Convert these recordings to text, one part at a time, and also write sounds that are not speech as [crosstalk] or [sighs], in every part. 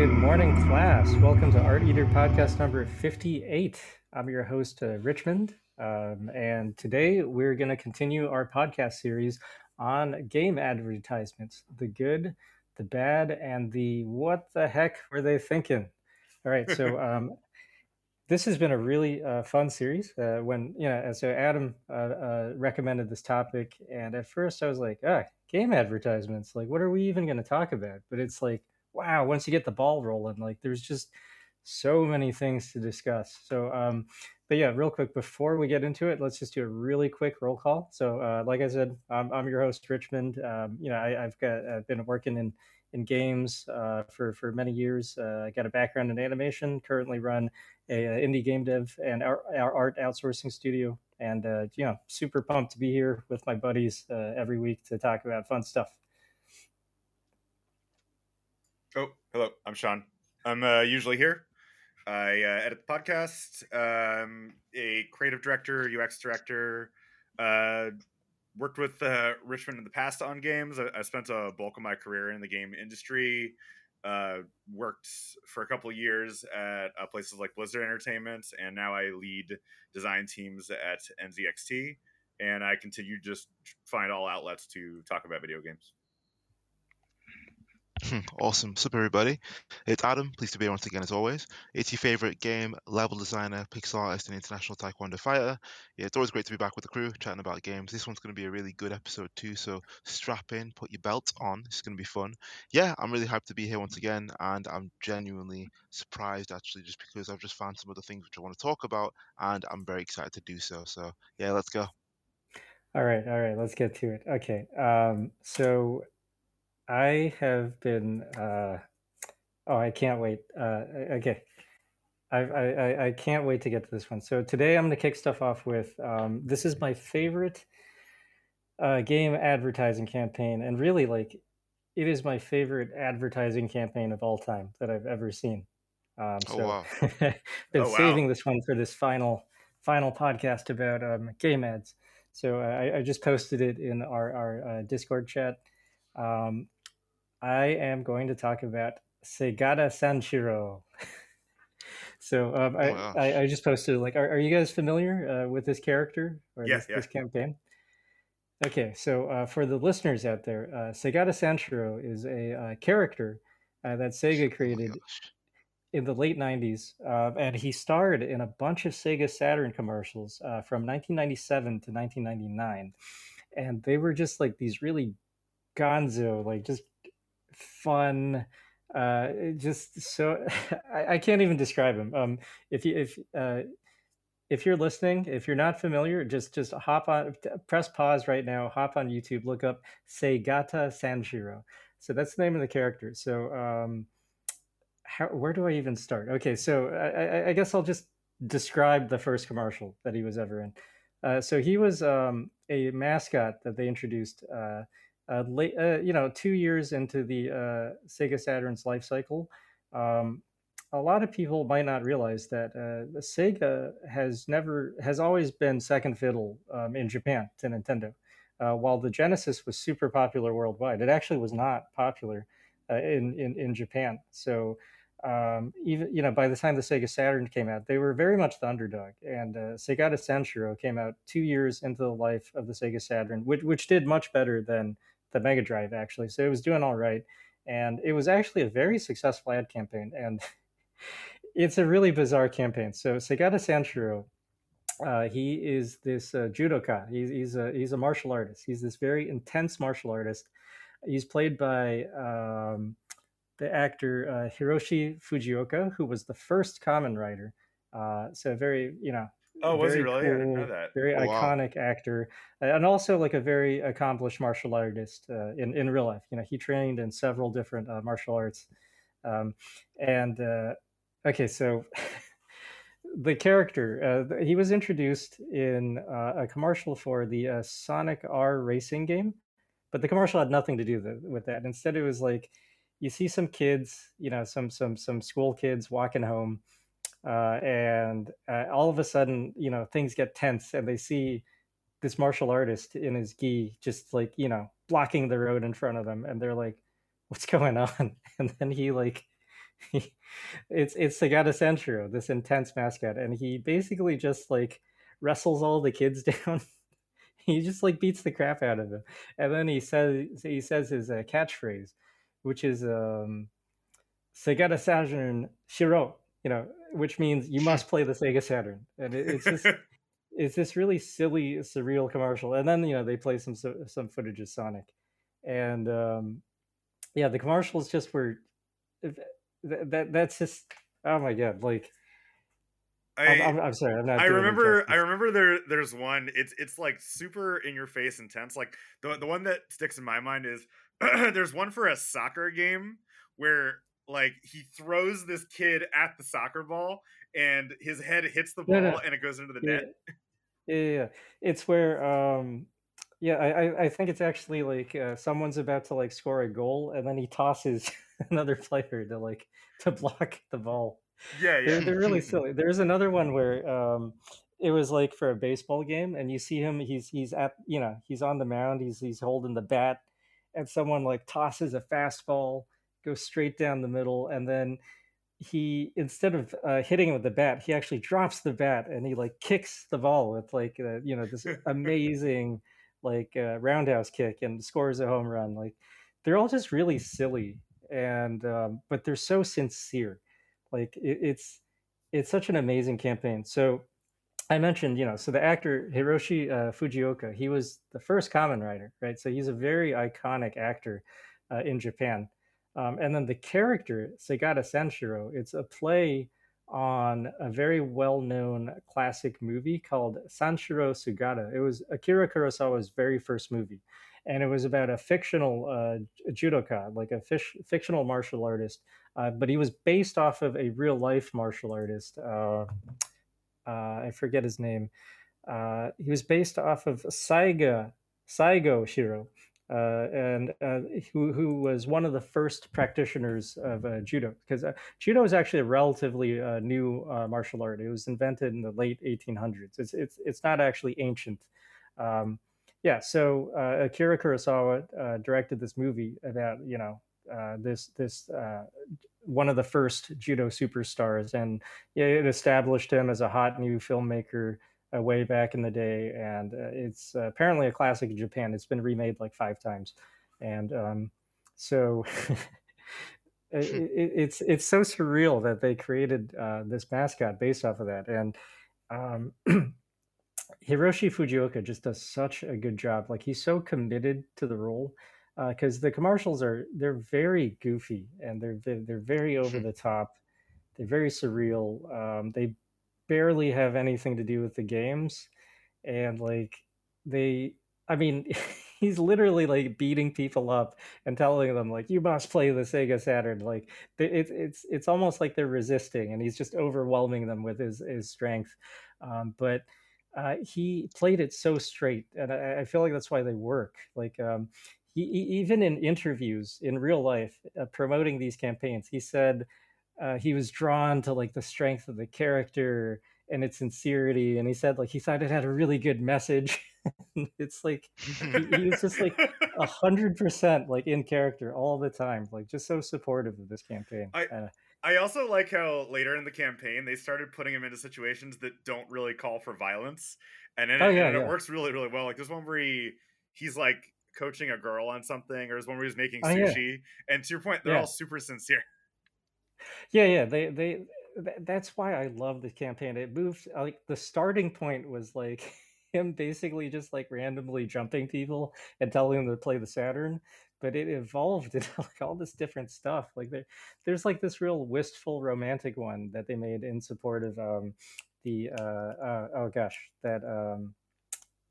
Good morning, class. Welcome to Art Eater podcast number 58. I'm your host, uh, Richmond, um, and today we're going to continue our podcast series on game advertisements the good, the bad, and the what the heck were they thinking? All right, so [laughs] um, this has been a really uh, fun series. Uh, when you know, so Adam uh, uh, recommended this topic, and at first I was like, "Ah, game advertisements. Like, what are we even going to talk about?" But it's like, wow, once you get the ball rolling, like, there's just so many things to discuss. So, um, but yeah, real quick before we get into it, let's just do a really quick roll call. So, uh, like I said, I'm, I'm your host, Richmond. Um, you know, I, have got I've been working in in games uh, for for many years. Uh, I got a background in animation. Currently run a, a indie game dev and our, our, art outsourcing studio. And uh, you know, super pumped to be here with my buddies uh, every week to talk about fun stuff. Oh, hello. I'm Sean. I'm uh, usually here. I uh, edit the podcast. Um, a creative director, UX director. Uh, worked with uh, Richmond in the past on games. I, I, spent a bulk of my career in the game industry. Uh, worked for a couple years at uh, places like Blizzard Entertainment, and now I lead design teams at NZXT. And I continue to just find all outlets to talk about video games. [laughs] Awesome. Sup, everybody? It's Adam. Pleased to be here once again, as always. It's your favorite game, level designer, pixel artist, and international taekwondo fighter. Yeah, it's always great to be back with the crew chatting about games. This one's going to be a really good episode, too. So strap in, put your belt on. It's going to be fun. Yeah, I'm really hyped to be here once again, and I'm genuinely surprised, actually, just because I've just found some other things which I want to talk about, and I'm very excited to do so. So, yeah, let's go. All right, all right, let's get to it. Okay, um, so I have been. Uh, oh, I can't wait. Uh, okay, I, I I can't wait to get to this one. So today I'm going to kick stuff off with. Um, this is my favorite uh, game advertising campaign, and really, like, it is my favorite advertising campaign of all time that I've ever seen. Um, oh, so wow. [laughs] been oh, saving wow. this one for this final final podcast about um, game ads. So I, I, just posted it in our our uh, Discord chat. Um, I am going to talk about Segata Sanshiro. [laughs] so um, I, wow. I, I, just posted like, are, are you guys familiar uh, with this character or yeah, this, yeah. this campaign? Okay, so uh, for the listeners out there, uh, Segata Sanshiro is a uh, character uh, that Sega oh created oh in the late 90s, uh, and he starred in a bunch of Sega Saturn commercials uh, from 1997 to 1999. And they were just like these really gonzo, like just fun uh just so [laughs] I, I, can't even describe him um if you if uh if you're listening if you're not familiar just just hop on press pause right now hop on youtube look up segata sanshiro so that's the name of the character. So um how where do i even start? Okay so i i guess i'll just describe the first commercial that he was ever in. Uh, so he was um, a mascot that they introduced uh, uh, late, uh, you know, two years into the uh, Sega Saturn's life cycle, um, a lot of people might not realize that uh, Sega has never has always been second fiddle um, in Japan to Nintendo. Uh, while the Genesis was super popular worldwide, it actually was not popular in, in in Japan. So um, even you know by the time the Sega Saturn came out, they were very much the underdog. And uh, Segata Sanshiro came out two years into the life of the Sega Saturn, which which did much better than the Mega Drive actually. So it was doing all right, and it was actually a very successful ad campaign. And [laughs] it's a really bizarre campaign. So Segata Sanshiro, uh, he is this uh, judoka. He's he's a he's a martial artist. He's this very intense martial artist. He's played by um, the actor uh, Hiroshi Fujioka, who was the first Kamen Rider. Uh, so very you know Oh, was he really? Cool, I didn't know that. Very oh, iconic wow. actor, and also like a very accomplished martial artist uh, in in real life. You know, he trained in several different uh, martial arts. Um, and uh, okay, so [laughs] the character uh, he was introduced in uh, a commercial for the uh, Sonic R racing game, but the commercial had nothing to do with that. Instead, it was like you see some kids, you know, some some some school kids walking home uh, and uh, all of a sudden, you know, things get tense, and they see this martial artist in his gi just like you know blocking the road in front of them, and they're like, "What's going on?" [laughs] And then he like it's it's Segata Sanshiro, this intense mascot, and he basically just like wrestles all the kids [laughs] down. he just like beats the crap out of them, and then he says he says his uh, catchphrase, which is um, Sagata Saturn Shiro, you know, which means you must play the Sega Saturn, and it, it's just [laughs] it's this really silly, surreal commercial, and then you know they play some some footage of Sonic, and um, yeah, the commercials just were that, that that's just oh my god, like. I, I'm, I'm sorry. I'm not. I remember. I remember there. There's one. It's it's like super in your face intense. Like the the one that sticks in my mind is [clears throat] there's one for a soccer game where like he throws this kid at the soccer ball and his head hits the ball no, no. and it goes into the yeah. net. Yeah, yeah, it's where um yeah, I I think it's actually like uh, someone's about to like score a goal and then he tosses [laughs] another player to like to block the ball. Yeah, yeah. They're, they're really [laughs] silly. There's another one where um it was like for a baseball game and you see him he's he's at you know he's on the mound he's he's holding the bat and someone like tosses a fastball goes straight down the middle and then he instead of uh, hitting it with the bat he actually drops the bat and he like kicks the ball with like uh, you know this [laughs] amazing like uh, roundhouse kick and scores a home run. Like they're all just really silly and um, but they're so sincere. Like it, it's it's such an amazing campaign. So i mentioned you know so the actor hiroshi uh, fujioka he was the first Kamen Rider right? So he's a very iconic actor uh, in japan um, and then the character Segata Sanshiro, it's a play on a very well-known classic movie called Sanshiro Sugata. It was Akira Kurosawa's very first movie, and it was about a fictional uh, judoka, like a fish, fictional martial artist, uh, but he was based off of a real-life martial artist. Uh, uh I forget his name. Uh, he was based off of Saiga Saigo Shiro, uh, and uh, who, who was one of the first practitioners of uh, judo because uh, judo is actually a relatively uh, new uh, martial art. It was invented in the late 1800s. It's it's it's not actually ancient. Um, yeah, so Akira Kurosawa directed this movie about you know this this one of the first judo superstars, and it established him as a hot new filmmaker uh, way back in the day, and uh, it's uh, apparently a classic in Japan. It's been remade like five times, and um, so [laughs] it, it, it's it's so surreal that they created uh, this mascot based off of that, and um, [clears throat] Hiroshi Fujioka just does such a good job. Like he's so committed to the role because uh, the commercials are they're very goofy and they're they're, they're very over the top. They're very surreal. Um, they barely have anything to do with the games and like they i mean [laughs] he's literally like beating people up and telling them like you must play the sega saturn like it's it's it's almost like they're resisting and he's just overwhelming them with his his strength um, but uh, he played it so straight and I, I, feel like that's why they work like um, he, he, even in interviews in real life uh, promoting these campaigns he said uh, he was drawn to like the strength of the character and its sincerity and he said like he thought it had a really good message. [laughs] It's like he, he, was just like a [laughs] hundred percent like in character all the time like just so supportive of this campaign I, uh, I also like how later in the campaign they started putting him into situations that don't really call for violence and, then, oh, yeah, and it works really really well like there's one where he he's like coaching a girl on something or there's one where he's making sushi oh, yeah. and to your point they're all super sincere yeah, yeah. They they that's why I love the campaign. It moved like the starting point was like [laughs] him basically just like randomly jumping people and telling them to play the Saturn, but it evolved [laughs] into like all this different stuff. Like there, there's like this real wistful romantic one that they made in support of um, the uh, uh, oh gosh that um,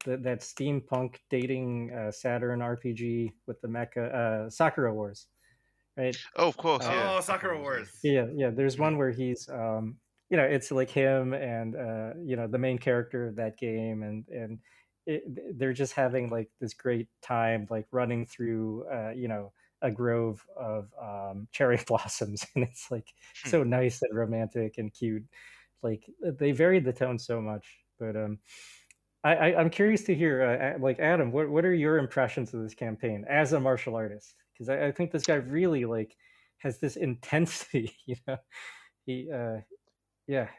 the, that steampunk dating uh, Saturn RPG with the mecha uh, Sakura Wars right? Oh, of course. Uh, yeah. Oh, Sakura Wars. Yeah, yeah. There's one where he's, um, you know, it's like him and uh, you know the main character of that game, and and it, they're just having like this great time, like running through, uh, you know, a grove of um, [laughs] cherry blossoms, and it's like hmm. so nice and romantic and cute. Like they varied the tone so much, but um. I, I, am curious to hear, uh, like Adam, what, what are your impressions of this campaign as a martial artist? Because I, I, think this guy really like has this intensity. [laughs] You know, he uh, yeah.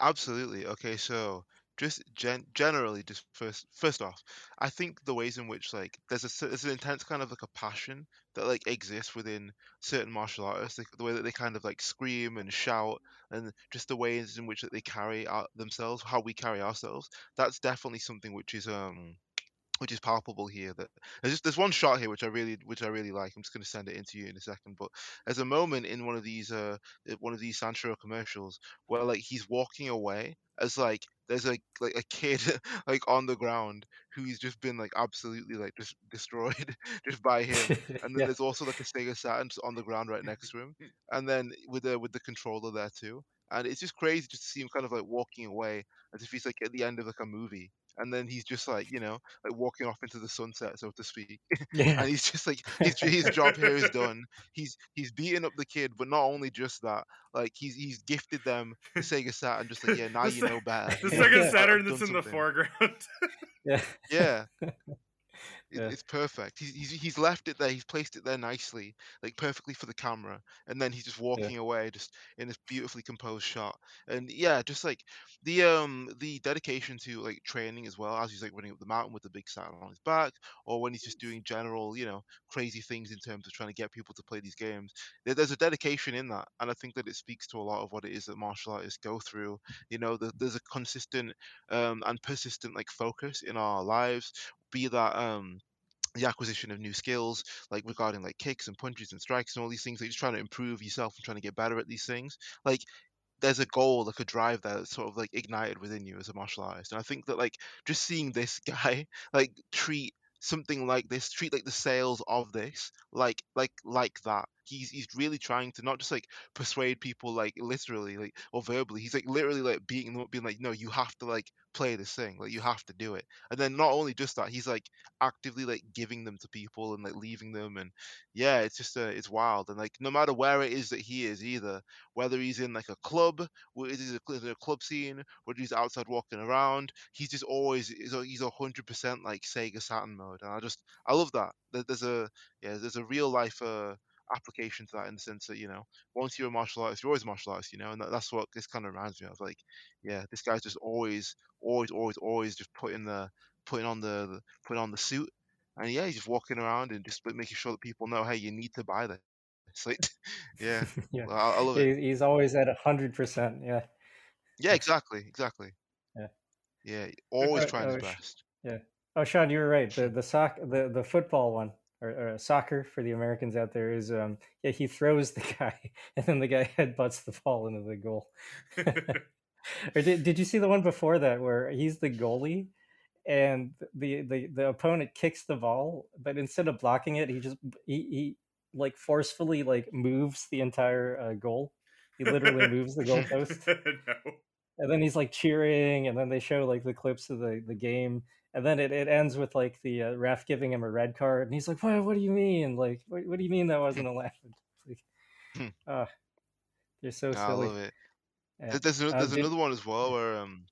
Absolutely. Okay, so just gen generally, just first first off, I think the ways in which like there's a there's an intense kind of like a passion that like exists within certain martial artists, like the way that they kind of like scream and shout, and just the ways in which that they carry out themselves, how we carry ourselves. That's definitely something which is um which is palpable here. That there's just there's one shot here which I really which I really like. I'm just going to send it into you in a second. But there's a moment in one of these uh one of these Sancho commercials where like he's walking away as like there's like like a kid [laughs] like on the ground who's just been like absolutely like just [laughs] destroyed [laughs] just by him. And then yeah. there's also like a Sega Saturn just on the ground right next to him, and then with the with the controller there too. And it's just crazy just to see him kind of like walking away as if he's like at the end of like a movie and then he's just like you know like walking off into the sunset so to speak [laughs] Yeah. and he's just like [laughs] his, his job here is done he's he's beating up the kid but not only just that like he's he's gifted them the [laughs] sega saturn just like yeah now The you know better The second Saturn that's in the foreground. Yeah. yeah it, Yeah. it's perfect. He's, he's he's left it there. He's placed it there nicely, like perfectly for the camera, and then he's just walking away, just in this beautifully composed shot. And yeah, just like the um the dedication to like training as well, as he's like running up the mountain with the big saddle on his back, or when he's just doing general, you know, crazy things in terms of trying to get people to play these games. There, there's a dedication in that, and I think that it speaks to a lot of what it is that martial artists go through. You know, the, there's a consistent um and persistent like focus in our lives, be that um the acquisition of new skills, like regarding like kicks and punches and strikes and all these things. Like just trying to improve yourself and trying to get better at these things. Like there's a goal, like a drive that's sort of like ignited within you as a martial artist. And I think that like just seeing this [laughs] guy like treat something like this, treat like the sales of this, like like like that. He's he's really trying to not just like persuade people like literally like or verbally. He's like literally like beating them up, being like, no, you have to like play this thing, like you have to do it. And then not only just that, he's like actively like giving them to people and like leaving them and yeah, it's just uh, it's wild. And like no matter where it is that he is either, whether he's in like a club, whether he's a, club scene, whether he's outside walking around, he's just always he's a, hundred percent like Sega Saturn mode, and I just I love that. There's a yeah, there's a real life uh application to that in the sense that you know once you're a martial artist, you're always a martial artist, you know, and that, that's what this kind of reminds me of. Like yeah, this guy's just always always always always just putting the putting on the, the putting on the suit. And yeah, he's just walking around and just making sure that people know, hey, you need to buy this. [laughs] Like, yeah, [laughs] yeah. I, I love it. He's always at a hundred percent. Yeah. Yeah, exactly, exactly. Yeah. Yeah, always Uh, trying his oh, best. Yeah. Oh, Sean, you were right. The the sock the the football one or, or soccer for the Americans out there is um yeah he throws the [laughs] guy and then the guy headbutts the ball into the goal. [laughs] [laughs] or did did you see the one before that where he's the goalie and the the the opponent kicks the ball but instead of blocking it he just he, he like forcefully like moves the entire uh, goal. He literally moves the goalpost no. and then he's like cheering and then they show like the clips of the, the game and then it, it ends with like the uh, ref giving him a red card and he's like what, what do you mean like what, what do you mean that wasn't allowed [laughs] [laughs] like, Hmm. uh, they're so I silly love it. Yeah. There- There's ano- Uh, there's did- another one as well where um,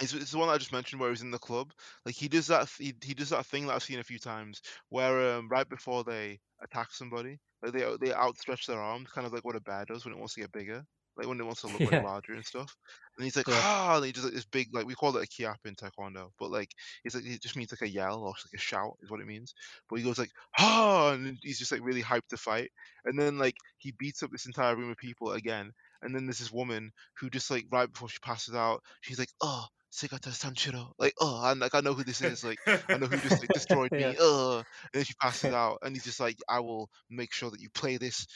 it's, it's the one I just mentioned where he's in the club. Like he does that he, he does that thing that I've seen a few times where um right before they attack somebody, like they they outstretch their arms, kind of like what a bear does when it wants to get bigger, like when it wants to look like Yeah. larger and stuff. And he's like Yeah. ah, and he does like this big like we call it a kiap in taekwondo, but like it's like it just means like a yell or like a shout is what it means. But he goes like ah, and he's just like really hyped to fight. And then like he beats up this entire room of people again. And then there's this woman who just like right before she passes out, she's like, "Oh, Segata Sanshiro," like, "Oh, I'm like I know who this is." Like, I know who just like, destroyed [laughs] me. Yeah. Uh, and then she passes out, and he's just like, "I will make sure that you play this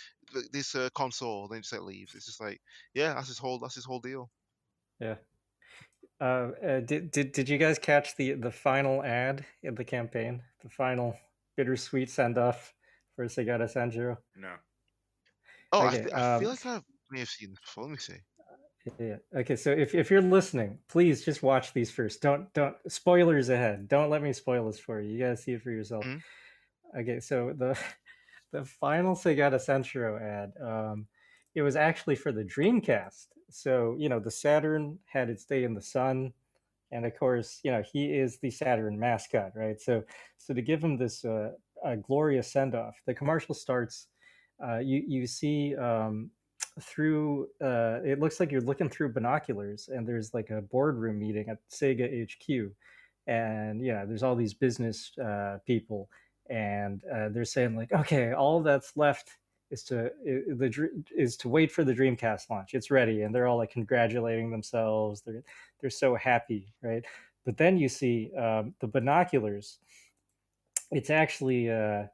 this uh, console." Then just like leaves. It's just like, yeah, that's his whole that's his whole deal. yeah uh, uh, did, did did you guys catch the the final ad in the campaign the final bittersweet send off for Segata Sanshiro no. Oh, I, Okay, th- I feel um, like I may have seen this before. Let me see. Yeah. Okay. So if, if you're listening, please just watch these first. Don't don't spoilers ahead. Don't let me spoil this for you. You gotta see it for yourself. Mhm. Okay. So the [laughs] the final Segata Sanshiro ad, um, it was actually for the Dreamcast. So you know the Saturn had its day in the sun, and of course you know he is the Saturn mascot, right? So so to give him this uh, a glorious send off, the commercial starts uh, you you see um, through. Uh, it looks like you're looking through binoculars, and there's like a boardroom meeting at Sega HQ, and yeah, there's all these business uh, people, and uh, they're saying like, okay, all that's left is to the is to wait for the Dreamcast launch. It's ready, and they're all like congratulating themselves. They're they're so happy, right? But then you see um, the binoculars. It's actually uh,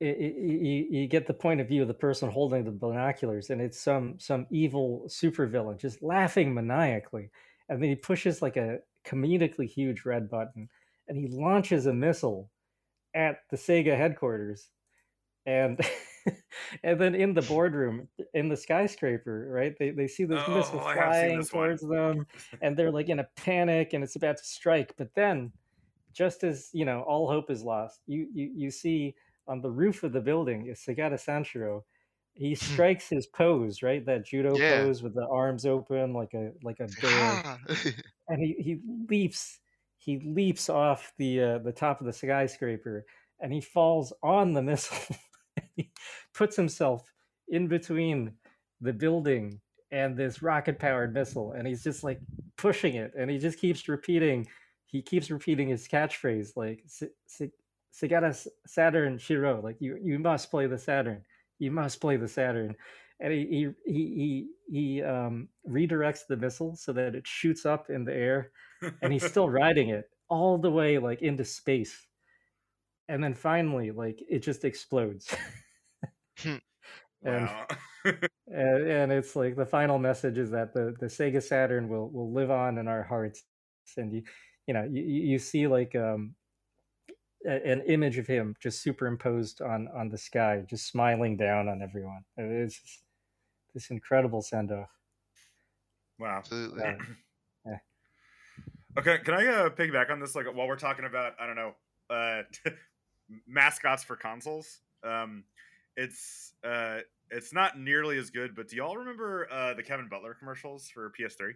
you, you get the point of view of the person holding the binoculars, and it's some some evil supervillain just laughing maniacally, and then he pushes like a comedically huge red button, and he launches a missile at the Sega headquarters, and [laughs] and then in the boardroom in the skyscraper right they, they see this oh, missile flying towards them and they're like in a panic and it's about to strike but then just as you know all hope is lost you you, you see on the roof of the building is Segata Sanshiro he hmm. strikes his pose right? That judo yeah. pose with the arms open like a like a bear. [laughs] And he, he leaps he leaps off the uh, the top of the skyscraper and he falls on the [laughs] missile. He puts himself in between the building and this rocket powered missile and he's just like pushing it and he just keeps repeating he keeps repeating his catchphrase like Sagata Saturn Shiro like you you must play the Saturn. You must play the Saturn. And he he he he, um, redirects the missile so that it shoots up in the air and he's still [laughs] riding it all the way like into space. And then finally like it just explodes. Hmm. [laughs] and, and, [laughs] and it's like the final message is that the the Sega Saturn will will live on in our hearts, and you you know you you see like um an image of him just superimposed on on the sky, just smiling down on everyone. It's this incredible send off. Wow. Absolutely. [clears throat] yeah. Okay, can I uh, piggyback on this? Like while we're talking about, I don't know, uh, [laughs] mascots for consoles. Um, it's uh, it's not nearly as good. But do y'all remember uh, the Kevin Butler commercials for PS3?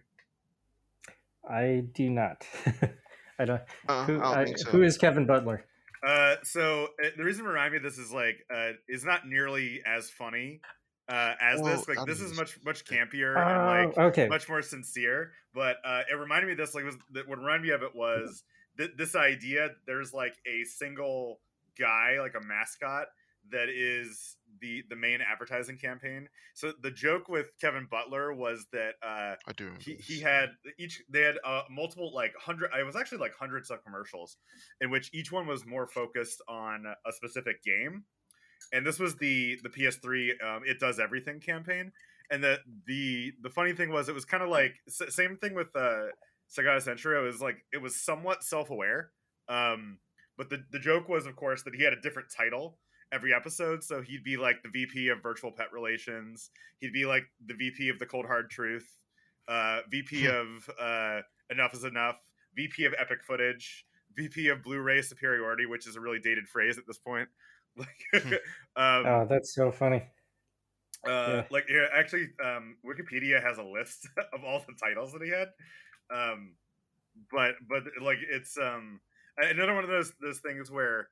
I do not. [laughs] I don't. Uh, who, I, so. who is Kevin Butler? Uh, so uh, the reason remind me of this is like uh, is not nearly as funny uh, as well, this. Like this is much much campier and oh, like okay. much more sincere. But uh, it reminded me of this. Like was that what reminded me of it was th- this idea. There's like a single guy, like a mascot, that is the the main advertising campaign. So the joke with Kevin Butler was that uh, I do. He, he had each they had uh, multiple like hundred. It was actually like hundreds of commercials, in which each one was more focused on a specific game. And this was the the PS3 um, it does everything campaign. And the the the funny thing was it was kind of like same thing with uh, Segata Sanshiro. It was like it was somewhat self aware. Um, but the, the joke was, of course, that he had a different title every episode. So he'd be like the VP of virtual pet relations. He'd be like the VP of the cold hard truth, uh, VP of uh, enough is enough, VP of epic footage, VP of Blu-ray superiority, which is a really dated phrase at this point. [laughs] Like, hmm. [laughs] um, oh, that's so funny. Uh, yeah. Like, yeah, actually, um, Wikipedia has a list [laughs] of all the titles that he had. Um, but but like it's um another one of those those things where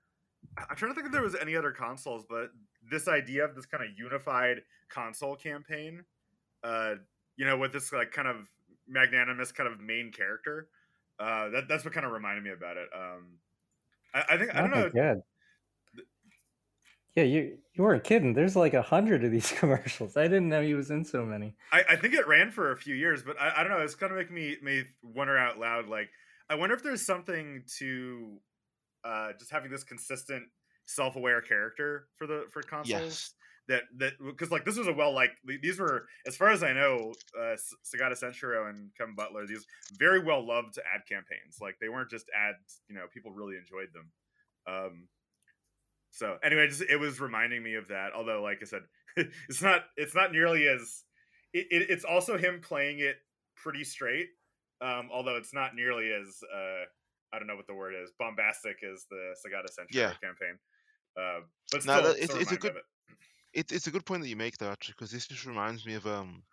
I'm trying to think if there was any other consoles, but this idea of this kind of unified console campaign, uh, you know, with this like kind of magnanimous kind of main character, uh, that that's what kind of reminded me about it. Um, I, I think I don't know. Yeah, you you weren't kidding. There's like a hundred of these [laughs] commercials. I didn't know he was in so many. I, I think it ran for a few years, but I, I don't know. It's kind of making me me wonder out loud. Like, I wonder if there's something to uh, just having this consistent self-aware character for the for consoles. Yes. That that because like this was a well like these were as far as I know, uh, Segata and Kevin Butler these very well loved ad campaigns. Like they weren't just ads. You know, people really enjoyed them. Um, so anyway, just it was reminding me of that. Although, like I said, [laughs] it's not it's not nearly as it, it, it's also him playing it pretty straight. Um, although it's not nearly as uh, I don't know what the word is. Bombastic is the Segata Sanshiro yeah. campaign. Uh, but still, no, it's, it's a good. It. it's a good point that you make though, actually, because this just reminds me of um.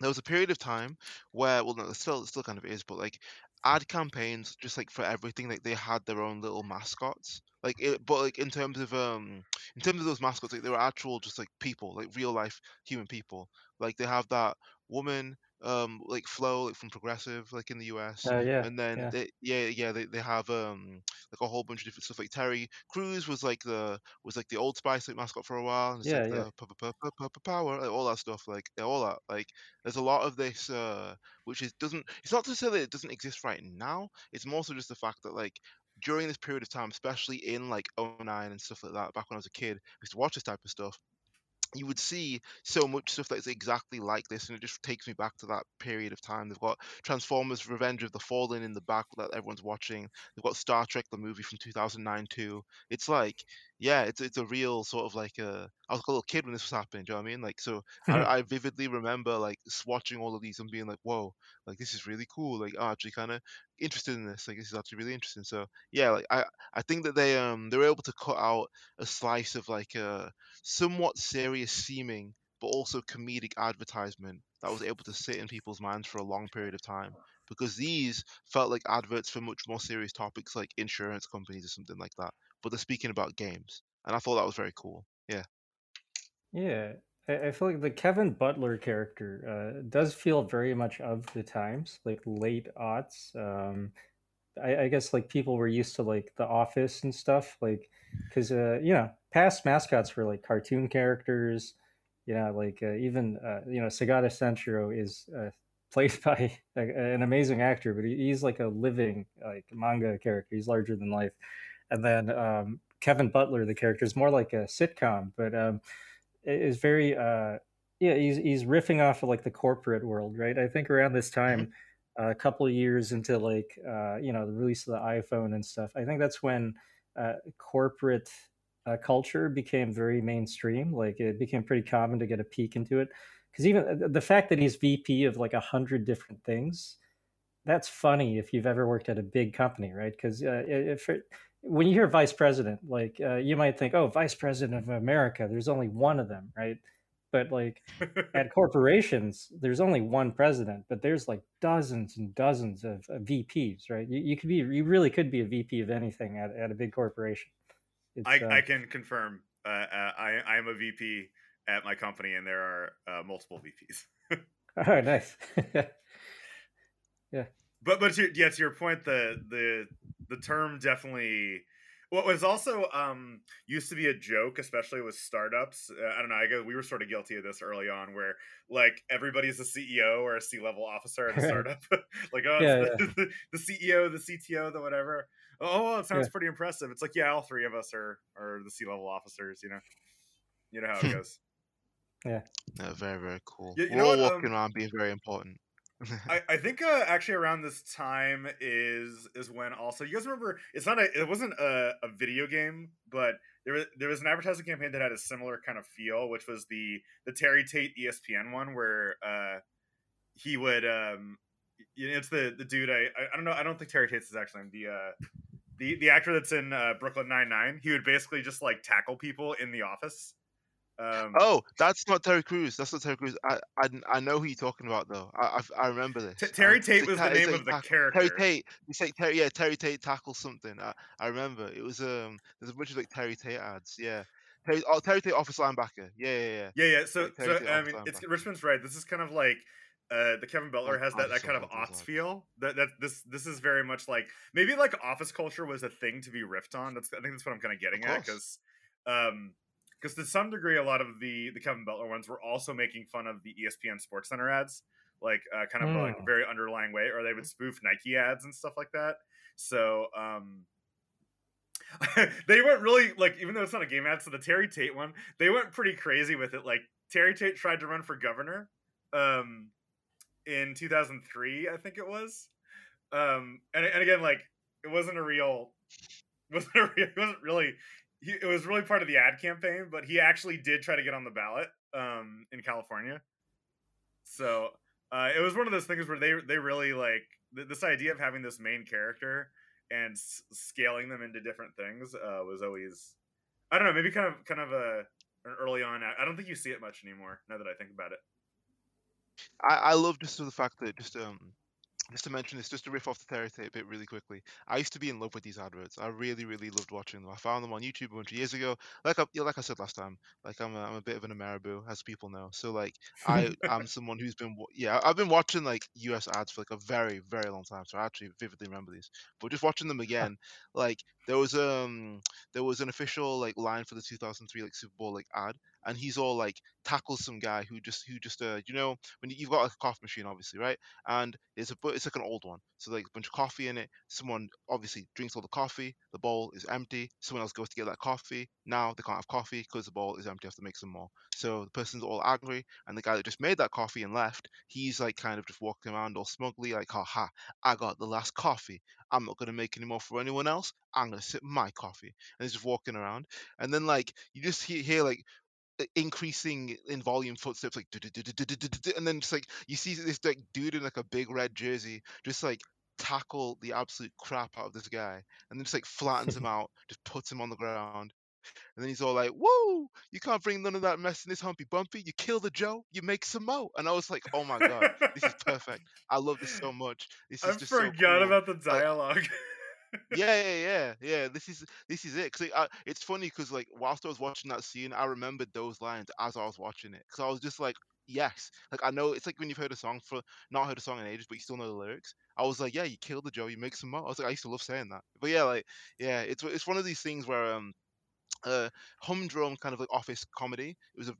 There was a period of time where, well, no, still, still kind of is, but like ad campaigns, just like for everything, like they had their own little mascots. Like, it, but like in terms of um, in terms of those mascots, like they were actual, just like people, like real life human people. Like they have that woman, um, like Flo like from Progressive, like in the US, Uh, yeah, and then yeah, they, yeah, yeah, they, they have um, like a whole bunch of different stuff. Like Terry Crews was like the was like the Old Spice like mascot for a while, and yeah, like yeah. the power, like all that stuff, like all that. Like there's a lot of this, uh, which is doesn't. It's not to say that it doesn't exist right now. It's more so just the fact that like during this period of time, especially in like '09 and stuff like that, back when I was a kid, I used to watch this type of stuff you would see so much stuff that's exactly like this, and it just takes me back to that period of time. They've got Transformers: Revenge of the Fallen in the back that everyone's watching. They've got Star Trek, the movie from 2009 too. It's like, yeah, it's it's a real sort of like a. I was like a little kid when this was happening. Do you know what I mean? Like, so I, [laughs] I vividly remember like watching all of these and being like, whoa, like this is really cool. Like, I'm actually kind of interested in this. Like, this is actually really interesting. So yeah, like I I think that they um they were able to cut out a slice of like a somewhat serious seeming but also comedic advertisement that was able to sit in people's minds for a long period of time because these felt like adverts for much more serious topics like insurance companies or something like that but they're speaking about games and i thought that was very cool yeah Yeah, I, feel like the Kevin Butler character uh, does feel very much of the times, like late aughts. Um, I, I guess like people were used to like The Office and stuff, like because uh, you know past mascots were like cartoon characters. You know, like uh, even uh, you know Segata Sanshiro is uh, [laughs] played by a, an amazing actor, but he, he's like a living like manga character. He's larger than life. And then um, Kevin Butler, the character, is more like a sitcom, but um, it is very uh, yeah. He's he's riffing off of like the corporate world, right? I think around this time a couple of years into like uh, you know the release of the iPhone and stuff. I think that's when uh, corporate uh, culture became very mainstream. Like it became pretty common to get a peek into it. Because even uh, the fact that he's VP of like a hundred different things, that's funny if you've ever worked at a big company, right? Because uh, when you hear vice president, like uh, you might think, oh, vice president of America, there's only one of them, right? But like [laughs] at corporations, there's only one president, but there's like dozens and dozens of, of VPs, right? You, you could be, you really could be a VP of anything at, at a big corporation. I, uh, I can confirm. Uh, uh, I I am a VP at my company, and there are uh, multiple VPs. oh, [laughs] nice. [laughs] yeah. But but to, yeah, to your point, the the the term definitely. What was also um, used to be a joke, especially with startups. Uh, I don't know. I guess we were sort of guilty of this early on, where like everybody's a CEO or a C level officer at a [laughs] startup. [laughs] like, oh, Yeah, it's the, [laughs] the, CEO, the CTO, the whatever. Oh, well, it sounds Yeah. pretty impressive. It's like, yeah, all three of us are are the C level officers. You know, you know how it goes. yeah yeah. very very cool You- you we're know all what, walking um, around being very important [laughs] I, I think uh, actually around this time is is when also you guys remember it's not a it wasn't a, a video game but there was there was an advertising campaign that had a similar kind of feel which was the the Terry Tate ESPN one where uh he would um you know, it's the the dude I I, don't know I don't think Terry Tate's is actually the uh the the actor that's in uh, Brooklyn Nine Nine he would basically just like tackle people in the office um oh that's not terry Crews. that's not terry Crews. I, I i know who you're talking about though i i, I remember this T- Terry Tate was the name of the tack- character Terry Tate. You say Terry, yeah, Terry Tate tackles something. I, I remember it was um. There's a bunch of like Terry Tate ads. Yeah, Terry, oh, Terry Tate office linebacker. Yeah, yeah, yeah. Yeah, yeah. So, Terry so Tate I mean, it's. Richmond's right. This is kind of like uh, the Kevin Butler has that, that kind of those aughts feel. That that this this is very much like maybe like office culture was a thing to be riffed on. That's I think that's what I'm kind of getting at because um because to some degree a lot of the the Kevin Butler ones were also making fun of the ESPN Sports Center ads, like uh, kind of like Hmm. very underlying way, or they would spoof Nike ads and stuff like that. So um [laughs] they went really like even though it's not a game ad so the terry tate one they went pretty crazy with it like terry tate tried to run for governor um in 2003 i think it was um and, and again like it wasn't a real [laughs] wasn't a real, it wasn't really he, it was really part of the ad campaign but he actually did try to get on the ballot um in california. So uh it was one of those things where they they really like th- this idea of having this main character and s- scaling them into different things uh, was always I don't know maybe kind of kind of a early on I don't think you see it much anymore now that I think about it. I, I love just the fact that just um just to mention this, just to riff off the stereotype bit really quickly. I used to be in love with these adverts. I really, really loved watching them. I found them on YouTube a bunch of years ago. Like I, like I said last time, like I'm a, I'm a bit of an Ameribu, as people know. So like I am [laughs] someone who's been yeah I've been watching like US ads for like a very, very long time. So I actually vividly remember these. But just watching them again, like there was um there was an official like line for the 2003 like Super Bowl like ad, and he's all like tackles some guy who just who just uh you know when you've got a coffee machine obviously right? And it's a it's like an old one. So like a bunch of coffee in it. Someone obviously drinks all the coffee. The bowl is empty. Someone else goes to get that coffee. Now they can't have coffee because the bowl is empty. Have to make some more. So the person's all angry and the guy that just made that coffee and left he's like kind of just walking around all smugly like haha I got the last coffee. I'm not gonna make any more for anyone else. I'm gonna sip my coffee. And he's just walking around. And then like you just hear, hear like increasing in volume footsteps like and then just like you see this like dude in like a big red jersey just like tackle the absolute crap out of this guy and then just like flattens him [laughs] out just puts him on the ground and then he's all like whoa you can't bring none of that mess in this humpy bumpy you kill the joe you make some mo and i was like oh my god this is [laughs] perfect i love this so much this is I just forgot so cool. about the Like, dialogue. Yeah, yeah, yeah, yeah. This is this is it. Cause it, uh, it's funny because like whilst I was watching that scene, I remembered those lines as I was watching it. Cause I was just like, yes, like I know. It's like when you've heard a song for not heard a song in ages, but you still know the lyrics. I was like, yeah, you killed the Joe, you make some more. I was like, I used to love saying that. But yeah, like yeah, it's it's one of these things where um uh, humdrum kind of like office comedy. It was a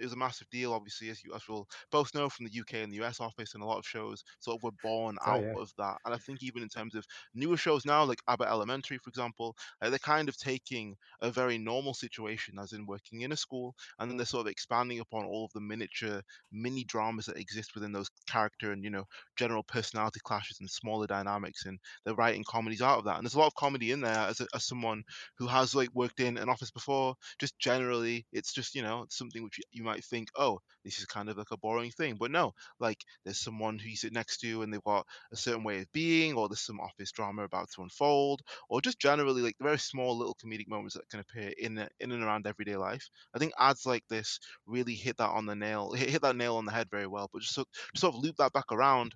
it was a massive deal, obviously, as you as we'll both know from the UK and the US office, and a lot of shows sort of were born Oh out yeah. of that. And I think even in terms of newer shows now, like Abbott Elementary, for example, uh, they're kind of taking a very normal situation, as in working in a school, and then they're sort of expanding upon all of the miniature mini dramas that exist within those character and you know general personality clashes and smaller dynamics, and they're writing comedies out of that. And there's a lot of comedy in there as a, as someone who has like worked in an office before just generally it's just you know something which you, you might think oh this is kind of like a boring thing but no like there's someone who you sit next to and they've got a certain way of being or there's some office drama about to unfold or just generally like very small little comedic moments that can appear in uh, in and around everyday life. I think ads like this really hit that on the nail hit, [laughs] hit that nail on the head very well but just, just sort of loop that back around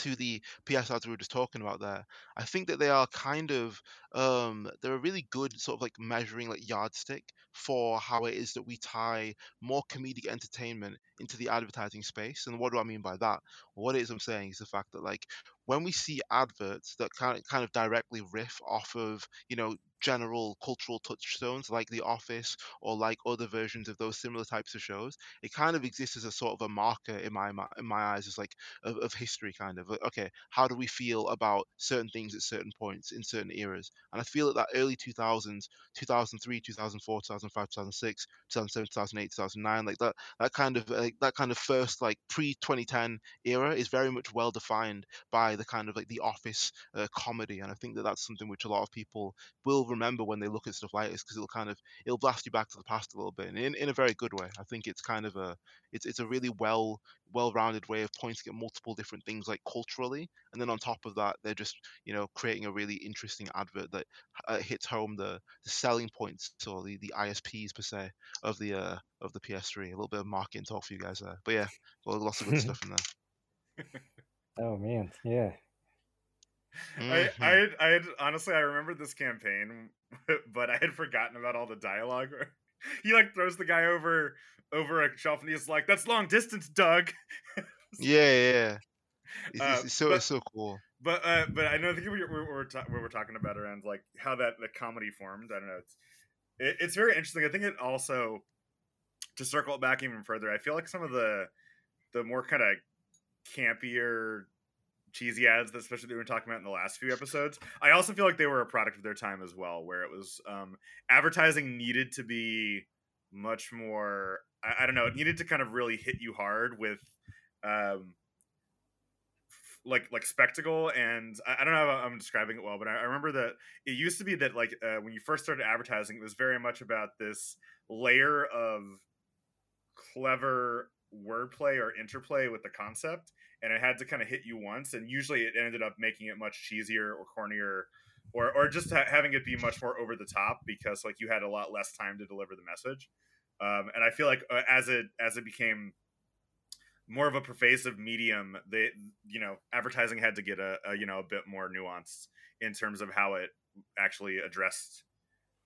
to the PS ads we were just talking about there, I think that they are kind of um they're a really good sort of like measuring like yardstick for how it is that we tie more comedic entertainment into the advertising space. And what do I mean by that? What it is I'm saying is the fact that like when we see adverts that kind of kind of directly riff off of, you know, general cultural touchstones like The Office or like other versions of those similar types of shows, it kind of exists as a sort of a marker in my in my eyes as like of, of history kind of okay how do we feel about certain things at certain points in certain eras? And i feel that that early 2000s 2003 2004 2005 2006 2007 2008 2009 like that that kind of like that kind of first like pre 2010 era is very much well defined by the kind of like the office uh, comedy and i think that that's something which a lot of people will remember when they look at stuff like this because it'll kind of it'll blast you back to the past a little bit and in, in a very good way. I think it's kind of a it's it's a really well well-rounded way of pointing at multiple different things like culturally and then on top of that they're just you know creating a really interesting advert that uh, hits home the, the selling points or the, the isps per se of the uh of the ps3 a little bit of marketing talk for you guys there. But yeah well, lots of good [laughs] stuff in there [laughs] Oh man, yeah. I, Mhm. I, had, I had honestly, I remembered this campaign, [laughs] but I had forgotten about all the dialogue. [laughs] he like throws the guy over over a shelf, and he's like, "That's long distance, Doug." [laughs] yeah yeah, yeah it's, Uh, it's, it's so but- it's so cool But uh, but I know I think we we're, we're, ta- we we're talking about around like how that the comedy formed. I don't know. It's it, it's very interesting. I think it also to circle it back even further. I feel like some of the the more kind of campier cheesy ads that especially we were talking about in the last few episodes. I also feel like they were a product of their time as well where it was um advertising needed to be much more I, I don't know it needed to kind of really hit you hard with um like like spectacle. And I, I don't know I'm describing it well, but I, I remember that it used to be that like uh, when you first started advertising, it was very much about this layer of clever wordplay or interplay with the concept, and it had to kind of hit you once, and usually it ended up making it much cheesier or cornier. Or, or just ha- having it be much more over the top because like you had a lot less time to deliver the message, um, and I feel like uh, as it as it became more of a pervasive medium, they you know advertising had to get a, a you know a bit more nuanced in terms of how it actually addressed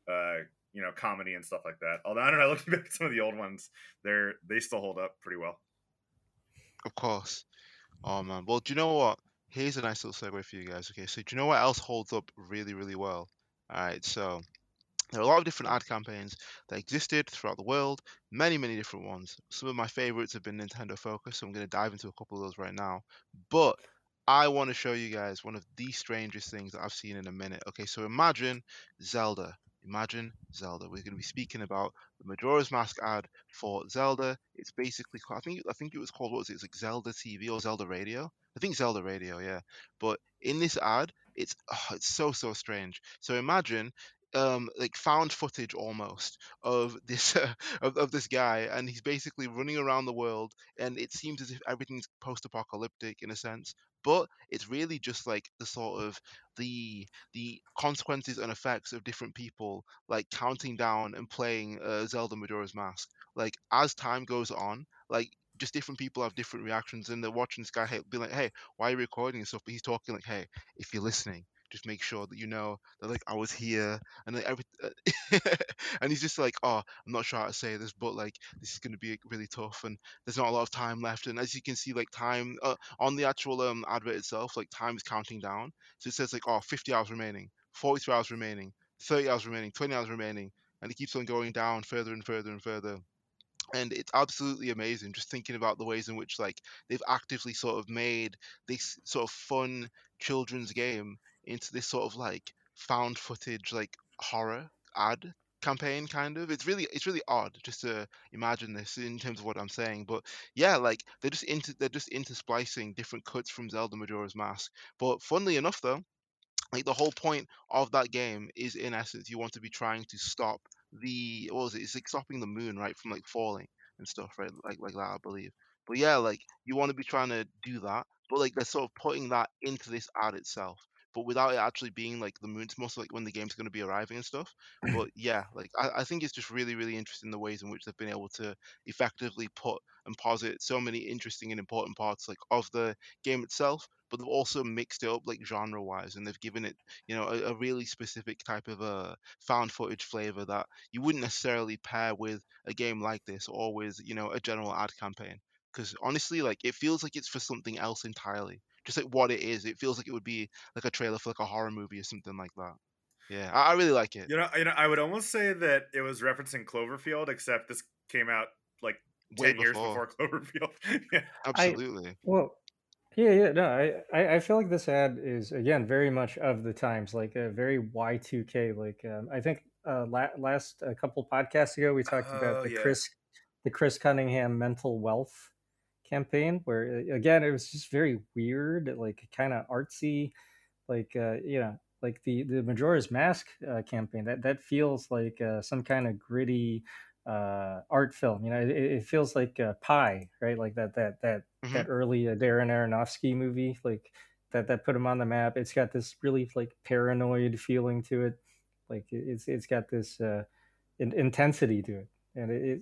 uh, you know comedy and stuff like that. Although I don't know, [laughs] looking back at some of the old ones, they're they still hold up pretty well. Of course. Oh man. Well, do you know what? Here's a nice little segue for you guys. Okay, so do you know what else holds up really, really well? All right, so there are a lot of different ad campaigns that existed throughout the world, many, many different ones. Some of my favorites have been Nintendo Focus, so I'm going to dive into a couple of those right now. But I want to show you guys one of the strangest things that I've seen in a minute. Okay, so imagine Zelda. Imagine Zelda. We're going to be speaking about the Majora's Mask ad for Zelda. It's basically, I think, I think it was called what was it? It's like Zelda TV or Zelda Radio. I think Zelda Radio, yeah. But in this ad, it's oh, it's so so strange. So imagine um like found footage almost of this uh, [laughs] of, of this guy and he's basically running around the world and it seems as if everything's post-apocalyptic in a sense but it's really just like the sort of the the consequences and effects of different people like counting down and playing uh, Zelda Majora's Mask. Like as time goes on like just different people have different reactions and they're watching this guy hey, be like hey why are you recording and stuff? But he's talking like hey if you're listening just make sure that you know that like I was here and like every [laughs] and he's just like oh I'm not sure how to say this but like this is going to be really tough and there's not a lot of time left. And as you can see like time uh, on the actual um advert itself like time is counting down. So it says like oh 50 hours remaining 43 hours remaining 30 hours remaining 20 hours remaining and it keeps on going down further and further and further. And it's absolutely amazing just thinking about the ways in which like they've actively sort of made this sort of fun children's game into this sort of like found footage like horror ad campaign kind of. It's really it's really odd just to imagine this in terms of what i'm saying but yeah like they're just into they're just intersplicing different cuts from zelda majora's mask but funnily enough though like the whole point of that game is in essence you want to be trying to stop the what was it? It's like stopping the moon right from like falling and stuff right? Like like that i believe. But yeah like you want to be trying to do that but like they're sort of putting that into this ad itself but without it actually being like the moon. It's mostly like when the game's going to be arriving and stuff. But yeah, like I, I think it's just really, really interesting the ways in which they've been able to effectively put and posit so many interesting and important parts like of the game itself, but they've also mixed it up like genre wise and they've given it, you know, a, a really specific type of a uh, found footage flavor that you wouldn't necessarily pair with a game like this or with, you know, a general ad campaign. Because honestly, like it feels like it's for something else entirely just like what it is. It feels like it would be like a trailer for like a horror movie or something like that. Yeah, I, I really like it. You know, you know, I would almost say that it was referencing Cloverfield, except this came out like Way ten years before. before Cloverfield. [laughs] yeah. Absolutely. Well, yeah, yeah, no, I, I, I feel like this ad is again very much of the times, like a very Y two K. Like um, I think uh, la- last a couple podcasts ago we talked Oh, about the yeah. Chris, the Chris Cunningham mental wealth campaign, where again it was just very weird, like kind of artsy, like uh, you know, like the the Majora's Mask uh, campaign. That that feels like uh, some kind of gritty uh, art film. You know, it, it feels like uh, Pi, right? Like that that that Mhm. that early uh, Darren Aronofsky movie, like that that put him on the map. It's got this really like paranoid feeling to it. Like it- it's it's got this uh, in, intensity to it, and it, it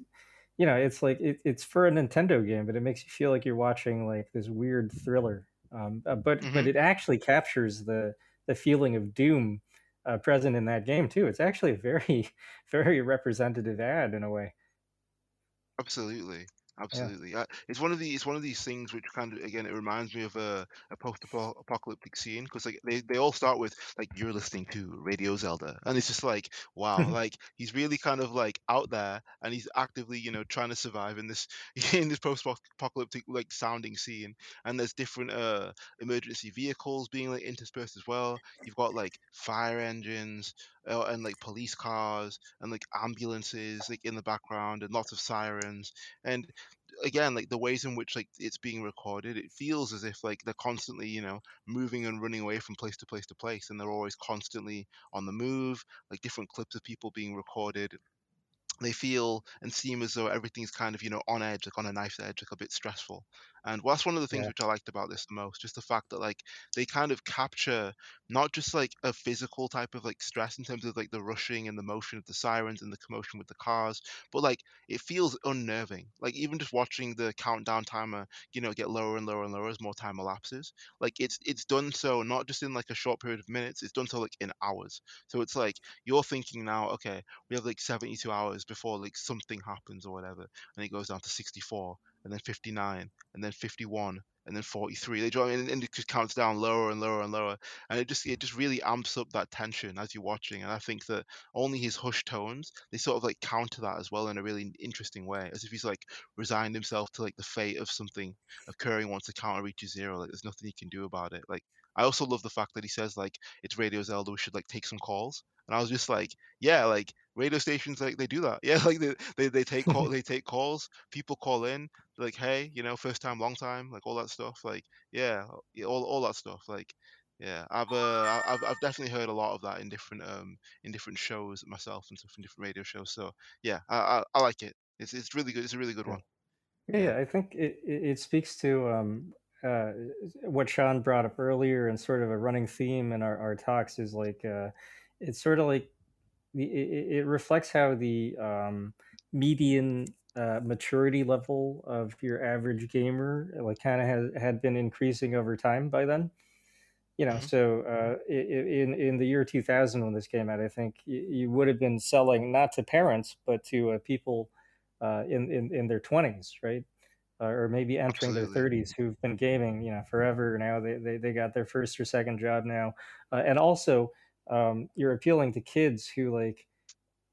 you know it's like it, it's for a Nintendo game, but it makes you feel like you're watching like this weird thriller. Um, uh, but but Mhm. it actually captures the the feeling of doom uh, present in that game too. It's actually a very [laughs] very representative ad in a way. Absolutely. Absolutely. Uh, it's one of the it's one of these things which kind of again it reminds me of a, a post-apocalyptic scene because like they, they all start with like you're listening to Radio Zelda and it's just like wow [laughs] like he's really kind of like out there and he's actively you know trying to survive in this [laughs] in this post-apocalyptic like sounding scene and there's different uh emergency vehicles being like interspersed as well you've got like fire engines uh, and like police cars and like ambulances like in the background and lots of sirens and again like the ways in which like it's being recorded it feels as if like they're constantly you know moving and running away from place to place to place and they're always constantly on the move like different clips of people being recorded. They feel and seem as though everything's kind of you know on edge like on a knife's edge like a bit stressful And well, that's one of the things Yeah. which I liked about this the most, just the fact that like they kind of capture not just like a physical type of like stress in terms of like the rushing and the motion of the sirens and the commotion with the cars, but like it feels unnerving. Like even just watching the countdown timer, you know, get lower and lower and lower as more time elapses. Like it's it's done so not just in like a short period of minutes, it's done so like in hours. So it's like you're thinking now, okay, we have like 72 hours before like something happens or whatever, and it goes down to 64 and then 59 and then 51 and then 43 they draw and, and it just counts down lower and lower and lower. And it just it just really amps up that tension as you're watching. And i think that only his hushed tones they sort of like counter that as well in a really interesting way as if he's like resigned himself to like the fate of something occurring once the counter reaches zero. Like there's nothing he can do about it. Like i also love the fact that he says like it's radio zelda we should like take some calls. And i was just like yeah like radio stations like they do that. [laughs] Yeah like they they, they take call [laughs] they take calls people call in like hey you know first time long time like all that stuff like yeah all, all that stuff like yeah i've uh i've, I've definitely heard a lot of that in different um in different shows myself and stuff in different radio shows so yeah i i, I like it. It's it's really good it's a really good one. Yeah, Yeah. I think it, it speaks to um, uh, what Sean brought up earlier, and sort of a running theme in our, our talks is like uh, it's sort of like the, it, it reflects how the um, median uh, maturity level of your average gamer like kind of has had been increasing over time by then. You know, Mhm. so uh, in in the year 2000 when this came out, I think you, you would have been selling not to parents but to uh, people uh, in, in in their 20s, right? Uh, or maybe entering their 30s who've been gaming, you know, forever now. They they, they got their first or second job now, uh, and also um, you're appealing to kids who like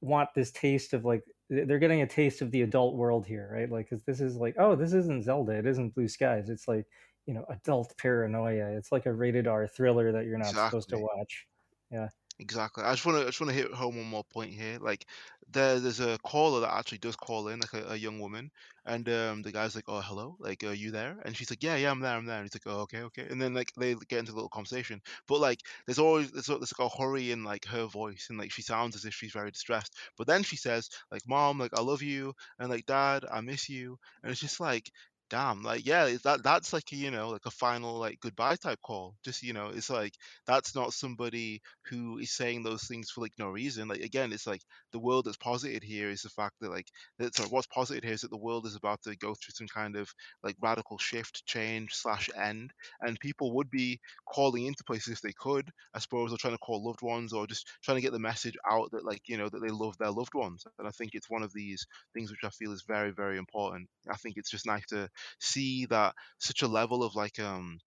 want this taste of like they're getting a taste of the adult world here, right? Like, because this is like, oh, this isn't Zelda, it isn't Blue Skies. It's like you know, adult paranoia. It's like a rated R thriller that you're not supposed to watch. Yeah. Exactly. I just want to I just want to hit home one more point here. Like there there's a caller that actually does call in, like a, a young woman, and um the guy's like, "Oh, hello, like are you there?" And she's like, "Yeah, yeah, I'm there, I'm there." And he's like, "Oh, okay, okay." And then like they get into a little conversation, but like there's always there's, there's like a hurry in like her voice, and like she sounds as if she's very distressed. But then she says like, "Mom, like I love you," and like, "Dad, I miss you," and it's just like. Damn, like yeah, that that's like a, you know like a final like goodbye type call. Just you know, it's like that's not somebody who is saying those things for like no reason. Like again, it's like the world that's posited here is the fact that like that's sorry, what's posited here is that the world is about to go through some kind of like radical shift, change slash end, and people would be calling into places if they could, I suppose, or trying to call loved ones or just trying to get the message out that like you know that they love their loved ones. And I think it's one of these things which I feel is very very important. I think it's just nice to see that such a level of like um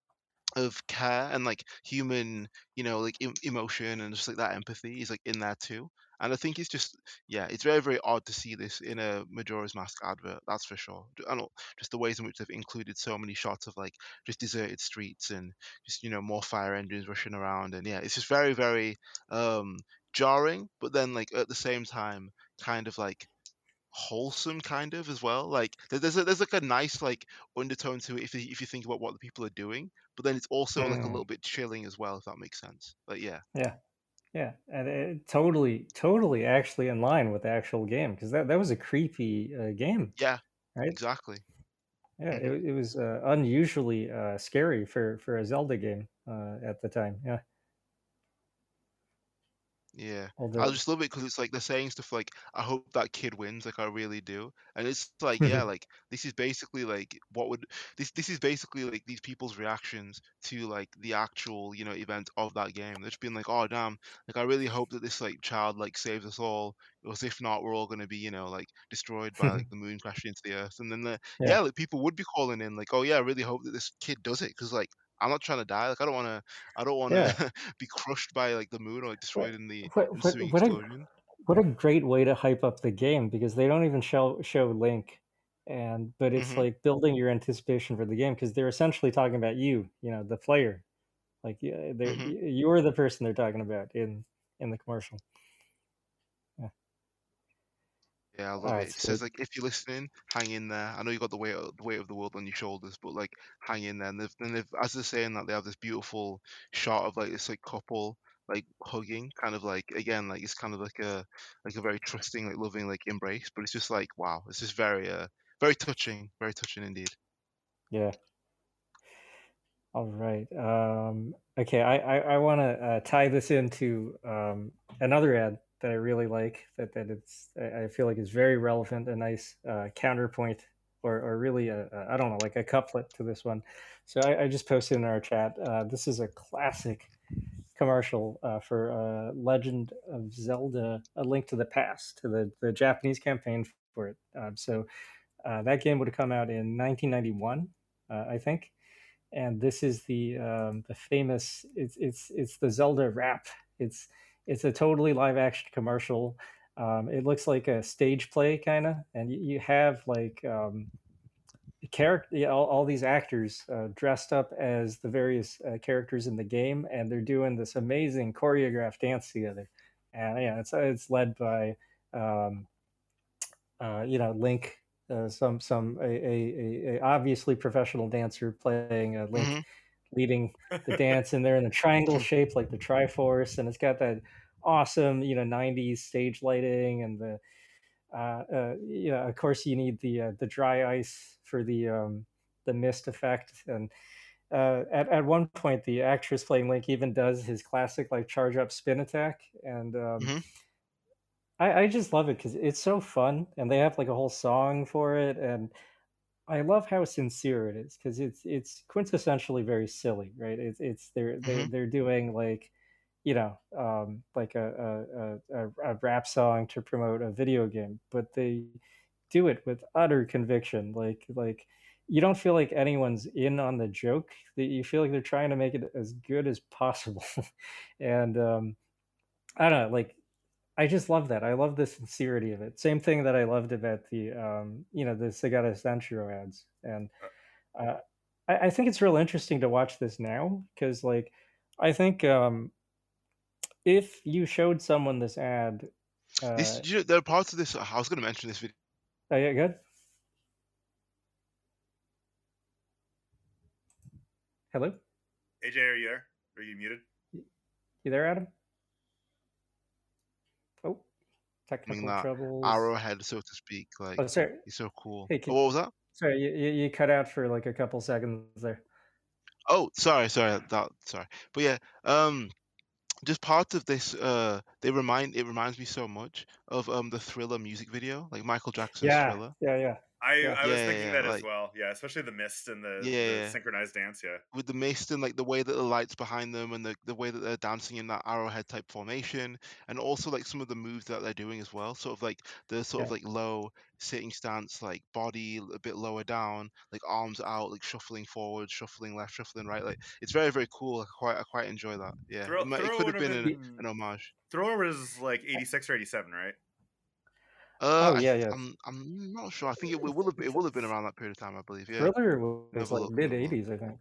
of care and like human, you know, like em- emotion and just like that empathy is like in there too. And I think it's just, yeah, it's very, very odd to see this in a Majora's Mask advert. That's for sure. Don't just the ways in which they've included so many shots of like just deserted streets and just you know more fire engines rushing around, and yeah, it's just very, very um jarring. But then like at the same time, kind of like wholesome kind of as well. Like there's a, there's like a nice like undertone to it if you, if you think about what the people are doing, but then it's also like a Mm, little bit chilling as well if that makes sense. but yeah, yeah. Yeah, and it totally, totally actually in line with the actual game because that, that was a creepy uh, game, yeah, right? exactly. Yeah, it, it was uh, unusually uh, scary for, for a Zelda game uh, at the time. Yeah, Yeah, I just love it because it's like they're saying stuff like, "I hope that kid wins," like I really do, and it's like, yeah, [laughs] like this is basically like what would this this is basically like these people's reactions to like the actual you know event of that game. They're just being like, "Oh damn," like I really hope that this like child like saves us all, because if not, we're all gonna be you know like destroyed by like [laughs] the moon crashing into the earth, and then the yeah, yeah, like people would be calling in like, "Oh yeah, I really hope that this kid does it," because like. I'm not trying to die. Like I don't want to. I don't want yeah. to [laughs] be crushed by like the moon or like What, destroyed in the what, what, ensuing what a what a great way to hype up the game because they don't even show show Link, and but it's Mhm, like building your anticipation for the game because they're essentially talking about you, you know, the player. Like yeah, mhm. you're the person they're talking about in in the commercial. Yeah. Yeah, I All love right, it. It so says like if you're listening, hang in there. I know you got the weight of, the weight of the world on your shoulders, but like hang in there. And they've, and they've as they're saying that they have this beautiful shot of like this like couple like hugging, kind of like again like it's kind of like a like a very trusting like loving like embrace. But it's just like wow, it's just very uh very touching, very touching indeed. yeah. All right. Um, okay, I I, I want to uh, tie this into um, another ad that I really like. That that it's I I feel like is very relevant, a nice uh, counterpoint, or or really a, a I don't know, like a couplet to this one. So I, I just posted in our chat. Uh, this is a classic commercial uh, for uh, Legend of Zelda: A Link to the Past, to the the Japanese campaign for it. Um, so uh, that game would have come out in 1991, uh, I think and this is the um, the famous it's it's it's the Zelda rap. It's it's a totally live action commercial. Um, it looks like a stage play kind of, and you, you, have like um, character all, all these actors uh, dressed up as the various uh, characters in the game, and they're doing this amazing choreographed dance together. And yeah, it's it's led by um, uh, you know Link uh, some some a, a, a, obviously professional dancer playing a link mm-hmm. Leading the [laughs] dance and they're in a triangle shape like the triforce and it's got that awesome you know 90s stage lighting and the uh, uh, you know of course you need the uh, the dry ice for the um, the mist effect and uh, at, at one point the actress playing link even does his classic like charge up spin attack and um, mm-hmm. I, I just love it because it's so fun, and they have like a whole song for it, and I love how sincere it is because it's it's quintessentially very silly, right? It's it's they're they're mm-hmm. they're doing like, you know, um, like a, a a, a rap song to promote a video game, but they do it with utter conviction, like like you don't feel like anyone's in on the joke. That you feel like they're trying to make it as good as possible, [laughs] and um, I don't know, like I just love that. I love the sincerity of it. Same thing that I loved about the, um, you know, the Segata Sanshiro ads. And uh, uh, I, I, think it's real interesting to watch this now because, like, I think um, if you showed someone this ad, uh, this, you know, there are parts of this. I was going to mention this video. Oh yeah, good. Hello. AJ, are you there? Are you muted? You there, Adam? Technical that troubles. arrowhead, so to speak. Like, Oh, sorry. he's so cool. Hey, Oh, can, what was that? sorry, you, you you cut out for like a couple seconds there. Oh, sorry, sorry, that sorry. But yeah, um, just parts of this, uh, they remind it reminds me so much of um the Thriller music video, like Michael Jackson's Yeah, Thriller. yeah, yeah. I Yeah. I was Yeah, thinking yeah, that as well. Yeah, especially the mist and the the synchronized dance. Yeah. with the mist and like the way that the lights behind them and the, the way that they're dancing in that arrowhead type formation and also like some of the moves that they're doing as well sort of like the sort of like low sitting stance like body a bit lower down like arms out like shuffling forward shuffling left shuffling right like it's very very cool i quite i quite enjoy that yeah it, might, it could have have been an, been an homage Thriller was like eighty six or eighty seven, right? Uh Oh I, yeah, th- yeah. i'm i'm not sure i think it, will- it will have it will have been around that period of time i believe yeah Thriller was like mid have a look '80s, I think.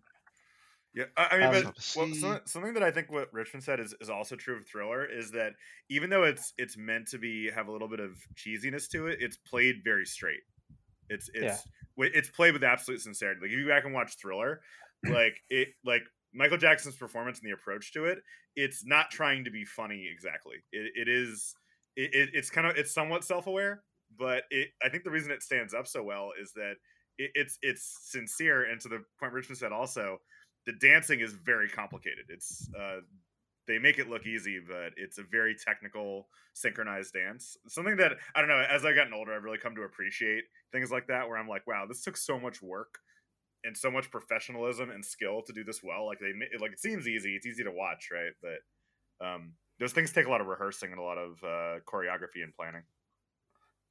Yeah, I, I mean, Um, but well, see. something, something that I think what Richmond said is, is also true of Thriller is that even though it's it's meant to be have a little bit of cheesiness to it, it's played very straight. It's it's wi- it's played with absolute sincerity. Like if you go back and watch Thriller, like it like Michael Jackson's performance and the approach to it, it's not trying to be funny exactly. It, it is it, it, it's kind of it's somewhat self aware, but it I think the reason it stands up so well is that it, it's it's sincere and to the point Richmond said also the dancing is very complicated. It's uh, they make it look easy, but it's a very technical synchronized dance. Something that I don't know. As I've gotten older, I've really come to appreciate things like that, where I'm like, wow, this took so much work and so much professionalism and skill to do this well. Like they like it seems easy. It's easy to watch, right? But um, those things take a lot of rehearsing and a lot of uh, choreography and planning.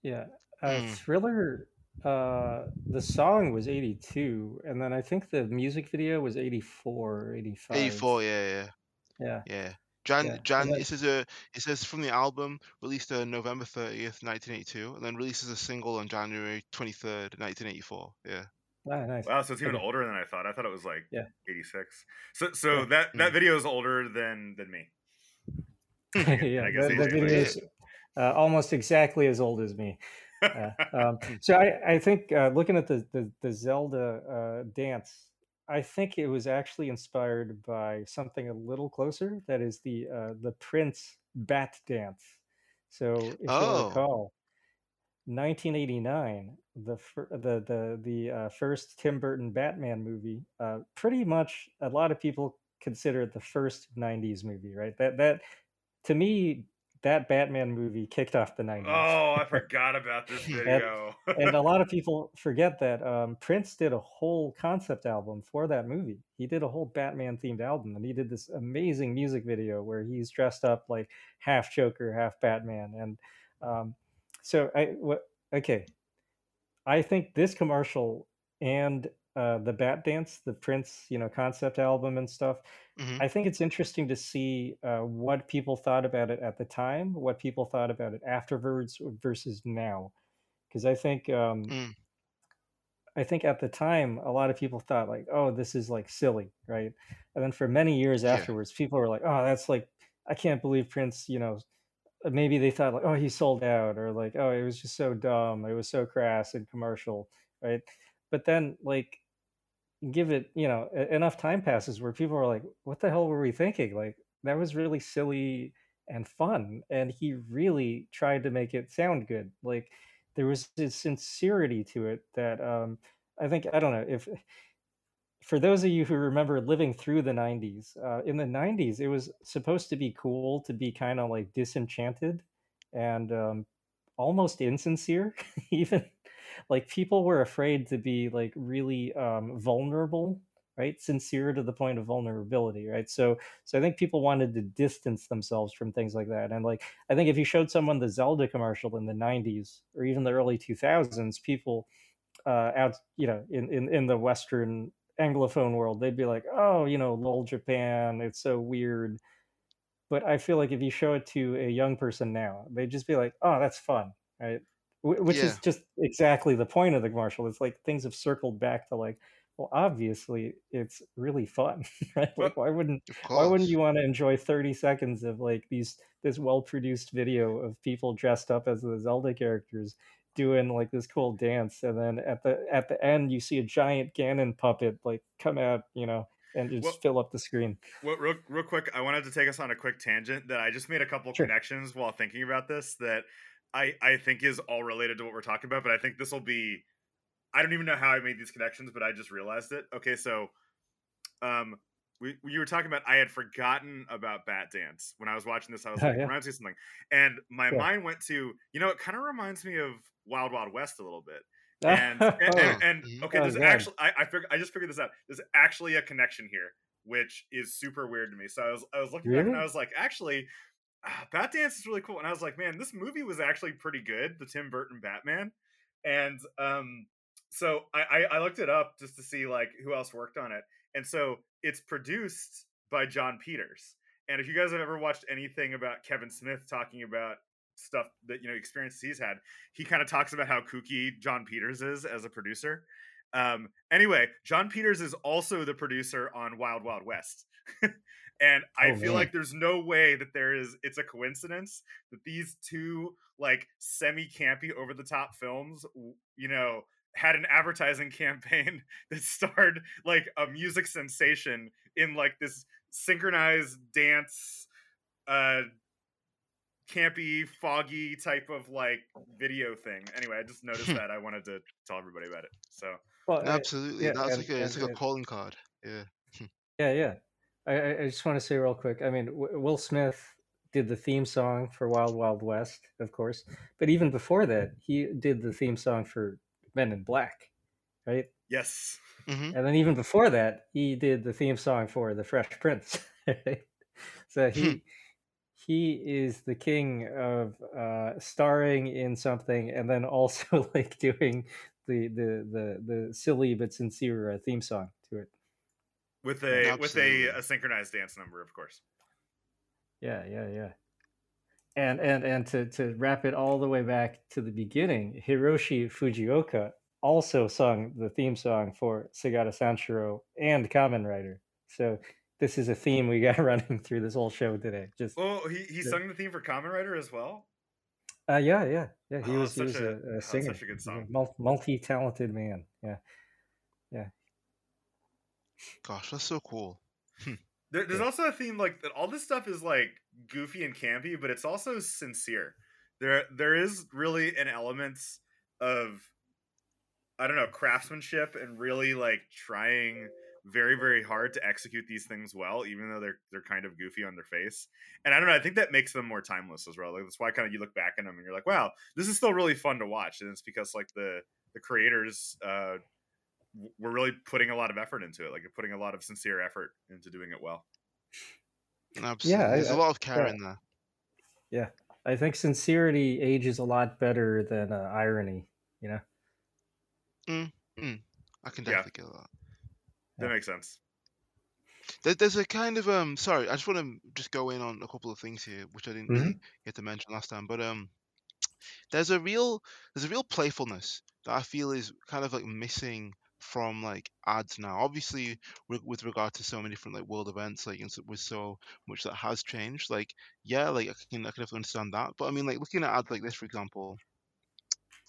yeah. Uh, Hmm. Thriller. Uh, the song was '82, and then I think the music video was '84 '85. 84 yeah yeah Yeah, Yeah. Jan yeah. And Jan then it says a it says from the album released on November 30th, 1982, and then released as a single on January 23rd, 1984. Yeah. ah, nice. Wow, so it's even Okay. older than I thought. I thought it was like Yeah, 86. So so yeah, that that Mm. video is older than than me. [laughs] [laughs] Yeah. The, video is uh, almost exactly as old as me. Yeah. Um, [laughs] so I, I think uh, looking at the the, the Zelda uh, dance, I think it was actually inspired by something a little closer. That is the uh, the Prince bat dance. So if Oh. recall, 1989, the fir- the the the uh, first Tim Burton Batman movie, uh, pretty much a lot of people consider it the first 90s movie, right? That that to me that Batman movie kicked off the 90s. Oh, I [laughs] forgot about this video. and, and, a lot of [laughs] people forget that um, Prince did a whole concept album for that movie. He did a whole Batman themed album, and he did this amazing music video where he's dressed up like half Joker, half Batman. And um, so, I what okay, I think this commercial and uh, the Batdance, the Prince, you know, concept album and stuff. Mm-hmm. I think it's interesting to see uh, what people thought about it at the time, what people thought about it afterwards versus now, because I think um, mm. I think at the time a lot of people thought like, oh, this is like silly, right? And then for many years yeah. afterwards, people were like, oh, that's like I can't believe Prince, you know. Maybe they thought like, oh, he sold out, or like, oh, it was just so dumb, it was so crass and commercial, right? But then like give it, you know, enough time passes where people are like, what the hell were we thinking? Like, that was really silly and fun. And he really tried to make it sound good. Like, there was this sincerity to it that um, I think, I don't know, if for those of you who remember living through the 90s, uh, in the 90s, it was supposed to be cool to be kind of like disenchanted and um, almost insincere, [laughs] even like people were afraid to be like really um, vulnerable right? Sincere to the point of vulnerability right? So so i think people wanted to distance themselves from things like that and like i think if you showed someone the zelda commercial in the 90s or even the early 2000s people uh out you know in in, in the western anglophone world they'd be like oh you know lol japan it's so weird. But i feel like if you show it to a young person now they'd just be like oh that's fun right which yeah. is just exactly the point of the commercial. It's like things have circled back to like, well, obviously it's really fun, [laughs] right? Like, why wouldn't why wouldn't you want to enjoy thirty seconds of like these this well produced video of people dressed up as the Zelda characters doing like this cool dance, and then at the at the end you see a giant Ganon puppet like come out, you know, and just well, fill up the screen. Well, real, real quick, I wanted to take us on a quick tangent that I just made a couple sure. connections while thinking about this that I I think is all related to what we're talking about, but I think this will be. I don't even know how I made these connections, but I just realized it. Okay, so, um, we you were talking about I had forgotten about Batdance when I was watching this. I was [laughs] oh, like, yeah. reminds me of something, and my yeah. mind went to you know it kind of reminds me of Wild Wild West a little bit. [laughs] And and, and, and, and okay, oh, there's actually I I, fig- I just figured this out. There's actually a connection here, which is super weird to me. So I was I was looking really? back and I was like, actually, [sighs] Batdance is really cool. And I was like, man, this movie was actually pretty good, the Tim Burton Batman. And um, so I, I, I looked it up just to see like who else worked on it. And so it's produced by Jon Peters. And if you guys have ever watched anything about Kevin Smith talking about stuff that you know experiences he's had, he kind of talks about how kooky Jon Peters is as a producer. Um, anyway, Jon Peters is also the producer on Wild Wild West. [laughs] And I oh, feel man. like there's no way that there is it's a coincidence that these two like semi campy over the top films, you know, had an advertising [laughs] campaign that starred like a music sensation in like this synchronized dance uh campy foggy type of like video thing. Anyway i just noticed [laughs] that. I wanted to tell everybody about it. So well, absolutely. yeah, that's and, like a it's like a calling card. Yeah. [laughs] Yeah yeah I, I just want to say real quick. I mean, Will Smith did the theme song for Wild Wild West, of course, but even before that, he did the theme song for Men in Black, right? Yes. Mm-hmm. And then even before that, he did the theme song for The Fresh Prince. [laughs] Right? So he hmm. he is the king of uh, starring in something and then also [laughs] like doing the the the the silly but sincere uh, theme song to it with a Absolutely. with a, a synchronized dance number, of course. Yeah, yeah, yeah. And and and to to wrap it all the way back to the beginning, Hiroshi Fujioka also sung the theme song for Segata Sanshiro and Kamen Rider. So this is a theme we got [laughs] running through this whole show today. Just oh, he he the, sung the theme for Kamen Rider as well. Uh, yeah, yeah, yeah. He oh, was he was a, a, a singer, such a good song, multi talented man. Yeah, yeah. Gosh, that's so cool. Hmm. There, there's also a theme like that. All this stuff is like goofy and campy, but it's also sincere. there there is really an element of I don't know craftsmanship and really like trying very very hard to execute these things well even though they're they're kind of goofy on their face and i don't know i think that makes them more timeless as well like that's why kind of you look back at them and you're like wow this is still really fun to watch and it's because like the the creators uh were really putting a lot of effort into it like putting a lot of sincere effort into doing it well absolutely yeah, there's I, a lot of care yeah. in there yeah i think sincerity ages a lot better than uh, irony you know mm, mm. i can definitely yeah. get that that makes sense. there's a kind of um. Sorry, I just want to just go in on a couple of things here, which I didn't Mhm. get to mention last time. But um, there's a real there's a real playfulness that I feel is kind of like missing from like ads now. Obviously, with, with regard to so many different like world events, like and so, with so much that has changed. Like, yeah, like I can I can definitely understand that. But I mean, like looking at ads like this, for example,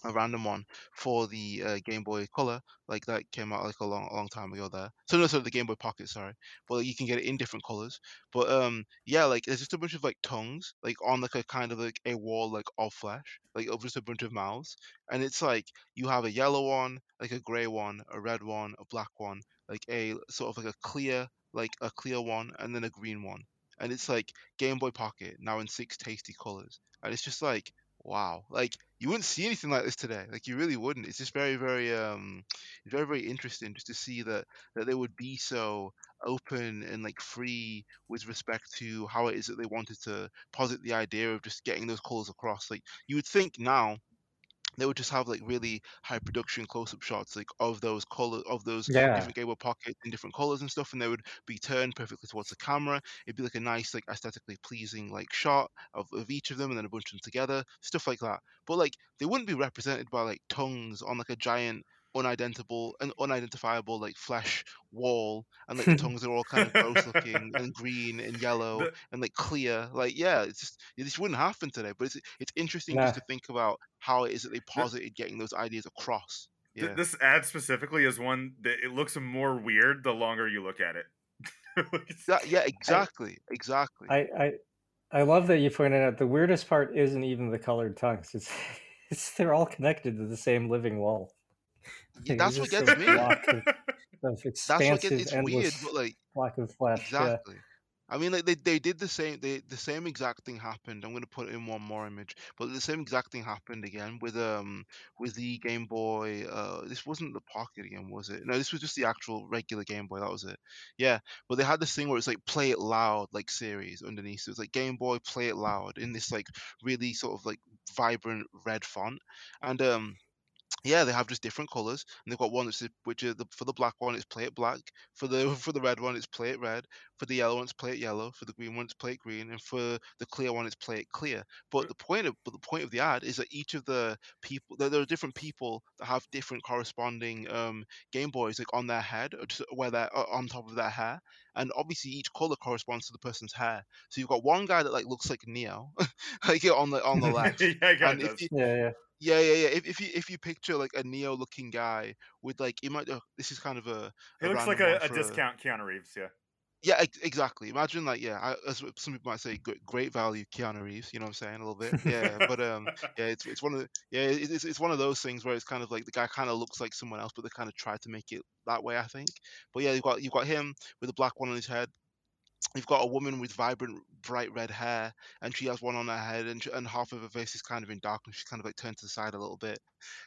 a random one for the uh, Game Boy Color, like that came out like a long, long time ago. There, so no, sorry, the Game Boy Pocket, sorry, but like, you can get it in different colors. But um, yeah, like there's just a bunch of like tongues, like on like a kind of like a wall like of flesh, like of just a bunch of mouths, and it's like you have a yellow one, like a gray one, a red one, a black one, like a sort of like a clear, like a clear one, and then a green one, and it's like Game Boy Pocket now in six tasty colors, and it's just like wow like you wouldn't see anything like this today like you really wouldn't. It's just very very um very very interesting just to see that that they would be so open and like free with respect to how it is that they wanted to posit the idea of just getting those calls across. Like you would think now they would just have like really high production close-up shots like of those color of those Yeah. different Boy pockets in different colors and stuff and they would be turned perfectly towards the camera it'd be like a nice like aesthetically pleasing like shot of, of each of them and then a bunch of them together stuff like that but like they wouldn't be represented by like tongues on like a giant unidentifiable and unidentifiable like flesh wall and like the [laughs] tongues are all kind of gross looking and green and yellow The- and like clear like yeah it's just this wouldn't happen today but it's it's interesting Yeah. just to think about how it is that they posited getting those ideas across yeah this ad specifically is one that it looks more weird the longer you look at it yeah [laughs] exactly exactly I, I I love that you pointed out the weirdest part isn't even the colored tongues. It's [laughs] it's they're all connected to the same living wall. [laughs] Yeah, that's what gets me [laughs] of, of that's what gets it's weird but like block of flesh. Yeah. Exactly. I mean, like they, they did the same. They the same exact thing happened. I'm gonna put in one more image, but the same exact thing happened again with um with the Game Boy. Uh, this wasn't the Pocket again, was it? No, this was just the actual regular Game Boy. That was it. Yeah, but they had this thing where it's like play it loud like series underneath. So it's like Game Boy play it loud in this like really sort of like vibrant red font, and um yeah, they have just different colors, and they've got one that's which is the, for the black one, it's play it black. For the [laughs] for the red one, it's play it red. For the yellow one, it's play it yellow. For the green one, it's play it green, and for the clear one, it's play it clear. But the point of but the point of the ad is that each of the people there, there are different people that have different corresponding um, Game Boys like on their head or just where they're on top of their hair, and obviously each color corresponds to the person's hair. So you've got one guy that like looks like Neo, [laughs] like on the on the [laughs] left, yeah, and if you, Yeah, yeah. Yeah, yeah, yeah. If, if you if you picture like a Neo looking guy with like it might uh, this is kind of a, a looks like a, a discount Keanu Reeves. Yeah. yeah ex- exactly. Imagine like yeah, I, as some people might say, great, value Keanu Reeves. You know what I'm saying a little bit. Yeah, but um [laughs] yeah, it's it's one of the yeah it's it's one of those things where it's kind of like the guy kind of looks like someone else, but they kind of try to make it that way. I think. But yeah, you've got you've got him with a black one on his head. You've got a woman with vibrant, bright red hair, and she has one on her head, and, sh and half of her face is kind of in darkness. She's kind of like turned to the side a little bit.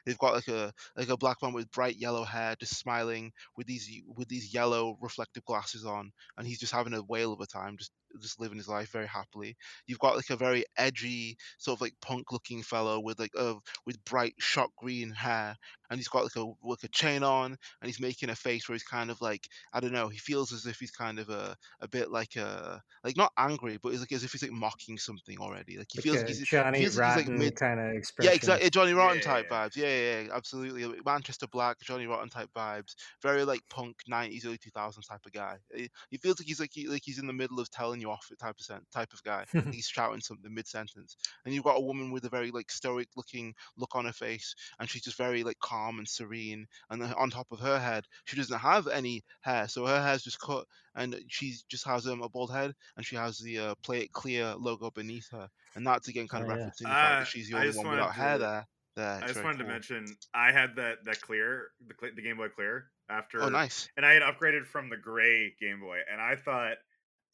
They've got like a like a black man with bright yellow hair, just smiling with these with these yellow reflective glasses on, and he's just having a whale of a time, just just living his life very happily. You've got like a very edgy, sort of like punk looking fellow with like a with bright shot green hair, and he's got like a like a chain on, and he's making a face where he's kind of like I don't know, he feels as if he's kind of a a bit like a like not angry, but it's like as if he's like mocking something already. Like he Like feels a like he's he Johnny feels like he's like mid kind of expression. yeah, exactly. Johnny Rotten yeah, type yeah. vibes. Yeah, yeah, yeah, absolutely. Manchester Black, Johnny Rotten type vibes. Very like punk '90s, early 2000s type of guy. He, he feels like he's like he, like he's in the middle of telling you off type of sen- type of guy. [laughs] He's shouting something mid sentence, and you've got a woman with a very like stoic looking look on her face, and she's just very like calm and serene. And on top of her head, she doesn't have any hair, so her hair's just cut, and she just has um, a bald head, and she has the uh, "Play It Clear" logo beneath her, and that's again kind Oh, of yeah. referencing the fact Uh, that she's the only just one wanted without hair there. There, I just very wanted to mention I had that that clear the the Game Boy Clear after Oh, nice. and I had upgraded from the gray Game Boy, and I thought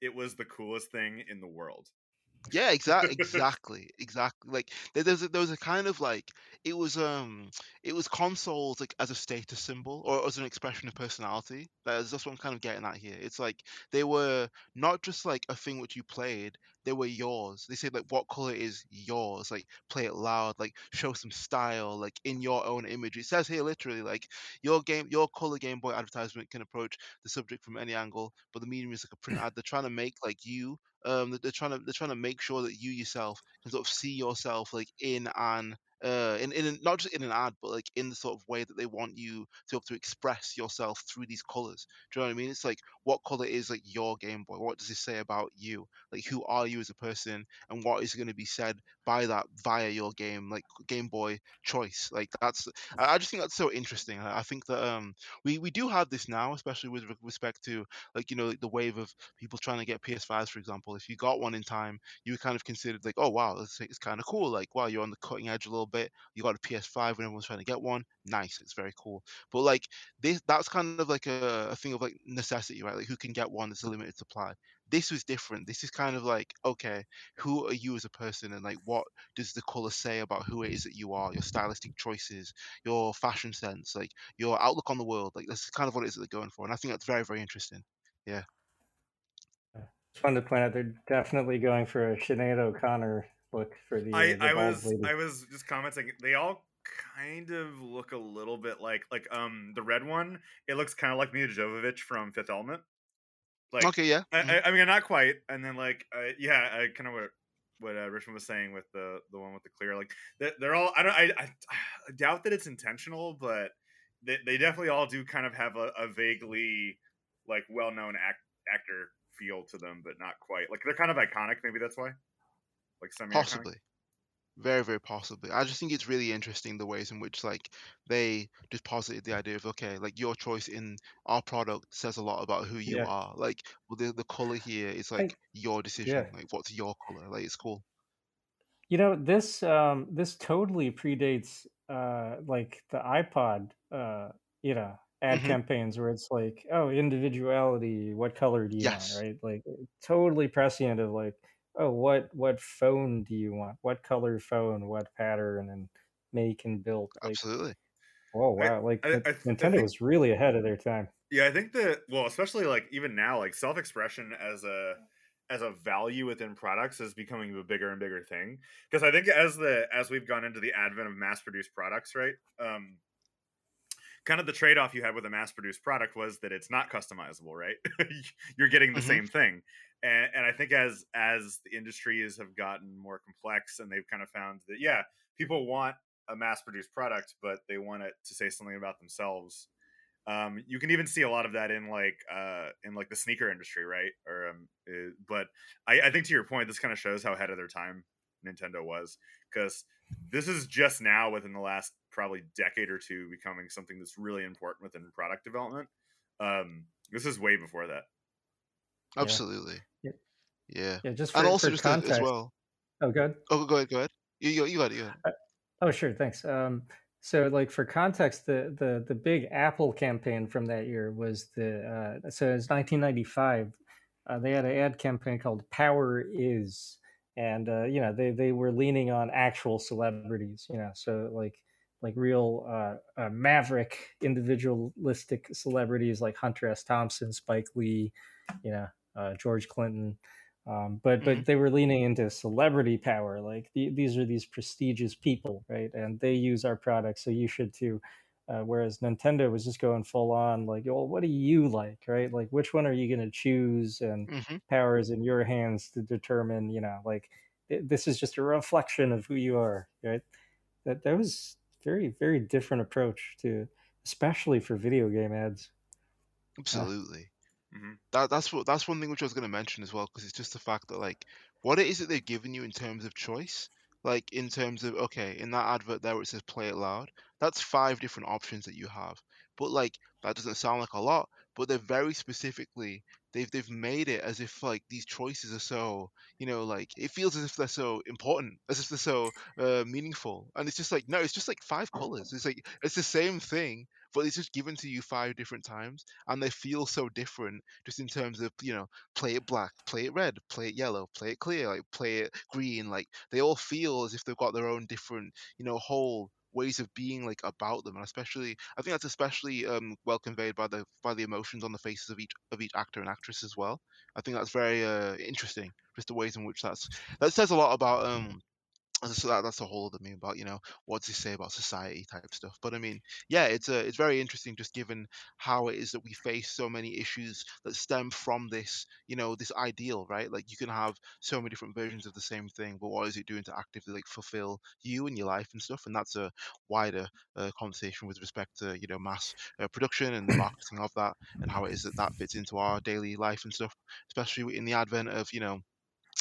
it was the coolest thing in the world. Yeah, exactly, [laughs] exactly, exactly. Like there, there's a, there was a kind of like it was um it was consoles like as a status symbol or as an expression of personality. That's that's what I'm kind of getting at here. It's like they were not just like a thing which you played; they were yours. They said like what color is yours. Like play it loud. Like show some style. Like in your own image. It says here literally like your game, your color Game Boy advertisement can approach the subject from any angle, but the medium is like a print ad. They're trying to make like you um they're trying to they're trying to make sure that you yourself can sort of see yourself like in an uh in, in not just in an ad but like in the sort of way that they want you to be able to express yourself through these colors. Do you know what i mean? It's like what color is like your game boy? What does this say about you? Like who are you as a person? And what is going to be said by that via your game like game boy choice like that's i, just think that's so interesting I, think that um we we do have this now especially with respect to like you know like the wave of people trying to get ps5s for example if you got one in time you were kind of considered like oh wow it's, it's kind of cool like wow you're on the cutting edge a little bit you got a ps5 when everyone's trying to get one nice it's very cool. But like this that's kind of like a, a thing of like necessity right like who can get one that's a limited supply this was different this is kind of like okay who are you as a person and like what does the color say about who it is that you are your stylistic choices your fashion sense like your outlook on the world like that's kind of what it is that they're going for and i think that's very very interesting yeah Just wanted to point out they're definitely going for a Sinead O'Connor look for the. Uh, I, the I was lady. I was just commenting. They all kind of look a little bit like like um the red one. It looks kind of like Mia Jovovich from Fifth Element. Like okay yeah I, mhm. I, I mean not quite. And then like uh, yeah, I kind of what what uh, Richmond was saying with the the one with the clear like they're, they're all I don't I, I I doubt that it's intentional, but they they definitely all do kind of have a, a vaguely like well known act, actor feel to them, but not quite. Like they're kind of iconic. Maybe that's why. Like semi possibly very very possibly i just think it's really interesting the ways in which like they just posited the idea of okay like your choice in our product says a lot about who you Yeah. are like well, the, the color here is I- like your decision yeah. like what's your color like it's cool You know this um this totally predates uh like the iPod uh you know ad Mhm. campaigns where it's like oh individuality what color do you Yes. want right like totally prescient of like oh what what phone do you want what color phone what pattern and make and build like absolutely oh wow like I- Nin- I I Nintendo was really ahead of their time Yeah, I think that well, especially like even now, like self expression as a as a value within products is becoming a bigger and bigger thing. Because I think as the as we've gone into the advent of mass produced products, right? Um kind of the trade off you had with a mass produced product was that it's not customizable, right? [laughs] You're getting the Mhm. same thing. And and I think as as the industries have gotten more complex and they've kind of found that yeah, people want a mass produced product, but they want it to say something about themselves um, you can even see a lot of that in like uh, in like the sneaker industry, right? Or um, uh, but I, I think to your point, this kind of shows how ahead of their time Nintendo was because this is just now within the last probably decade or two becoming something that's really important within product development. Um, this is way before that. Yeah. absolutely Yeah. yeah just for, and also for just context as well oh good oh go ahead go ahead you, you, you got it you got it. Oh, sure. Thanks. Um, so, like for context, the the the big Apple campaign from that year was the uh, so it's 1995. Uh, they had an ad campaign called "Power Is," and uh, you know they they were leaning on actual celebrities. You know, so like like real uh, uh, maverick individualistic celebrities like Hunter S. Thompson, Spike Lee, you know, uh, George Clinton. Um, but but Mhm. they were leaning into celebrity power. Like the, these are these prestigious people, right? And they use our product, so you should too. Uh, whereas Nintendo was just going full on, like, well, what do you like, right? Like, which one are you going to choose? And Mhm. power is in your hands to determine, you know, like th- this is just a reflection of who you are, right? That that was very very different approach to, especially for video game ads. Absolutely. Mm-hmm. That that's what that's one thing which I was going to mention as well because it's just the fact that like what it is that they've given you in terms of choice. Like in terms of okay, in that advert there where it says play it loud, that's five different options that you have. But like that doesn't sound like a lot, but they're very specifically they've they've made it as if like these choices are so you know like it feels as if they're so important as if they're so uh, meaningful and it's just like no it's just like five colors it's like it's the same thing but it's just given to you five different times and they feel so different just in terms of you know play it black play it red play it yellow play it clear like play it green like they all feel as if they've got their own different you know whole ways of being like about them and especially i think that's especially um, well conveyed by the by the emotions on the faces of each of each actor and actress as well. I think that's very uh, interesting just the ways in which that's that says a lot about um so that, that's the whole other mean about you know what does it say about society type stuff. But i mean yeah it's a, it's very interesting just given how it is that we face so many issues that stem from this you know this ideal right? Like you can have so many different versions of the same thing but what is it doing to actively like fulfill you and your life and stuff? And that's a wider uh, conversation with respect to you know mass uh, production and the [coughs] marketing of that and how it is that that fits into our daily life and stuff especially in the advent of you know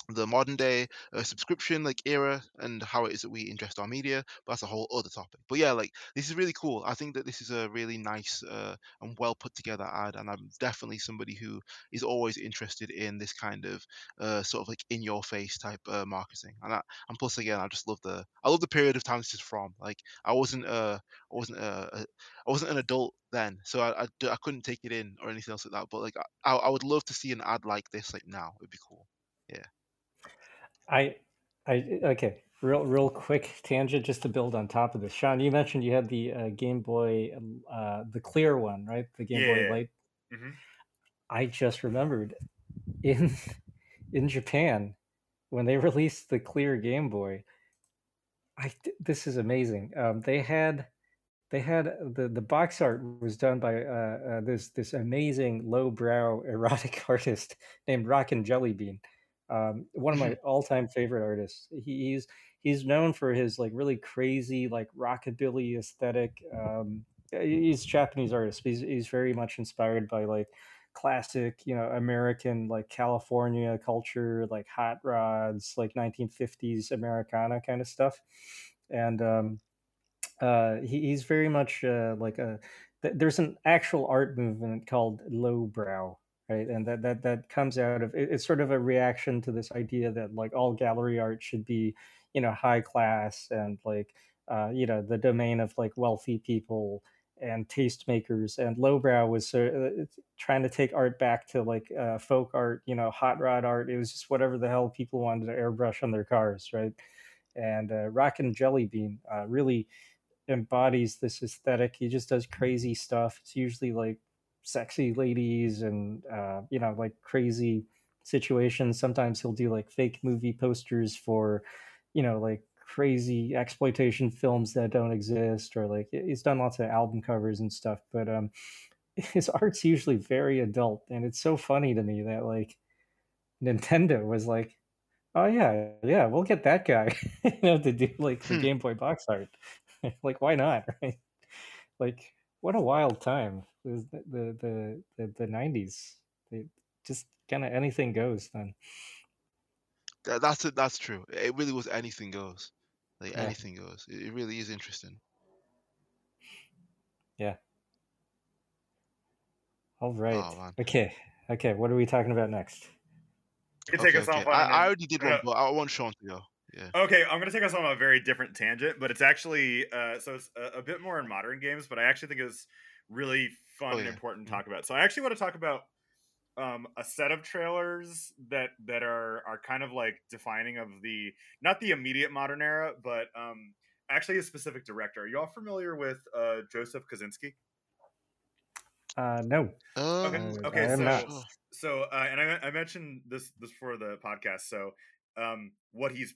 the modern day uh, subscription like era and how it is that we ingest our media but that's a whole other topic but yeah like this is really cool i think that this is a really nice uh, and well put together ad and i'm definitely somebody who is always interested in this kind of uh, sort of like in your face type uh, marketing and, I, and plus again i just love the i love the period of time this is from like i wasn't uh i wasn't uh, I wasn't an adult then, so I, I, I, couldn't take it in or anything else like that. But like, I, I would love to see an ad like this like now. It'd be cool. Yeah. I, I okay. Real, real quick tangent just to build on top of this. Sean, you mentioned you had the uh, Game Boy, uh, the clear one, right? The Game Yeah. Boy Light. Mm-hmm. I just remembered in [laughs] in Japan when they released the clear Game Boy. I this is amazing. Um, they had they had the the box art was done by uh, uh, this this amazing lowbrow [laughs] erotic artist named Rockin' Jelly Bean. Um, one of my [laughs] all time favorite artists. He, he's he's known for his like really crazy like rockabilly aesthetic. Um, he's a Japanese artist. He's he's very much inspired by like classic, you know, American like California culture, like hot rods, like 1950s Americana kind of stuff. And um, uh, he, he's very much uh, like a. th- There's an actual art movement called lowbrow, right? And that that that comes out of it, it's sort of a reaction to this idea that like all gallery art should be, you know, high class and like, uh, you know, the domain of like wealthy people and tastemakers. And lowbrow was uh, trying to take art back to like uh, folk art, you know, hot rod art. It was just whatever the hell people wanted to airbrush on their cars, right? And uh, and Jelly Bean uh, really embodies this aesthetic. He just does crazy stuff. It's usually like sexy ladies and uh, you know like crazy situations. Sometimes he'll do like fake movie posters for you know like crazy exploitation films that don't exist or like he's done lots of album covers and stuff but um [laughs] his art's usually very adult and it's so funny to me that like nintendo was like oh yeah yeah we'll get that guy [laughs] you know to do like the Hmm. game boy box art [laughs] like why not right like what a wild time it was the the the, the, the 90s just kind of anything goes then That, that's it. That's true. It really was anything goes. Like Yeah. anything goes. It, it really is interesting. Yeah. All right Oh, man. okay okay what are we talking about next You can take Okay, us okay. off on I, I already did one, uh, but I want Sean to go. Yeah. Okay, I'm gonna take us on a very different tangent, but it's actually uh, so it's a, a bit more in modern games, but I actually think it's really fun Oh, and important to Mhm. talk about. So I actually want to talk about um, a set of trailers that that are are kind of like defining of the not the immediate modern era, but um, actually a specific director. Are you all familiar with uh, Joseph Kosinski? uh no Okay, Um, Uh, okay, so not. so uh, and I, I mentioned this this for the podcast. So um, what he's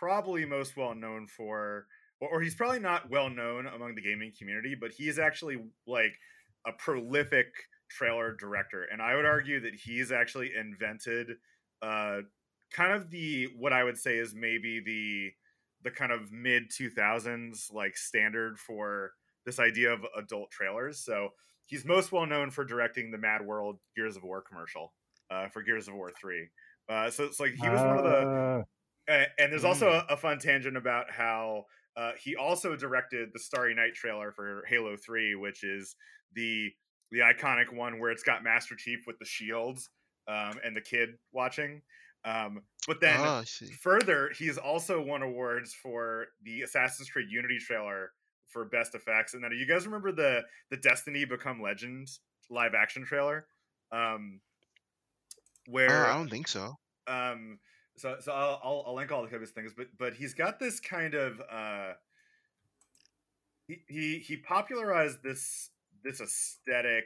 probably most well known for, or, he's probably not well known among the gaming community, but he's actually like a prolific trailer director, and I would argue that he's actually invented uh, kind of the what I would say is maybe the the kind of mid 2000s like standard for this idea of adult trailers. So he's most well known for directing the Mad World Gears of War commercial uh, for Gears of War Three. Uh, so it's like he was one of the. Uh, and there's also mm. a, a, fun tangent about how uh, he also directed the Starry Night trailer for Halo Three, which is the the iconic one where it's got Master Chief with the shields um, and the kid watching. Um, but then Oh, further, he's also won awards for the Assassin's Creed Unity trailer for best effects. And then you guys remember the the Destiny Become Legend live action trailer? Um, Uh, where I don't think so. um so so I'll, I'll I'll link all of his things, but but he's got this kind of uh he he, he popularized this this aesthetic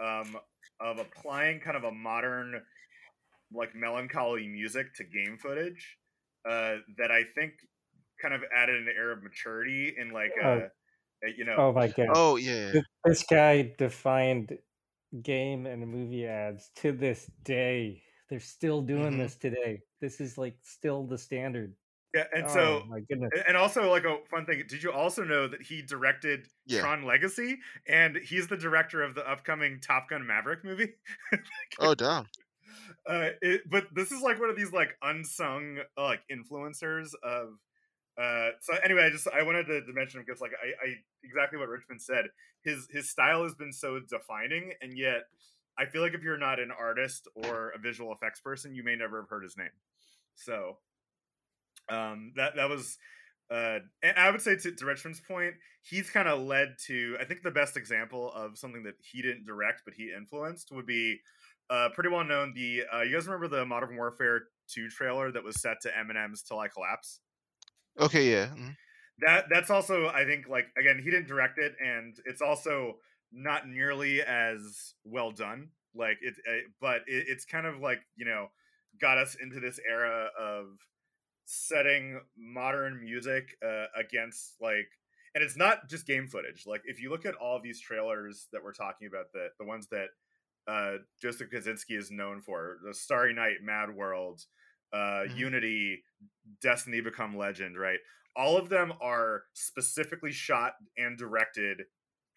um of applying kind of a modern like melancholy music to game footage uh that I think kind of added an air of maturity in like Oh. a, a, you know Oh my god. Oh yeah. Th- This guy defined game and movie ads to this day. They're still doing Mhm. this today. This is like still the standard. yeah and oh so my goodness. and also like a fun thing did you also know that he directed Yeah. Tron Legacy, and he's the director of the upcoming Top Gun Maverick movie. [laughs] Oh damn. [laughs] Uh, it, but this is like one of these like unsung uh, like influencers of. Uh, so anyway, I just I wanted to, to mention him because like I, I exactly what Richmond said. His his style has been so defining, and yet I feel like if you're not an artist or a visual effects person, you may never have heard his name. So um, that that was uh, and I would say to, to Richmond's point, he's kind of led to I think the best example of something that he didn't direct but he influenced would be uh, pretty well known. The uh, you guys remember the Modern Warfare two trailer that was set to Eminem's "Till I Collapse." Okay, yeah. mhm. That that's also I think like again he didn't direct it, and it's also not nearly as well done. Like it, uh, but it, it's kind of like you know got us into this era of setting modern music uh, against like and it's not just game footage like if you look at all these trailers that we're talking about the the ones that uh joseph kosinski is known for the starry night mad world uh Mhm. unity destiny become legend right all of them are specifically shot and directed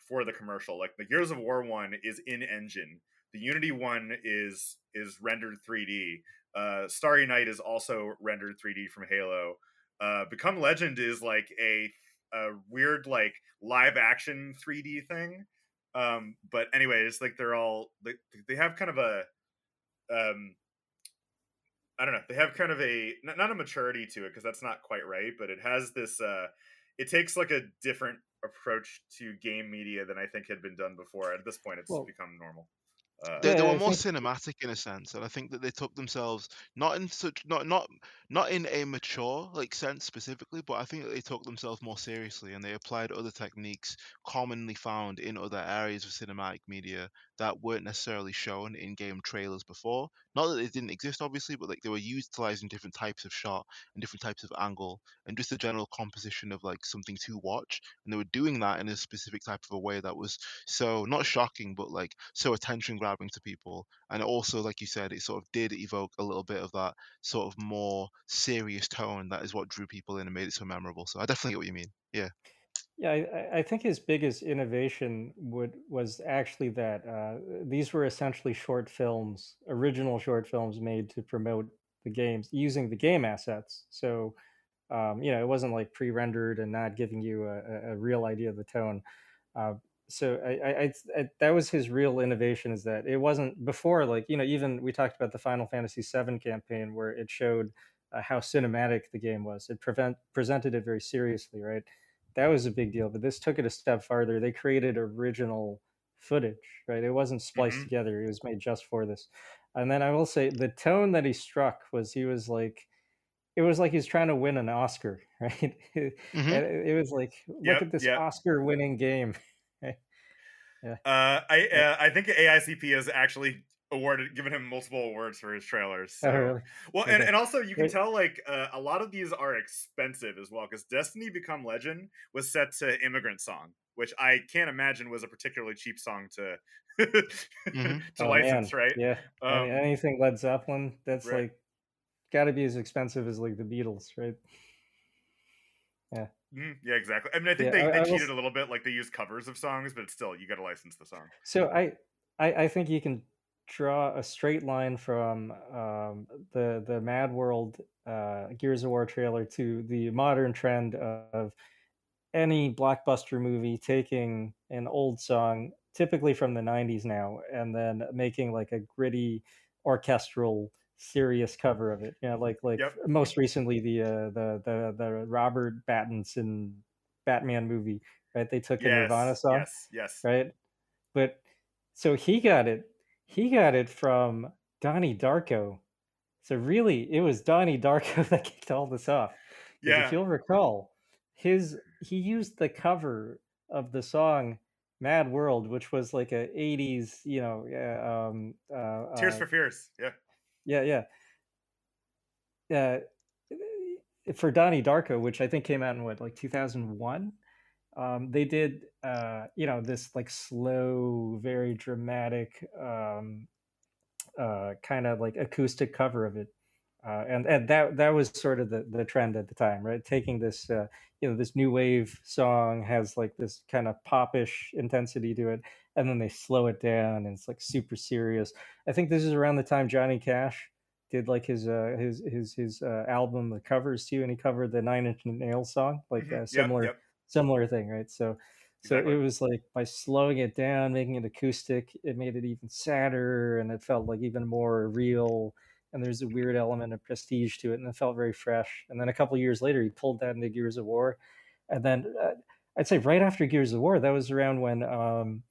for the commercial like the gears of war one is in engine the unity one is is rendered 3d uh, Starry Night is also rendered 3D from Halo. Uh, Become Legend is like a, a weird like live action 3D thing. Um, but anyway, it's like they're all they, they have kind of a um, I don't know. They have kind of a not, not a maturity to it because that's not quite right, but it has this. Uh, it takes like a different approach to game media than I think had been done before. At this point, it's Well- become normal. Uh, They, they were more cinematic in a sense, and I think that they took themselves not in such not not not in a mature like sense specifically, but I think that they took themselves more seriously and they applied other techniques commonly found in other areas of cinematic media that weren't necessarily shown in game trailers before. Not that they didn't exist, obviously, but like they were utilizing different types of shot and different types of angle and just the general composition of like something to watch. And they were doing that in a specific type of a way that was so not shocking, but like so attention grabbing to people. And also, like you said, it sort of did evoke a little bit of that sort of more serious tone that is what drew people in and made it so memorable. So I definitely get what you mean. Yeah. Yeah, I, I- think his biggest innovation would was actually that uh, these were essentially short films, original short films made to promote the games using the game assets. So, um, you know, it wasn't like pre-rendered and not giving you a, a- real idea of the tone. Uh, so I, I, I, I that was his real innovation is that it wasn't before like you know even we talked about the Final Fantasy VII campaign where it showed uh, how cinematic the game was. It prevent presented it very seriously, right? That was a big deal. But this took it a step farther. They created original footage, right? It wasn't spliced Mhm. together. It was made just for this. And then I will say the tone that he struck was he was like, it was like he's trying to win an Oscar, [laughs] right? Mhm. It, was like, look Yep, at this yep. Oscar-winning game. [laughs] Uh, I uh, I think AICP is actually awarded given him multiple awards for his trailers. So. Oh, really? Well, and, Okay. and also you can tell like uh, a lot of these are expensive as well because Destiny Become Legend was set to Immigrant Song, which I can't imagine was a particularly cheap song to Mhm. [laughs] to Oh, license, man. right? Yeah. Any- Um, anything Led Zeppelin, that's right. like got to be as expensive as like the Beatles, right? Yeah. Mm, yeah, exactly. I mean, I think Yeah, they, I- they I cheated will- a little bit. Like they used covers of songs, but still you got to license the song. So I, I, I think you can draw a straight line from um, the the Mad World uh, Gears of War trailer to the modern trend of any blockbuster movie taking an old song, typically from the '90s now, and then making like a gritty orchestral serious cover of it. You know, like like Yep. most recently the uh, the the the Robert Pattinson Batman movie, right? They took a Nirvana song yes, yes. right? But so he got it. He got it from Donnie Darko. So really, it was Donnie Darko [laughs] that kicked all this off. Yeah, If you'll recall, his he used the cover of the song "Mad World," which was like a '80s, you know, uh, um, uh, Tears uh, for Fears. Yeah, yeah, yeah. Uh, for Donnie Darko, which I think came out in what, like 2001? Um, they did, uh, you know, this like slow, very dramatic, um, uh, kind of like acoustic cover of it. Uh, and and that that was sort of the, the trend at the time, right? Taking this, uh, you know, this new wave song has like this kind of popish intensity to it, and then they slow it down, and it's like super serious. I think this is around the time Johnny Cash did like his uh, his his his uh, album, the covers too, and he covered the Nine Inch Nails song, like Mhm. a Yep, similar yep. Similar thing, right? So so Exactly. it was like by slowing it down, making it acoustic, it made it even sadder, and it felt like even more real. And there's a weird element of prestige to it, and it felt very fresh. And then a couple years later, he pulled that into Gears of War, and then uh, I'd say right after Gears of War, that was around when um,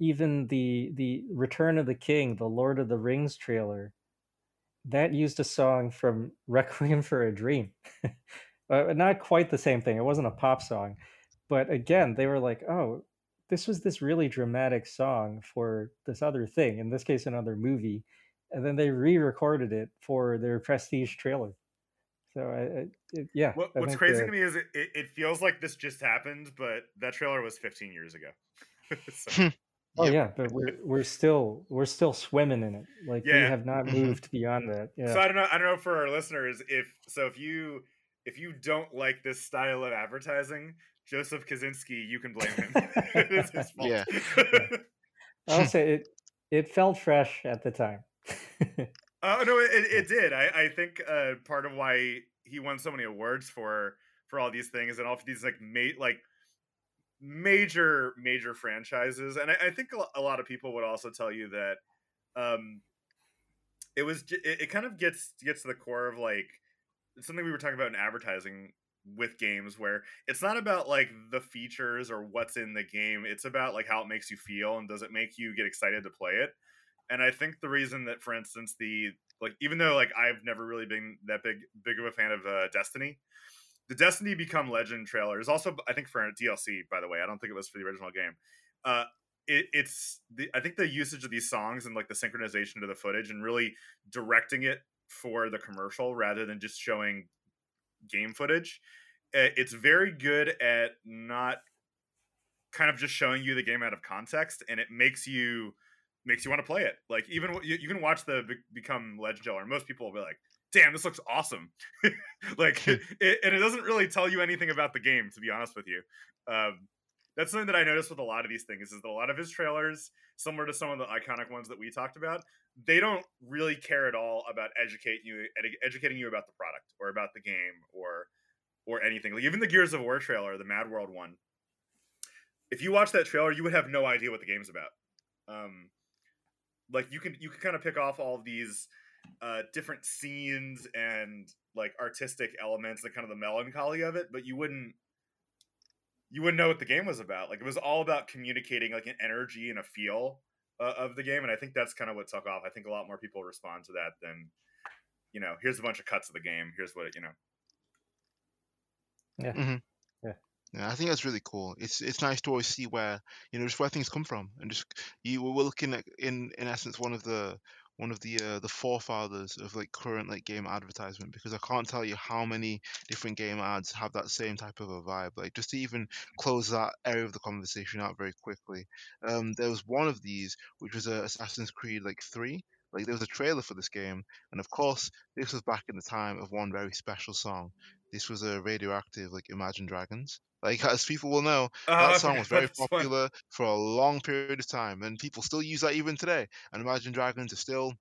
even the the Return of the King, the Lord of the Rings trailer, that used a song from [laughs] Requiem for a Dream. [laughs] uh, not quite the same thing. It wasn't a pop song, but again, they were like, "Oh, this was this really dramatic song for this other thing. In this case, another movie." And then they re-recorded it for their Prestige trailer. So, I, I it, yeah. What, I what's crazy uh, to me is it, it, it feels like this just happened, but that trailer was 15 years ago. [laughs] so, Oh yeah, but we're we're still we're still swimming in it. Like we have not Mhm. moved beyond that. Yeah. so I don't know. I don't know for our listeners if so if you if you don't like this style of advertising, Joseph Kosinski, you can blame him. [laughs] [laughs] it's his fault. Yeah. [laughs] I'll say it it felt fresh at the time. Oh no, it, it, it did. I, I think uh, part of why he won so many awards for for all these things and all of these like ma- like major major franchises, and I, I think a a lot of people would also tell you that um, it was j- it, it kind of gets gets to the core of like it's something we were talking about in advertising with games where it's not about like the features or what's in the game it's about like how it makes you feel and does it make you get excited to play it. And i think the reason that for instance the like even though like i've never really been that big big of a fan of uh, destiny the destiny become legend trailer is also i think for a dlc by the way i don't think it was for the original game. Uh it, it's the i think the usage of these songs and like the synchronization to the footage and really directing it for the commercial rather than just showing game footage. It's very good at not kind of just showing you the game out of context and it makes you makes you want to play it. Like even you, you can watch the Be- become legend trailer and most people will be like damn this looks awesome. [laughs] Like [laughs] it, and it doesn't really tell you anything about the game to be honest with you. Um, that's something that i noticed with a lot of these things is that a lot of his trailers similar to some of the iconic ones that we talked about they don't really care at all about educating you edu- educating you about the product or about the game or or anything. Like even the gears of war trailer the mad world one if you watch that trailer you would have no idea what the game's about. Um like you can you can kind of pick off all of these uh different scenes and like artistic elements and kind of the melancholy of it but you wouldn't you wouldn't know what the game was about. Like it was all about communicating like an energy and a feel uh, of the game and i think that's kind of what took off. I think a lot more people respond to that than you know here's a bunch of cuts of the game here's what it, you know. Yeah, Yeah. I think that's really cool. It's it's nice to always see where you know just where things come from, and just you we're looking at in in essence one of the one of the uh, the forefathers of like current like game advertisement because I can't tell you how many different game ads have that same type of a vibe. Like just to even close that area of the conversation out very quickly, um, there was one of these which was uh, Assassin's Creed like three. Like there was a trailer for this game, and of course, this was back in the time of one very special song. This was a radioactive, like Imagine Dragons. Like as people will know, Oh, that song was [laughs] very about this one. popular for a long period of time, and people still use that even today. And Imagine Dragons are still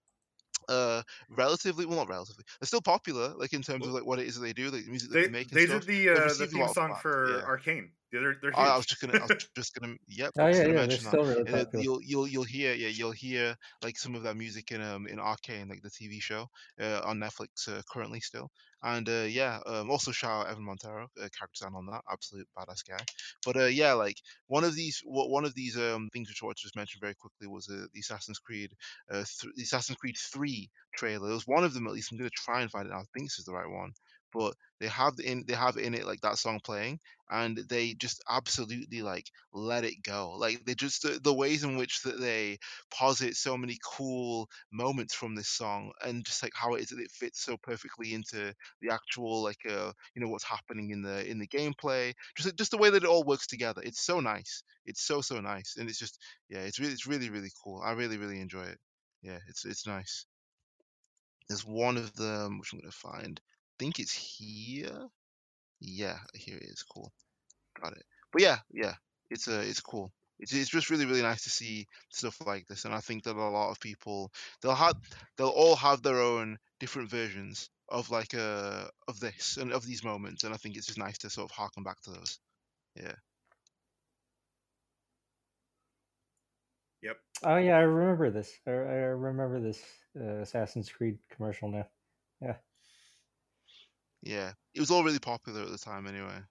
uh relatively well not relatively they're still popular like in terms of like what it is that they do like the music that They they make they stuff did the uh, the received a lot theme song for yeah. Arcane. They're they're I, I was just gonna, I was [laughs] just gonna, yep, I Oh was yeah, gonna yeah, mention that. really Uh, you'll, you'll, you'll hear, yeah, you'll hear like some of that music in um in Arcane, like the TV show, uh, on Netflix uh, currently still. And uh, yeah, um, also shout out Evan Montero, uh, character design on that, absolute badass guy. But uh, yeah, like one of these, one of these um things which I wanted to just mention very quickly was uh, the Assassin's Creed, uh, th- the Assassin's Creed Three trailer. It was one of them at least. I'm gonna try and find it. I think this is the right one. But they have in they have in it like that song playing, and they just absolutely like let it go like they just the, the ways in which that they posit so many cool moments from this song and just like how it is that it fits so perfectly into the actual like uh you know what's happening in the in the gameplay just just the way that it all works together. It's so nice. It's so so nice and it's just yeah it's really it's really really cool. I really really enjoy it. Yeah it's it's nice. There's one of them which i'm gonna find. i think it's here. Yeah here it is cool. Got it. But yeah yeah it's uh it's cool. It's, it's just really really nice to see stuff like this and i think that a lot of people they'll have they'll all have their own different versions of like uh of this and of these moments and i think it's just nice to sort of harken back to those. Yeah. Yep. Oh yeah, I remember this. I, I remember this uh, Assassin's Creed commercial now. yeah it was all really popular at the time anyway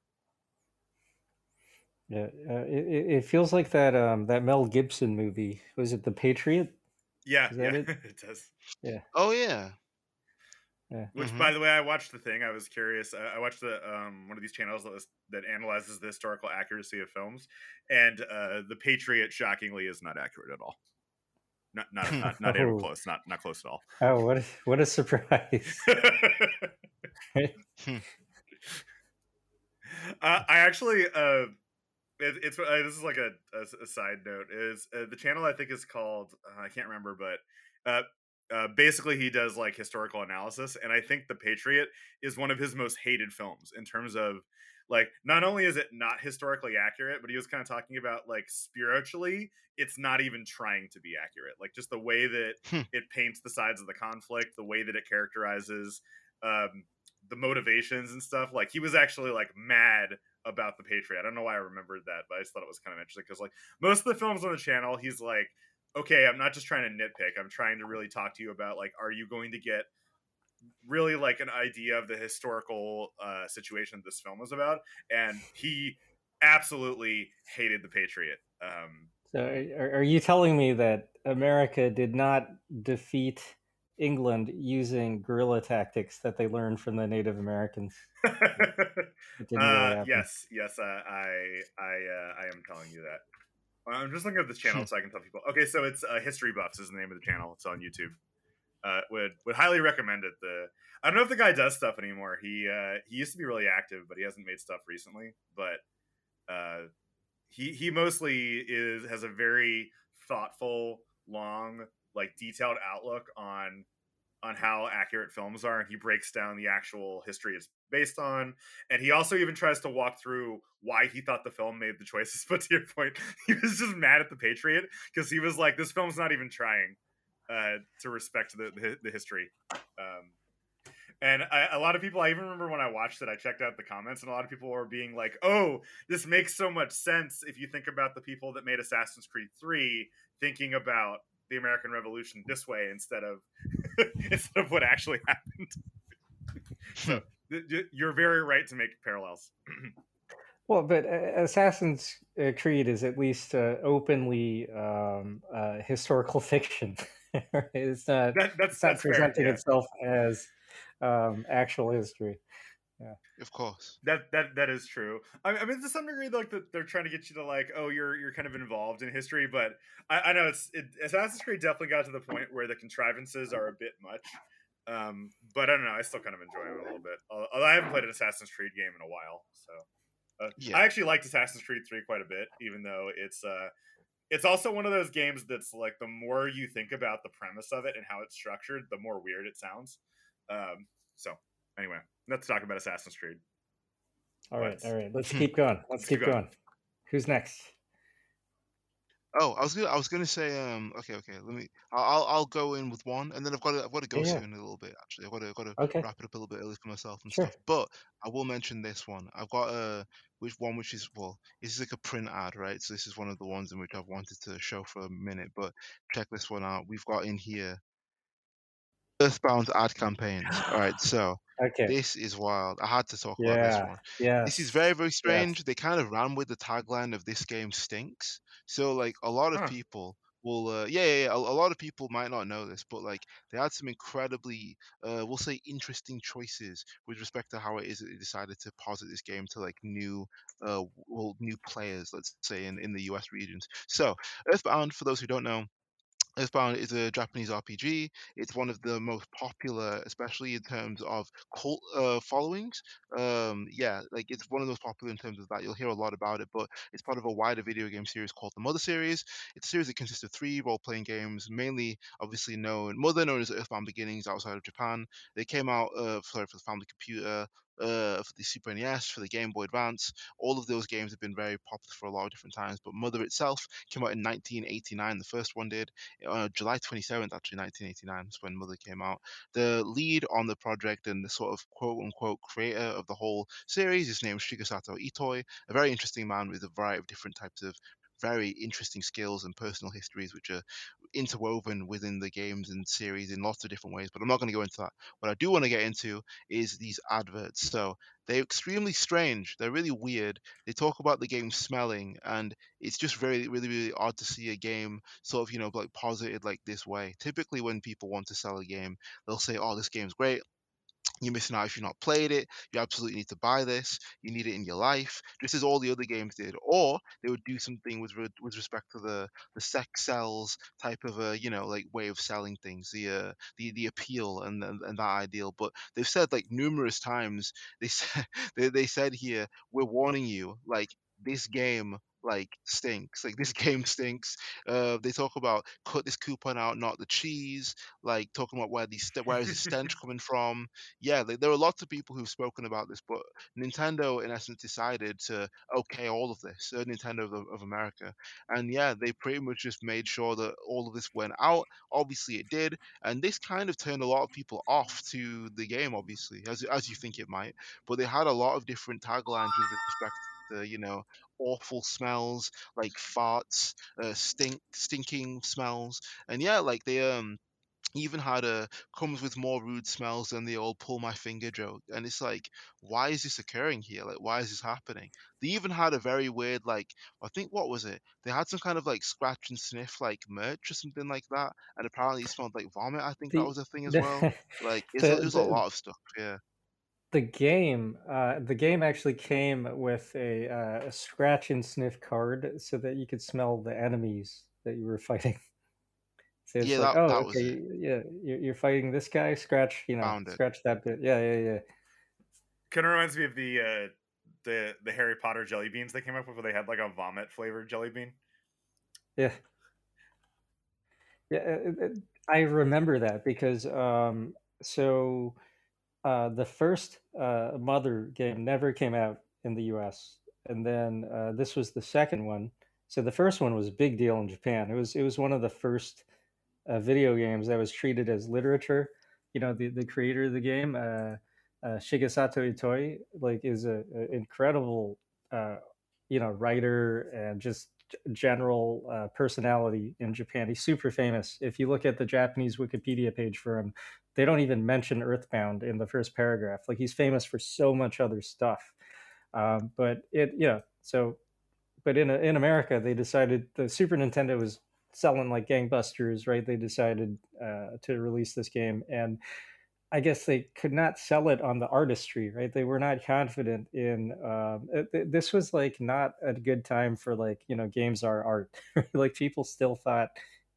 Yeah, uh, it, it it feels like that um that Mel Gibson movie. Was it The Patriot? Yeah, Is yeah, it? [laughs] it does. Yeah. Oh yeah yeah. Which, Mhm. by the way, I watched the thing. I was curious. I, I watched the um one of these channels that was, that analyzes the historical accuracy of films, and uh, the Patriot, shockingly, is not accurate at all. Not not [laughs] not, not even Oh. close. Not not close at all. Oh, what a, what a surprise! [laughs] uh, I actually, uh, it, it's uh, this is like a, a, a side note. Is uh, the channel I think is called uh, I can't remember, but uh, uh, basically he does like historical analysis, and I think The Patriot is one of his most hated films in terms of like not only is it not historically accurate, but he was kind of talking about like spiritually, it's not even trying to be accurate. Like just the way that Hmm. it paints the sides of the conflict, the way that it characterizes um, the motivations and stuff. Like he was actually like mad about the Patriot. I don't know why I remembered that, but I just thought it was kind of interesting because like most of the films on the channel, he's like, okay, I'm not just trying to nitpick. I'm trying to really talk to you about like, are you going to get really like an idea of the historical uh, situation this film was about? And he absolutely hated the Patriot. Um, So, are, are you telling me that America did not defeat England using guerrilla tactics that they learned from the Native Americans? [laughs] Didn't really uh, yes, yes, uh, I, I, uh, I am telling you that. I'm just looking at this channel so I can tell people. Okay, so it's uh, History Buffs is the name of the channel. It's on YouTube. Uh, would would highly recommend it. The I don't know if the guy does stuff anymore. He uh, he used to be really active, but he hasn't made stuff recently. But uh, he he mostly is has a very thoughtful, long, like detailed outlook on on how accurate films are, and he breaks down the actual history it's based on. And he also even tries to walk through why he thought the film made the choices. [laughs] But to your point, he was just mad at the Patriot because he was like, "This film's not even trying uh, to respect the the, the history." Um, and I, a lot of people, I even remember when I watched it, I checked out the comments, and a lot of people were being like, "Oh, this makes so much sense if you think about the people that made Assassin's Creed Three, thinking about the American Revolution this way instead of [laughs] instead of what actually [laughs] happened." [laughs] so you're very right to make parallels. [clears throat] Well, but uh, Assassin's uh, Creed is at least uh, openly um, uh, historical fiction. [laughs] it's not, That, that's it's not that's fair. presenting yeah. itself as um, actual history. Yeah. Of course That that that is true. I, I mean, to some degree, like that they're trying to get you to like, oh, you're you're kind of involved in history, but I, I know it's it, Assassin's Creed definitely got to the point where the contrivances are a bit much. Um, but I don't know. I still kind of enjoy them a little bit. Although I haven't played an Assassin's Creed game in a while, so uh, Yeah. I actually liked Assassin's Creed Three quite a bit, even though it's uh, it's also one of those games that's like the more you think about the premise of it and how it's structured, the more weird it sounds. Um, so anyway, let's talk about Assassin's Creed. All right, all right. Let's keep going. Let's, let's keep, keep going. going. Who's next? Oh, I was gonna, I was gonna say, um, okay, okay. Let me, I'll, I'll go in with one, and then I've got to, I've got to go yeah. soon a little bit. Actually, I've got to, I've got to okay. wrap it up a little bit early for myself and sure. stuff. But I will mention this one. I've got a, which one, which is well, this is like a print ad, right? So this is one of the ones in which I've wanted to show for a minute. But check this one out. We've got in here Earthbound ad campaigns. All right, so [gasps] okay. this is wild. I had to talk yeah, about this one. Yeah. This is very, very strange. They kind of ran with the tagline of this game stinks. So like a lot of huh. people will uh, yeah, yeah, yeah. A, a, lot of people might not know this, but like they had some incredibly uh, we'll say interesting choices with respect to how it is that they decided to posit this game to like new uh well new players, let's say in, in the US regions. So Earthbound, for those who don't know, Earthbound is a Japanese RPG. It's one of the most popular, especially in terms of cult uh, followings. Um, yeah, like it's one of those popular in terms of that. You'll hear a lot about it, but it's part of a wider video game series called the Mother series. It's a series that consists of three role-playing games, mainly obviously known Mother, known as Earthbound Beginnings outside of Japan. They came out uh, for the family computer uh, for the Super NES, for the Game Boy Advance. All of those games have been very popular for a lot of different times. But Mother itself came out in 1989. The first one did. Uh, July 27th, actually, 1989 is when Mother came out. The lead on the project and the sort of quote unquote creator of the whole series is named Shigesato Itoi, a very interesting man with a variety of different types of very interesting skills and personal histories which are interwoven within the games and series in lots of different ways, but I'm not going to go into that. What I do want to get into is these adverts. So they're extremely strange. They're really weird. They talk about the game smelling, and it's just very, really, really odd to see a game sort of, you know, like posited like this way. Typically, when people want to sell a game, they'll say, "Oh, this game's great you're missing out if you've not played it. You absolutely need to buy this. You need it in your life, just as all the other games did. Or they would do something with re- with respect to the the sex sells type of a you know like way of selling things, the uh, the the appeal and, and and that ideal. But they've said like numerous times they [laughs] said they, they said here we're warning you like this game like stinks. Like this [laughs] game stinks. Uh, they talk about cut this coupon out, not the cheese. Like talking about where these where is the stench [laughs] coming from. Yeah, like, there are lots of people who've spoken about this, but Nintendo in essence decided to okay all of this. Uh, Nintendo of, of America, and yeah, they pretty much just made sure that all of this went out. Obviously, it did, and this kind of turned a lot of people off to the game. Obviously, as as you think it might, but they had a lot of different taglines with respect the you know awful smells like farts, uh, stink stinking smells, and yeah, like they um even had a comes with more rude smells than the old pull my finger joke. And it's like why is this occurring here? Like why is this happening? They even had a very weird like i think what was it? They had some kind of like scratch and sniff like merch or something like that. And apparently it smelled like vomit i think the, that was a thing as the, well. Like [laughs] the, it was a lot of stuff yeah the game uh, the game actually came with a, uh, a, scratch and sniff card so that you could smell the enemies that you were [laughs] fighting. So it's yeah, like that, oh that okay yeah you're, you're, fighting this guy scratch you know scratch that bit. Yeah yeah yeah. Kind of reminds me of the uh, the the harry potter jelly beans they came up with where they had like a vomit flavored jelly bean. Yeah. Yeah it, it, i remember that because um so uh, the first uh, Mother game never came out in the U.S., and then uh, this was the second one. So the first one was a big deal in Japan. It was it was one of the first uh, video games that was treated as literature. You know, the the creator of the game, uh, Shigesato Itoi, like is a, a incredible, you know, writer and just general uh, personality in Japan. He's super famous. If you look at the Japanese Wikipedia page for him, they don't even mention Earthbound in the first paragraph. Like he's famous for so much other stuff. Um, but it, yeah. So, but in in America, they decided the Super Nintendo was selling like gangbusters, right? They decided uh, to release this game, and I guess they could not sell it on the artistry, right? They were not confident in. Um, it, this was like not a good time for like you know games are art. [laughs] like people still thought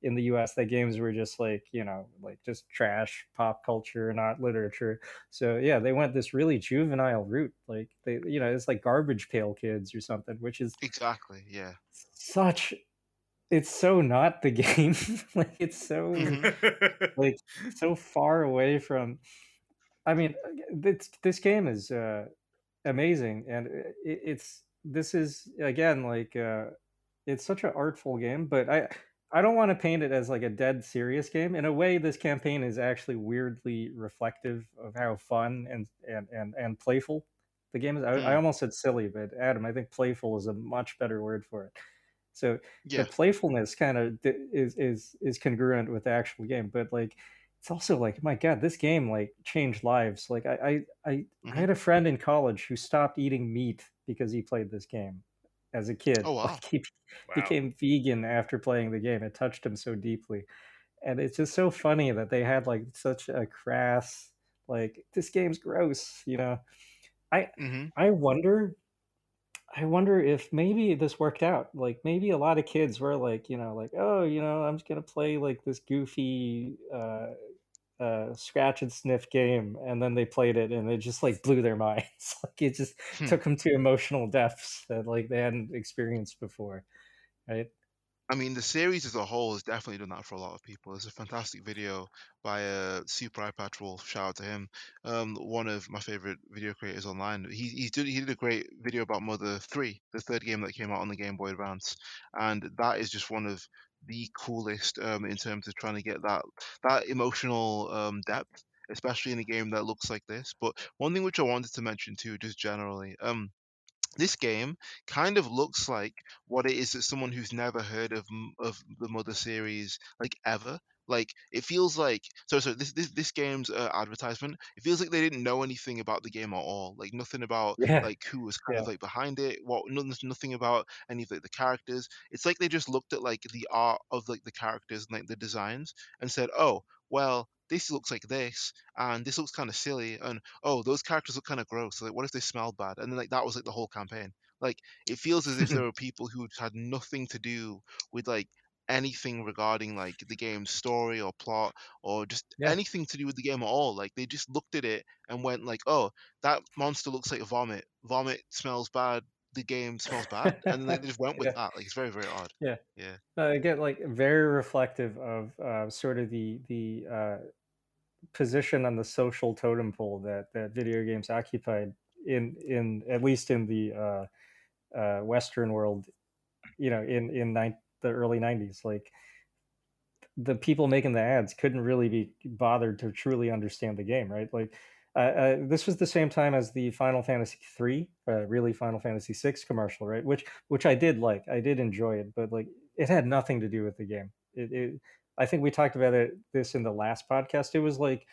in the U.S. that games were just like you know like just trash pop culture, not literature. So yeah, they went this really juvenile route. Like they you know it's like Garbage Pail Kids or something, which is exactly yeah such it's so not the game. [laughs] like it's so Mm-hmm. [laughs] like so far away from. I mean, this this game is uh, amazing, and it, it's this is again like uh, it's such an artful game. But I I don't want to paint it as like a dead serious game. In a way, this campaign is actually weirdly reflective of how fun and and and, and playful the game is. I, I Mm. almost said silly, but Adam, I think playful is a much better word for it. So the playfulness kind of is is is congruent with the actual game, but like it's also like my god, this game like changed lives. Like I I I, I hmm had a friend in college who stopped eating meat because he played this game as a kid. Oh [laughs] wow. Like he wow. became vegan after playing the game. It touched him so deeply, and it's just so funny that they had like such a crass like this game's gross. You know, I hmm I wonder I wonder if maybe this worked out. Like maybe a lot of kids were like, you know, like, oh, you know, I'm just gonna play like this goofy uh, uh, scratch and sniff game, and then they played it, and it just like blew their [laughs] minds. like it just Hmm. took them to emotional depths that like they hadn't experienced before, right? I mean, the series as a whole has definitely done that for a lot of people. There's a fantastic video by uh, Super Eyepatch Wolf. Shout out to him. Um, one of my favorite video creators online. He he did he did a great video about Mother Three, the third game that came out on the Game Boy Advance, and that is just one of the coolest um, in terms of trying to get that that emotional um, depth, especially in a game that looks like this. But one thing which I wanted to mention too, just generally, um this game kind of looks like what it is that someone who's never heard of of the Mother series like ever. Like it feels like so so this this this game's uh, advertisement. It feels like they didn't know anything about the game at all. Like nothing about Yeah, like who was kind yeah, of like behind it. What nothing nothing about any of like the characters. It's like they just looked at like the art of like the characters and like the designs and said, oh well. This looks like this, and this looks kind of silly, and oh, those characters look kind of gross. Like, what if they smell bad? And then like that was like the whole campaign. Like it feels as if there [laughs] were people who had nothing to do with like anything regarding like the game's story or plot or just yeah, anything to do with the game at all. Like they just looked at it and went like, "Oh, that monster looks like vomit. Vomit smells bad. The game smells bad." And then they just went [laughs] with yeah, that. Like it's very very odd. yeah. Yeah. Uh, again, like very reflective of uh, sort of the the uh, position on the social totem pole that that video games occupied in in at least in the uh, uh, Western world. You know, in in nine, the early '90s, like the people making the ads couldn't really be bothered to truly understand the game, right? Like, uh, uh, this was the same time as the Final Fantasy three, uh, really Final Fantasy six commercial, right? Which which I did like, I did enjoy it, but like it had nothing to do with the game. It, it I think we talked about it this in the last podcast. It was like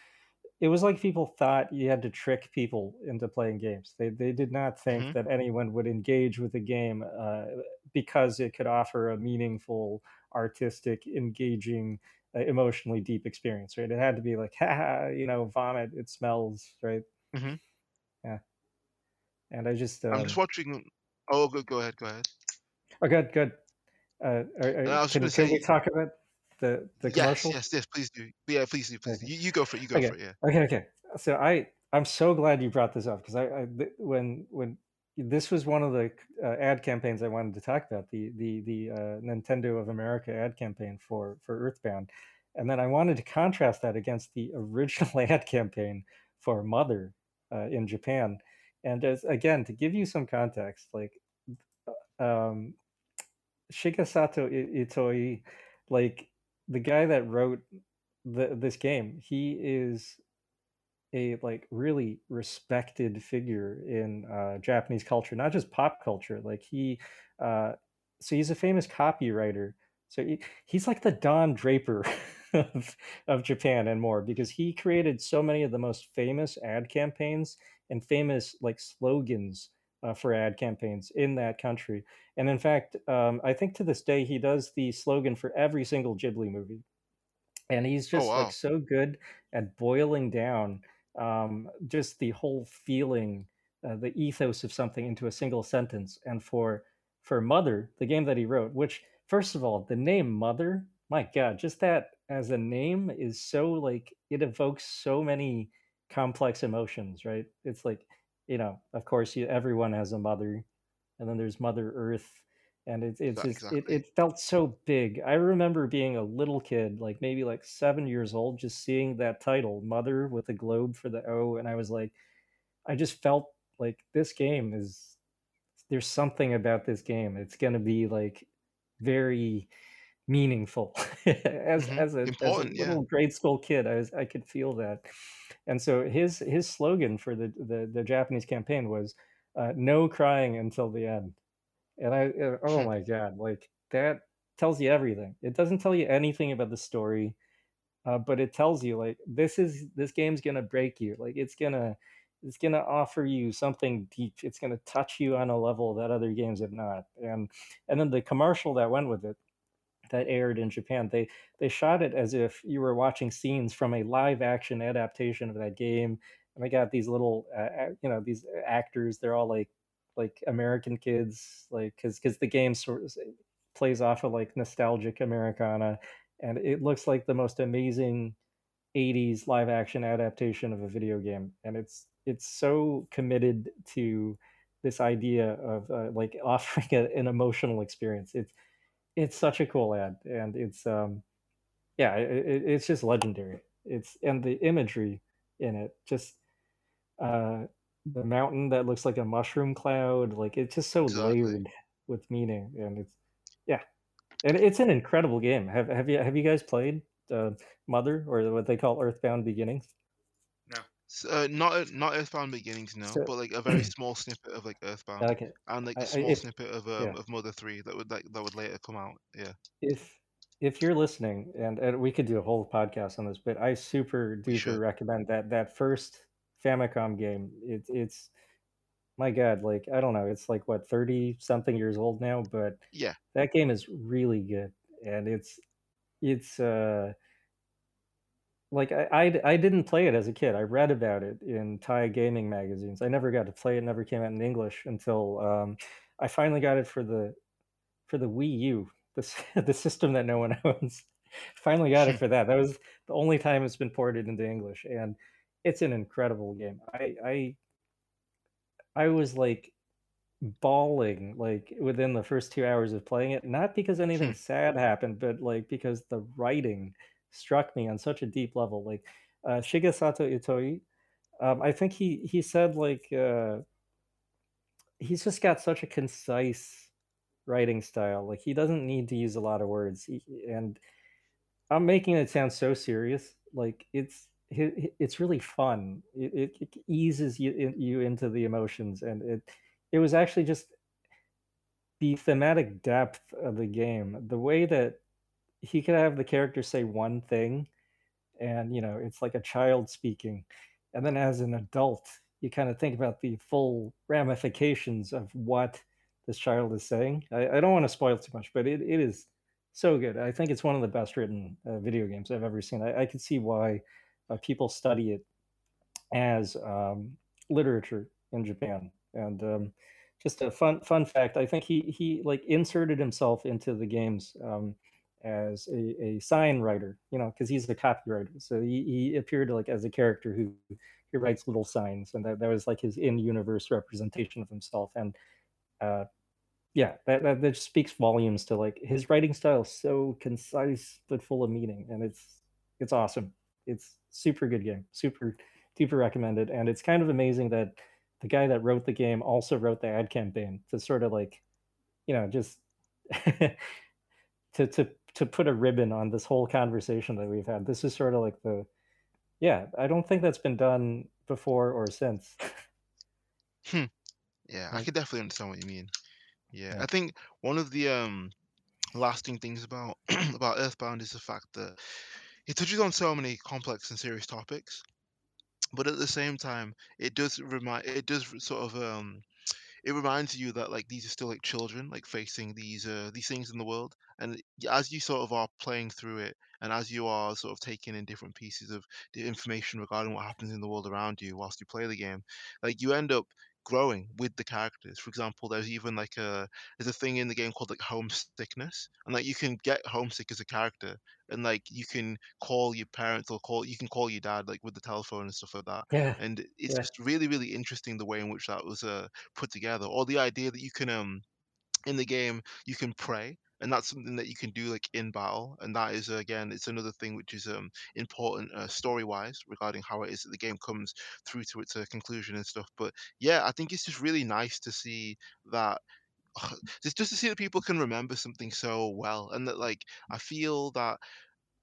it was like people thought you had to trick people into playing games. They they did not think hmm that anyone would engage with the game uh, because it could offer a meaningful, artistic, engaging, emotionally deep experience. Right? It had to be like, [laughs] ha, you know, vomit. It smells, right? hmm Yeah. And I just, I'm just um, watching. Oh, good. go ahead. Go ahead. oh, good, good. Uh, are, are, can gonna can we talk about the the yes, commercial? yes, yes. Please do. Yeah, please do. Please do. Okay. You, you go for it. You go Okay. for it. Yeah. Okay. Okay. So I I'm so glad you brought this up because I, I when when this was one of the uh, ad campaigns I wanted to talk about the the the uh, Nintendo of America ad campaign for for Earthbound, and then I wanted to contrast that against the original [laughs] ad campaign for Mother uh, in Japan, and as, again to give you some context, like um, Shigesato Itoi, like the guy that wrote the, this game, he is a like really respected figure in uh, Japanese culture, not just pop culture. Like he, uh, so he's a famous copywriter. So he, he's like the Don Draper [laughs] of, of Japan and more because he created so many of the most famous ad campaigns and famous like slogans uh, for ad campaigns in that country. And in fact, um, I think to this day he does the slogan for every single Ghibli movie and he's Oh just like so good at boiling down um, just the whole feeling, uh, the ethos of something into a single sentence. And for for Mother, the game that he wrote, which first of all, the name Mother, my God, just that as a name is so like it evokes so many complex emotions, right? It's like you know, of course, you everyone has a mother, and then there's Mother Earth, and it's it's just it, exactly. it felt so big. I remember being a little kid, like maybe like seven years old, just seeing that title, Mother with a globe for the O, and I was like, I just felt like this game is there's something about this game. It's gonna be like very meaningful. [laughs] as Mhm. as a as a Important, yeah. little grade school kid, I was I could feel that. And so his his slogan for the the, the Japanese campaign was uh, "No crying until the end." And I uh, oh [laughs] my god, like that tells you everything. It doesn't tell you anything about the story, uh, but it tells you like this is this game's gonna break you. Like it's gonna it's gonna offer you something deep. It's gonna touch you on a level that other games have not. And and then the commercial that went with it that aired in Japan, they they shot it as if you were watching scenes from a live action adaptation of that game. And they got these little, uh, you know, these actors. They're all like like American kids, like because because the game sort of plays off of like nostalgic Americana, and it looks like the most amazing 80s live action adaptation of a video game and it's it's so committed to this idea of uh, like [laughs] offering a, an emotional experience. It's it's such a cool ad and it's um yeah it, it's just legendary. It's and the imagery in it just uh the mountain that looks like a mushroom cloud like it's just so Exactly. layered with meaning and it's yeah and it's an incredible game have have you have you guys played uh, mother or what they call earthbound beginnings No. Uh, not uh, not Earthbound Beginnings, no, so but like a [clears throat] very small snippet of like Earthbound, okay and like a small if snippet of yeah um of Mother Three that would like that would later come out. Yeah, if if you're listening and, and we could do a whole podcast on this but i super we duper should. recommend that that first famicom game it, it's my god like i don't know it's like what 30 something years old now but Yeah, that game is really good and it's it's uh like I, I I didn't play it as a kid i read about it in thai gaming magazines i never got to play it never came out in english until um i finally got it for the for the Wii U, [laughs] the the system that no one [laughs] owns. Finally got it [laughs] for that. That was the only time it's been ported into English, and it's an incredible game. I I I was like bawling like within the first two hours of playing it, not because anything [laughs] sad happened, but like because the writing struck me on such a deep level. Like uh, Shigesato Itoi, um, I think he he said like uh, he's just got such a concise writing style. Like he doesn't need to use a lot of words, He- and I'm making it sound so serious. Like it's it's really fun. It, it, it eases you in, you into the emotions, and it it was actually just the thematic depth of the game. The way that he could have the character say one thing, and you know it's like a child speaking, and then as an adult, you kind of think about the full ramifications of what this child is saying. I, I don't want to spoil too much, but it, it is so good. I think it's one of the best written uh, video games I've ever seen. I, I can see why uh, people study it as um, literature in Japan. And um, just a fun fun fact, I think he he like inserted himself into the games um, as a, a sign writer, you know, because he's a copywriter. So he, he appeared like as a character who he writes little signs, and that, that was like his in-universe representation of himself. And uh, yeah, that, that that just speaks volumes to like his writing style is so concise but full of meaning, and it's it's awesome. It's super good game, super duper recommended, and it's kind of amazing that the guy that wrote the game also wrote the ad campaign to sort of like you know just [laughs] to to to put a ribbon on this whole conversation that we've had. This is sort of like the yeah. I don't think that's been done before or since. Hmm. yeah, I could definitely understand what you mean. Yeah, yeah. I think one of the um lasting things about [clears throat] about Earthbound is the fact that it touches on so many complex and serious topics, but at the same time, it does remind it does sort of um it reminds you that like these are still like children like facing these uh these things in the world and as you sort of are playing through it and as you are sort of taking in different pieces of the information regarding what happens in the world around you whilst you play the game like you end up growing with the characters for example there's even like a there's a thing in the game called like homesickness and like you can get homesick as a character and like you can call your parents or call you can call your dad like with the telephone and stuff like that Yeah. and it's Yeah. just really really interesting the way in which that was uh put together or the idea that you can um in the game you can pray and that's something that you can do like in battle and that is again it's another thing which is um important uh, story wise regarding how it is that the game comes through to its uh, conclusion and stuff but yeah i think it's just really nice to see that [sighs] just to see that people can remember something so well and that like i feel that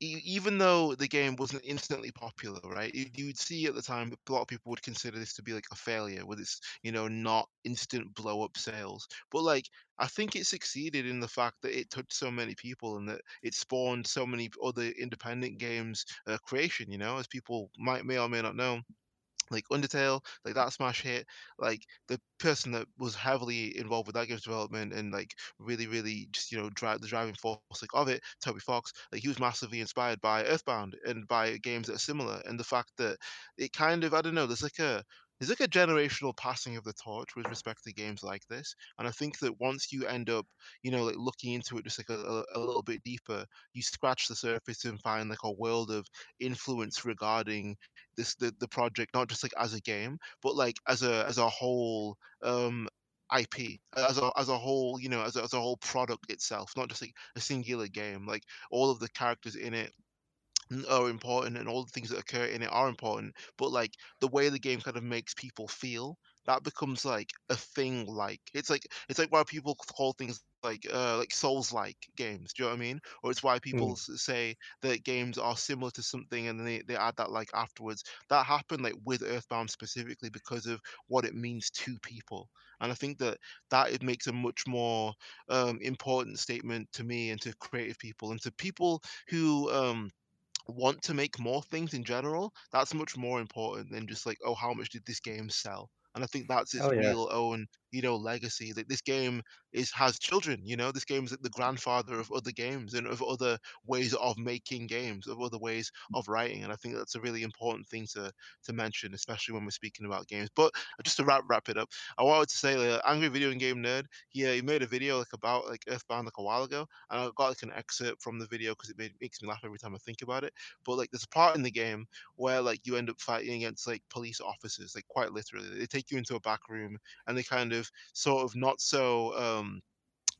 even though the game wasn't instantly popular, right? You, you'd see at the time a lot of people would consider this to be like a failure with its, you know, not instant blow up sales. But like, I think it succeeded in the fact that it touched so many people and that it spawned so many other independent games uh, creation. You know, as people might may or may not know like Undertale, like that smash hit, like the person that was heavily involved with that game's development and like really, really just you know drive the driving force like of it, Toby Fox, like he was massively inspired by Earthbound and by games that are similar, and the fact that it kind of I don't know, there's like a there's like a generational passing of the torch with respect to games like this, and I think that once you end up, you know, like looking into it just like a, a, a little bit deeper, you scratch the surface and find like a world of influence regarding this the, the project not just like as a game but like as a as a whole um IP as a as a whole you know as a, as a whole product itself not just like a singular game. Like all of the characters in it are important and all the things that occur in it are important but like the way the game kind of makes people feel that becomes like a thing like it's like it's like why people call things like uh like souls like games do you know what i mean or it's why people Mm. say that games are similar to something and then they, they add that like afterwards that happened like with earthbound specifically because of what it means to people and i think that that it makes a much more um important statement to me and to creative people and to people who um want to make more things in general, that's much more important than just like, oh, how much did this game sell? And I think that's its Oh yeah, real own, you know, legacy. That this game is has children. You know, this game is like the grandfather of other games and of other ways of making games, of other ways of writing. And I think that's a really important thing to to mention, especially when we're speaking about games. But uh, just to wrap wrap it up, I wanted to say, like, Angry Video Game Nerd, he uh, he made a video like about like Earthbound like a while ago, and I got like an excerpt from the video because it made, makes me laugh every time I think about it but like there's a part in the game where like you end up fighting against like police officers like quite literally they take you into a back room and they kind of sort of not so um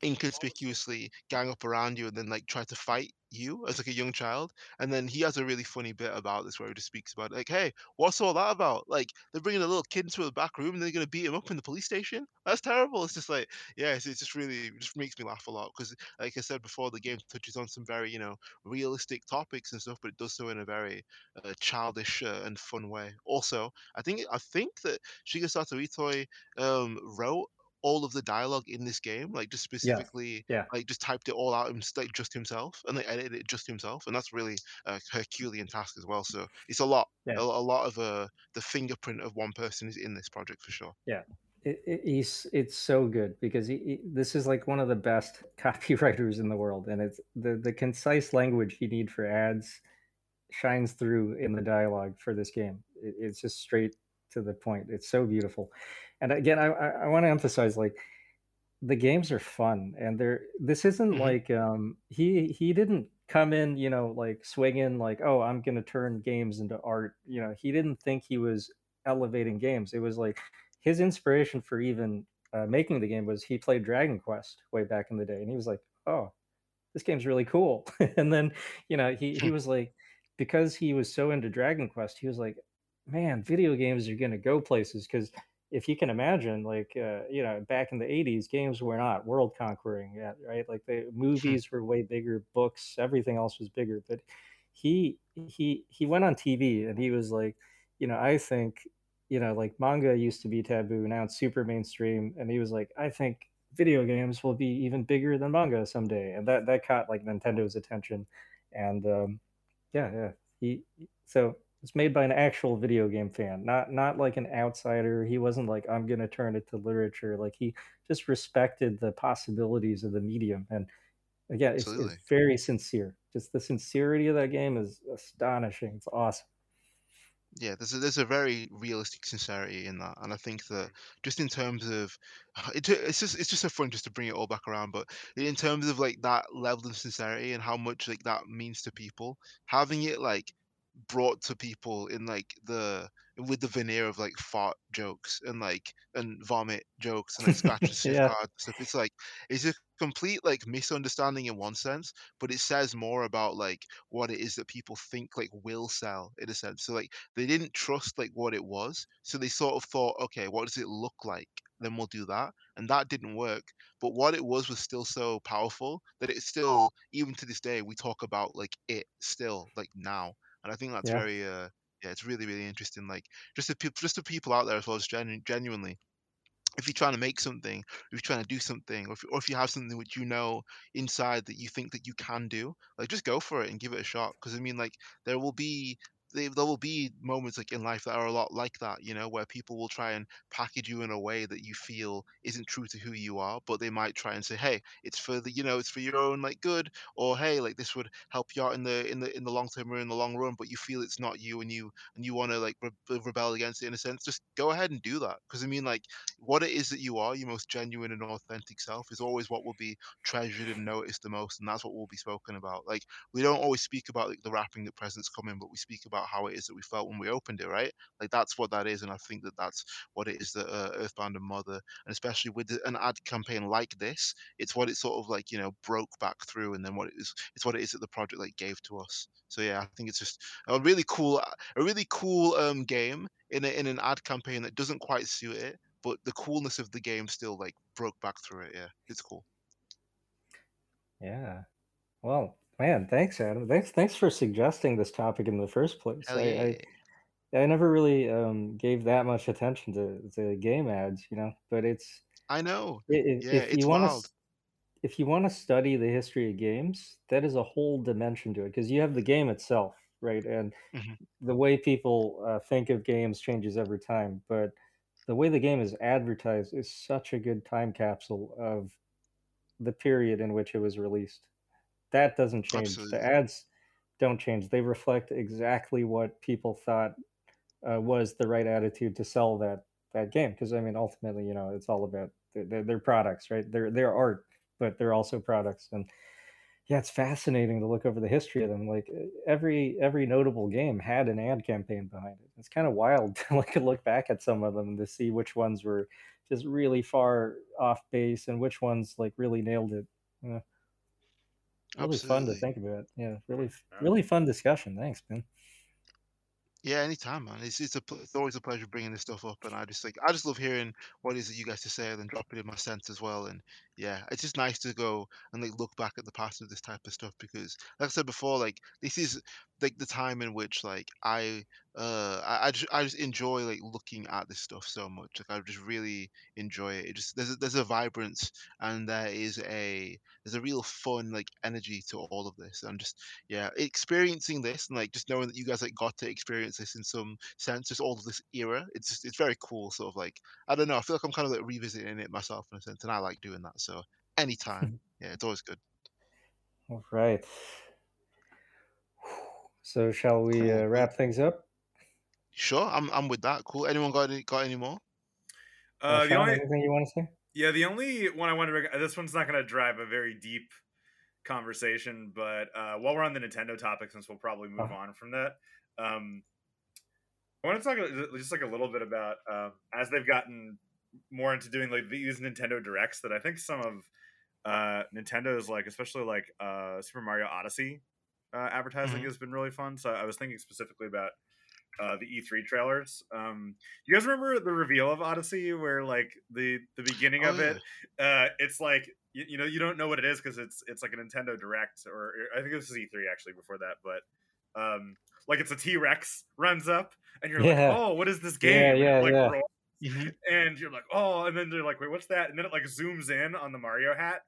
inconspicuously gang up around you and then like try to fight you as like a young child and then he has a really funny bit about this where he just speaks about like hey what's all that about? Like they're bringing a little kid into the back room and they're going to beat him up in the police station? That's terrible. It's just like yeah it's, it's just really it just makes me laugh a lot because like i said before the game touches on some very you know realistic topics and stuff but it does so in a very uh, childish uh, and fun way. Also i think i think that shigesato itoi um wrote all of the dialogue in this game, like just specifically, yeah, like just typed it all out him, like just himself, and they edited it just himself, and that's really a Herculean task as well. So it's a lot, a, a lot of uh, the fingerprint of one person is in this project for sure. yeah. It, it, he's it's so good because he, he- this is like one of the best [laughs] copywriters in the world, and it's the the concise language you need for ads shines through in the dialogue for this game. It, it's just straight to the point. It's so beautiful, and again, I I, want to emphasize like the games are fun and they're this isn't hmm like um he he didn't come in you know like swinging like oh i'm gonna turn games into art. You know he didn't think he was elevating games. It was like his inspiration for even uh, making the game was he played dragon quest way back in the day and he was like oh this game's really cool. [laughs] And then you know he he was like because he was so into dragon quest he was like man video games are going to go places because if you can imagine like uh, you know back in the 80s games were not world conquering yet right? Like the movies were way bigger books everything else was bigger but he he he went on tv and he was like you know i think you know like manga used to be taboo now it's super mainstream and he was like i think video games will be even bigger than manga someday and that that caught like nintendo's attention and um yeah yeah he so it's made by an actual video game fan, not not like an outsider. He wasn't like I'm gonna turn it to literature. Like he just respected the possibilities of the medium. And again, it's it's very sincere. Just the sincerity of that game is astonishing. It's awesome. Yeah, there's a, there's a very realistic sincerity in that, and I think that just in terms of [sighs] it, it's just it's just so fun just to bring it all back around. But in terms of like that level of sincerity and how much like that means to people, having it like brought to people in like the with the veneer of like fart jokes and like and vomit jokes and like [laughs] scratches yeah. stuff. It's like it's a complete like misunderstanding in one sense, but it says more about like what it is that people think like will sell in a sense. So like they didn't trust like what it was, so they sort of thought, okay, what does it look like? Then we'll do that, and that didn't work. But what it was was still so powerful that it's still even to this day we talk about like it still like now, and I think that's Yeah. very uh yeah, it's really really interesting. Like just the peop just the people out there as well, just genu- genuinely if you're trying to make something, if you're trying to do something, or if, or if you have something which you know inside that you think that you can do, like just go for it and give it a shot. Because I mean, like there will be there will be moments like in life that are a lot like that, you know, where people will try and package you in a way that you feel isn't true to who you are, but they might try and say, hey, it's for the, you know, it's for your own like good, or hey, like this would help you out in the in the in the long term or in the long run, but you feel it's not you and you and you want to like re- rebel against it in a sense. Just go ahead and do that, because I mean, like what it is that you are, your most genuine and authentic self, is always what will be treasured and noticed the most, and that's what will be spoken about. Like we don't always speak about like the wrapping that presents coming, but we speak about how it is that we felt when we opened it, right? Like that's what that is, and I think that that's what it is that uh, Earthbound and Mother, and especially with an ad campaign like this, it's what it sort of like you know broke back through, and then what it is, it's what it is that the project like gave to us. So yeah, I think it's just a really cool, a really cool um game in a, in an ad campaign that doesn't quite suit it, but the coolness of the game still like broke back through it. Yeah, it's cool. Yeah. Well, man, thanks, Adam. Thanks, thanks for suggesting this topic in the first place. I, yeah. I, I never really um, gave that much attention to the game ads, you know. But it's I know. i- if, Yeah, if it's you want to if you want to study the history of games, that is a whole dimension to it because you have the game itself, right? And Mhm. the way people uh, think of games changes every time. But the way the game is advertised is such a good time capsule of the period in which it was released. That doesn't change. The ads don't change. They reflect exactly what people thought uh, was the right attitude to sell that that game. Because I mean, ultimately, you know, it's all about their, their products, right? They're they're art, but they're also products. And yeah, it's fascinating to look over the history of them. Like every every notable game had an ad campaign behind it. It's kind of wild [laughs] to like look back at some of them to see which ones were just really far off base and which ones like really nailed it. Yeah, really fun to think about. Yeah, really really fun discussion. Thanks, man. Yeah, anytime, man. It's it's a it's always a pleasure bringing this stuff up, and I just like I just love hearing what it is that you guys to say and then drop it in my sense as well. And yeah, it's just nice to go and like look back at the past of this type of stuff because, like I said before, like this is like the time in which like I uh I I just, I just enjoy like looking at this stuff so much. Like I just really enjoy it. It just there's a, there's a vibrance and there is a there's a real fun like energy to all of this. And just yeah, experiencing this and like just knowing that you guys like got to experience this in some sense, just all of this era. It's just it's very cool. Sort of like I don't know. I feel like I'm kind of like revisiting it myself in a sense, and I like doing that. So anytime, [laughs] yeah, it's always good. All right. So shall we Cool. uh, wrap things up? sure, I'm I'm with that. Cool. Anyone got any got any more? Uh, Uh, the only anything you want to say? yeah, the only one I want to bring. This one's not going to drive a very deep conversation, but uh, while we're on the Nintendo topic, since we'll probably move Uh-huh. on from that, um, I want to talk just like a little bit about uh, as they've gotten more into doing like these Nintendo directs that I think some of uh, Nintendo's like, especially like uh, Super Mario Odyssey uh, advertising Mhm. has been really fun. So I was thinking specifically about uh, the E3 trailers. Um, you guys remember the reveal of Odyssey, where like the the beginning Oh of yeah. it, uh, it's like you, you know you don't know what it is because it's it's like a Nintendo Direct, or I think this is E3 actually before that, but um, like it's a T Rex runs up, and you're Yeah. like, oh, what is this game? It, yeah, like, yeah. roll- Mhm. and you're like, oh, and then they're like, wait, what's that? And then it like zooms in on the Mario hat,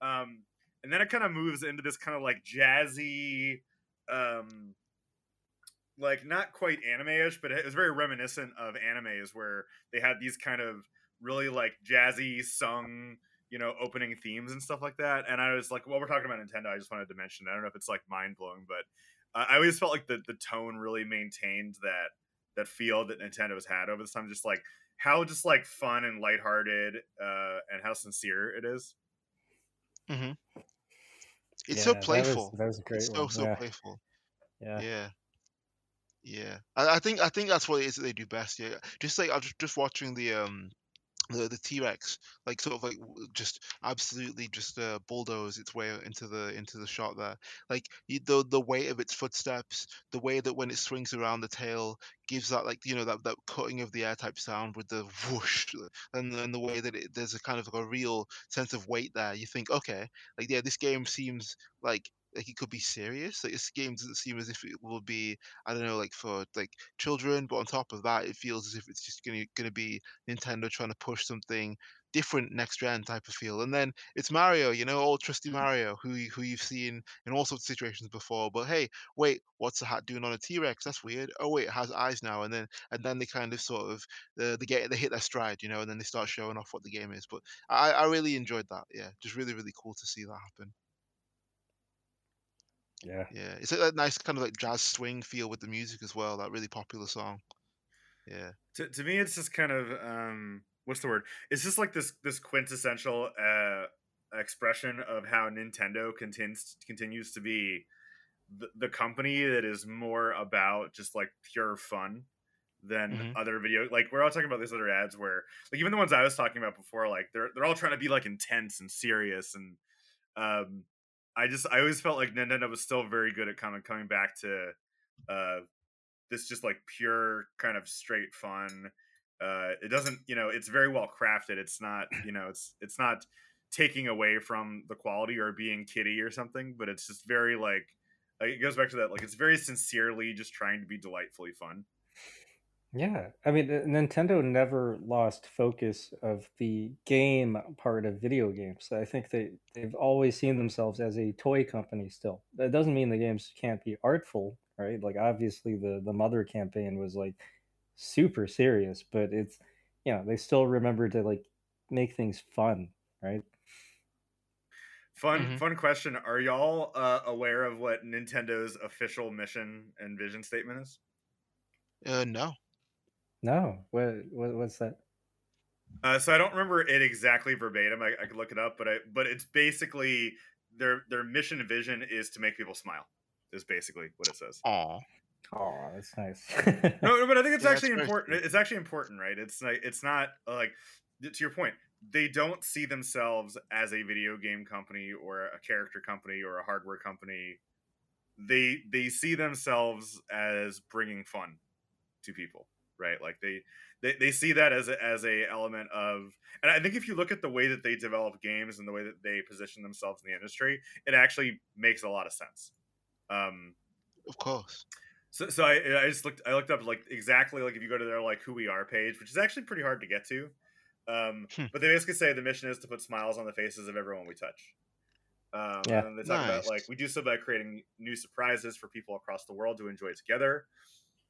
um, and then it kind of moves into this kind of like jazzy, um, like not quite anime-ish, but it was very reminiscent of animes where they had these kind of really like jazzy sung, you know, opening themes and stuff like that. And I was like, well, we're talking about Nintendo. I just wanted to mention. I don't know if it's like mind blowing, but uh, I always felt like the the tone really maintained that that feel that Nintendo's had over this time. Just like how just like fun and lighthearted uh, and how sincere it is. Mm-hmm. It's Yeah, so that was- playful. That was, a great It's so one. so yeah. playful. yeah. Yeah. Yeah, I, I think I think that's what it is that they do best. Yeah, just like I was just, just watching the um the the T-Rex like sort of like just absolutely just uh, bulldoze its way into the into the shot there. Like the the weight of its footsteps, the way that when it swings around the tail gives that like you know that that cutting of the air type sound with the whoosh, and then the way that it, there's a kind of like a real sense of weight there. You think, okay, like yeah, this game seems like like it could be serious. Like this game doesn't seem as if it will be, I don't know, like for like children, but on top of that, it feels as if it's just gonna gonna be Nintendo trying to push something different next gen type of feel. And then it's Mario, you know, old trusty Mario, who who you've seen in all sorts of situations before. But hey, wait, what's the hat doing on a T Rex? That's weird. Oh wait, it has eyes now. And then and then they kind of sort of uh, they get they hit their stride, you know, and then they start showing off what the game is. But I I really enjoyed that. Yeah, just really really cool to see that happen. Yeah. Yeah, it's like that nice kind of like jazz swing feel with the music as well. That really popular song. Yeah. To, to me, it's just kind of um, what's the word? It's just like this this quintessential uh, expression of how Nintendo continues continues to be the, the company that is more about just like pure fun than Mhm. other video. Like we're all talking about these other ads where, like even the ones I was talking about before, like they're they're all trying to be like intense and serious and um I just I always felt like Nintendo was still very good at kind of coming back to uh this just like pure kind of straight fun. Uh it doesn't, you know, it's very well crafted. It's not, [laughs] you know, it's it's not taking away from the quality or being kiddie or something, but it's just very like it goes back to that like it's very sincerely just trying to be delightfully fun. Yeah, I mean, uh, Nintendo never lost focus of the game part of video games. I think they they've always seen themselves as a toy company still. That doesn't mean the games can't be artful, right? Like obviously the the Mother campaign was like super serious, but it's you know, they still remember to like make things fun, right? Fun Mhm. fun question. Are y'all uh, aware of what Nintendo's official mission and vision statement is? Uh, no. No, what, what what's that? Uh, so I don't remember it exactly verbatim. I, I could look it up, but I but it's basically their their mission and vision is to make people smile. Is basically what it says. Aw. Oh, that's nice. No, [laughs] no, but I think it's Yeah, actually important. sweet. It's actually important, right? It's like it's not like to your point. They don't see themselves as a video game company or a character company or a hardware company. They they see themselves as bringing fun to people, right? Like they they, they see that as a, as a element of and i think if you look at the way that they develop games and the way that they position themselves in the industry it actually makes a lot of sense um Of course. so, so I, I just looked i looked up like exactly like if you go to their like who we are page which is actually pretty hard to get to um Hmm. but they basically say the mission is to put smiles on the faces of everyone we touch um, Yeah. and they talk about like we do so by creating new surprises for people across the world to enjoy together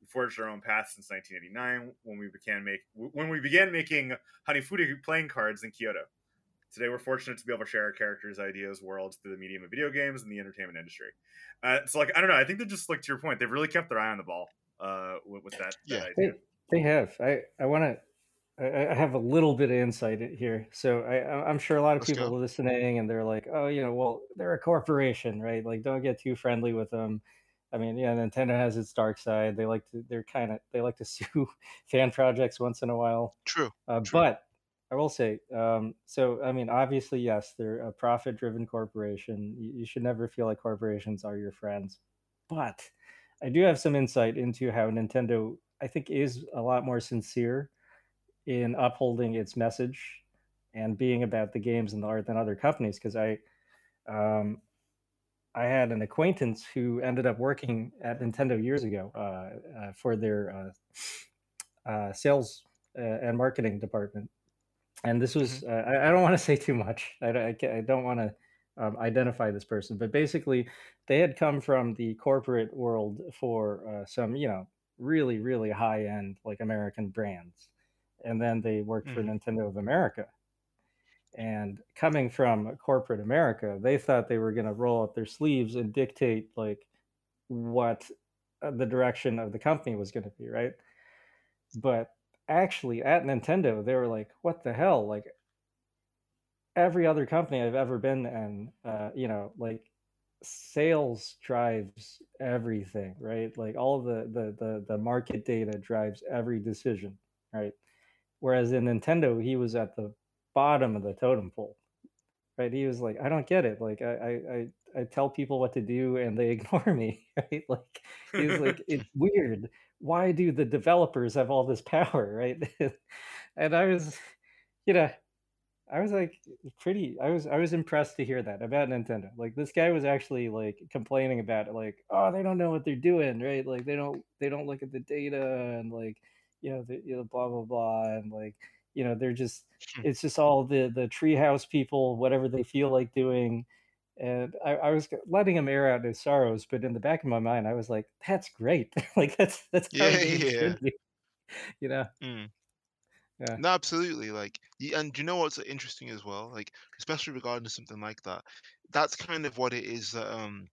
forged our own path since 1989 when we began make when we began making Hanafuda playing cards in Kyoto. Today, we're fortunate to be able to share our characters, ideas, worlds through the medium of video games and the entertainment industry. Uh, so, like, I don't know. I think they're just like to your point. They've really kept their eye on the ball uh, with, with that, Yeah. that They, idea. they have. I, I want to. I I have a little bit of insight here, so I, I- I'm sure a lot of Let's people go. are listening, and they're like, "Oh, you know, well, they're a corporation, right? Like, don't get too friendly with them." I mean, yeah, Nintendo has its dark side. They like to, they're kind of, they like to [laughs] sue fan projects once in a while. True. Uh, True. but I will say, um, so I mean, obviously, yes, they're a profit-driven corporation. You, you should never feel like corporations are your friends. But I do have some insight into how Nintendo, I think, is a lot more sincere in upholding its message and being about the games and the art than other companies. Because I, um, I had an acquaintance who ended up working at Nintendo years ago uh, uh, for their uh, [sniffs] uh, sales uh, and marketing department. And this was, uh, I, I don't want to [laughs] say too much. I, don't- I, I don't want to um, identify this person, but basically, they had come from the corporate world for uh, some, you know, really, really high end, like American brands. And then they worked for Mhm. Nintendo of America. And coming from corporate America, they thought they were going to roll up their sleeves and dictate like what uh, the direction of the company was going to be, right? But actually, at Nintendo, they were like, "What the hell?" Like every other company I've ever been in, uh, you know, like sales drives everything, right? Like all the, the the the market data drives every decision, right? Whereas in Nintendo, he was at the bottom of the totem pole, right? He was like, I don't get it. Like I I I, I tell people what to do and they [laughs] ignore me, [laughs] right? Like he's like, [laughs] it's weird. Why do the developers have all this power, right? and I was, you know, I was like pretty I was I was impressed to hear that about Nintendo. Like this guy was actually like complaining about it, like, oh, they don't know what they're doing, right? Like they don't they don't look at the data and like you know the you know blah blah blah and like you know they're just Hmm. it's just all the the treehouse people whatever they feel like doing. And I, I was letting him air out his sorrows, but in the back of my mind, I was like, "That's great! [laughs] like that's that's how Yeah, yeah. [laughs] you know? Mm. Yeah. No, absolutely. Like, and you know what's interesting as well? Like, especially regarding something like that, that's kind of what it is that um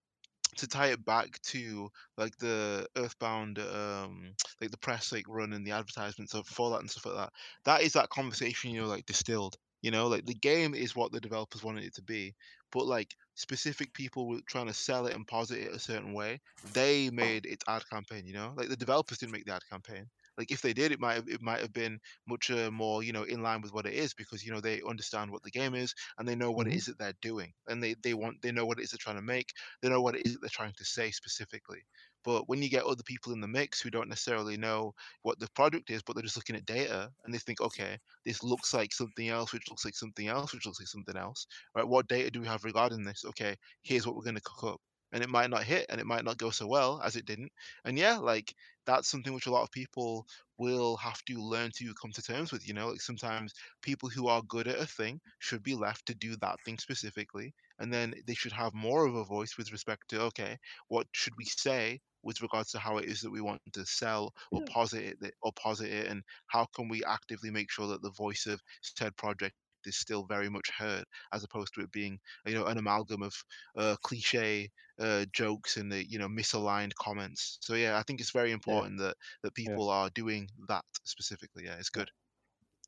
to tie it back to like the Earthbound, um, [tsk] like the press like run and the advertisements for that and stuff like that. That is that conversation, you know, like distilled. You know, like the game is what the developers wanted it to be, but like specific people were trying to sell it and posit it a certain way. They made its ad campaign. You know, like the developers didn't make the ad campaign. Like if they did, it might have, it might have been much uh, more, you know, in line with what it is because you know they understand what the game is and they know what it hmm is that they're doing and they they want they know what it is they're trying to make they know what it is that they're trying to say specifically. But when you get other people in the mix who don't necessarily know what the product is, but they're just looking at data and they think, okay, this looks like something else, which looks like something else, which looks like something else. Right? What data do we have regarding this? Okay, here's what we're going to cook up. And it might not hit and it might not go so well as it didn't. And yeah, like that's something which a lot of people will have to learn to come to terms with. You know, like sometimes people who are good at a thing should be left to do that thing specifically and then they should have more of a voice with respect to okay what should we say with regards to how it is that we want to sell or mm. posit it or posit it and how can we actively make sure that the voice of said project is still very much heard as opposed to it being you know an amalgam of uh, cliche uh, jokes and the you know misaligned comments so yeah i think it's very Yeah. important that that Yeah. people are doing that specifically yeah it's good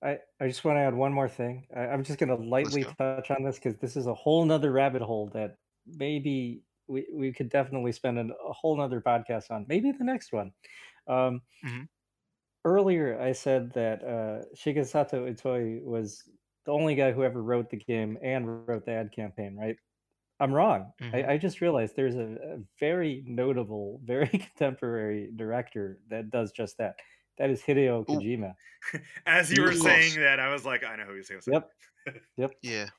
I, I just want to add one more thing. I, I'm just going to lightly go touch on this because this is a whole nother rabbit hole that maybe we, we could definitely spend an, a whole nother podcast on. Maybe the next one. Um, hmm earlier, I said that uh, Shigesato Itoi was the only guy who ever wrote the game and wrote the ad campaign, right? I'm wrong. hmm I, I just realized there's a, a very notable, [laughs] very contemporary director that does just that. That is Hideo Ooh, [laughs] Kojima. As you were of saying that, I was like, I know who he's going to say. Yep. [laughs] Yep. yeah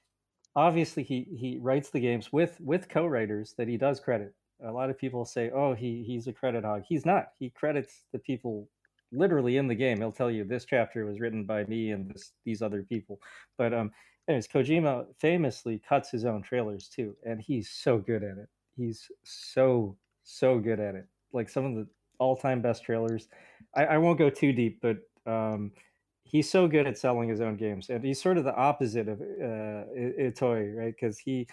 Obviously, he he writes the games with with co-writers that he does credit. A lot of people say, "Oh, he he's a credit hog." He's not. He credits the people literally in the game. He'll tell you this chapter was written by me and this, these other people. But um, anyways, Kojima famously cuts his own trailers too, and he's so good at it. He's so so good at it. Like some of the all-time best trailers. I, I won't go too deep, but um, he's so good at selling his own games, and he's sort of the opposite of uh, Itoi, right? Because he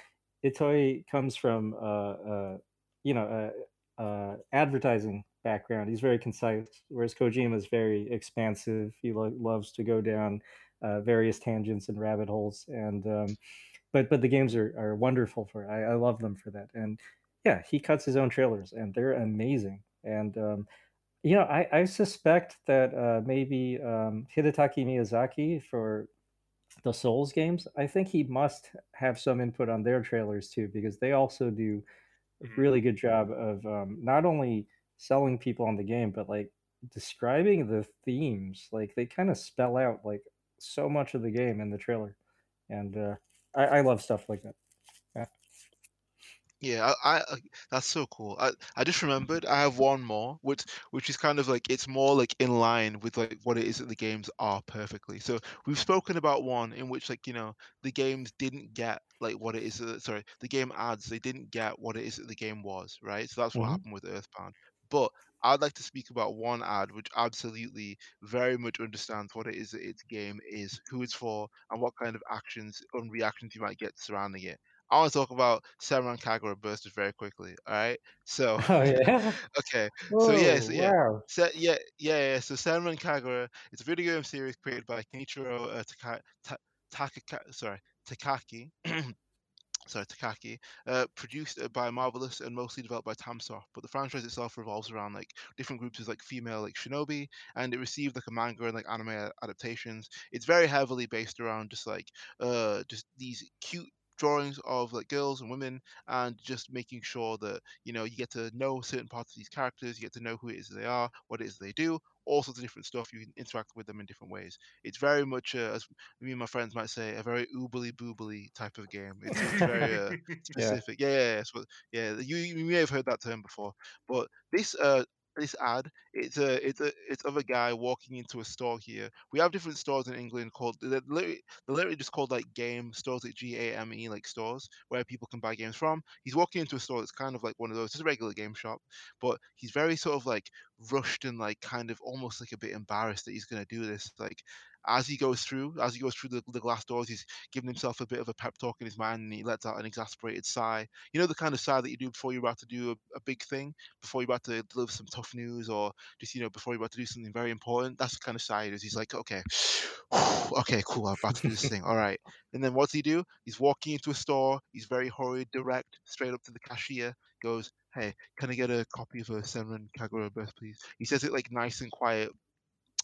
Itoi comes from uh, uh, you know uh, uh, advertising background. He's very concise, whereas Kojima is very expansive. He lo- loves to go down uh, various tangents and rabbit holes, and um, but but the games are, are wonderful for. I, I love them for that, and yeah, he cuts his own trailers, and they're amazing. And um, you know, I, I suspect that uh, maybe um, Hidetaka Miyazaki for the Souls games, I think he must have some input on their trailers too, because they also do a Mhm. really good job of um, not only selling people on the game, but like describing the themes. Like they kind of spell out like so much of the game in the trailer, and uh, I, I love stuff like that. Yeah. Yeah, I, I that's so cool. I I just remembered I have one more, which which is kind of like it's more like in line with like what it is that the games are perfectly. So we've spoken about one in which like you know the games didn't get like what it is. That, sorry, the game ads they didn't get what it is that the game was, right? So that's what hmm happened with Earthbound. But I'd like to speak about one ad which absolutely very much understands what it is that its game is, who it's for, and what kind of actions and reactions you might get surrounding it. I want to talk about Senran Kagura Bursters very quickly. All right. So, [laughs] Oh yeah. [laughs] okay. So yeah. So yeah. Wow. So, yeah, yeah, yeah. So Senran Kagura, it's a video game series created by Kenichiro uh, Taka, Ta, Takaka, sorry, Takaki. [clears throat] sorry, Takaki, uh, produced uh, by Marvelous and mostly developed by Tamsoft. But the franchise itself revolves around like different groups of like female like shinobi, and it received like a manga and like anime adaptations. It's very heavily based around just like uh just these cute drawings of like girls and women and just making sure that you know you get to know certain parts of these characters you get to know who it is they are what it is they do all sorts of different stuff you can interact with them in different ways. It's very much uh, as me and my friends might say a very oobly boobly type of game. It's, it's very [laughs] uh, specific. Yeah. yeah yeah yeah, so, yeah you, you may have heard that term before but this uh this ad. It's a it's a it's of a guy walking into a store here. We have different stores in England called they're literally, they're literally just called like game stores, like G A M E, like stores where people can buy games from. He's walking into a store that's kind of like one of those, it's a regular game shop, but he's very sort of like rushed and like kind of almost like a bit embarrassed that he's gonna do this. Like as he goes through, as he goes through the, the glass doors, he's giving himself a bit of a pep talk in his mind, and he lets out an exasperated sigh. You know the kind of sigh that you do before you're about to do a, a big thing, before you're about to deliver some tough news, or just you know before you're about to do something very important. That's the kind of sigh does. He's like, okay, [sighs] okay, cool, I'm about to do this thing. All right. And then what's he do? He's walking into a store. He's very hurried, direct, straight up to the cashier. Goes, hey, can I get a copy of a Senran Kagura Burst, please? He says it like nice and quiet,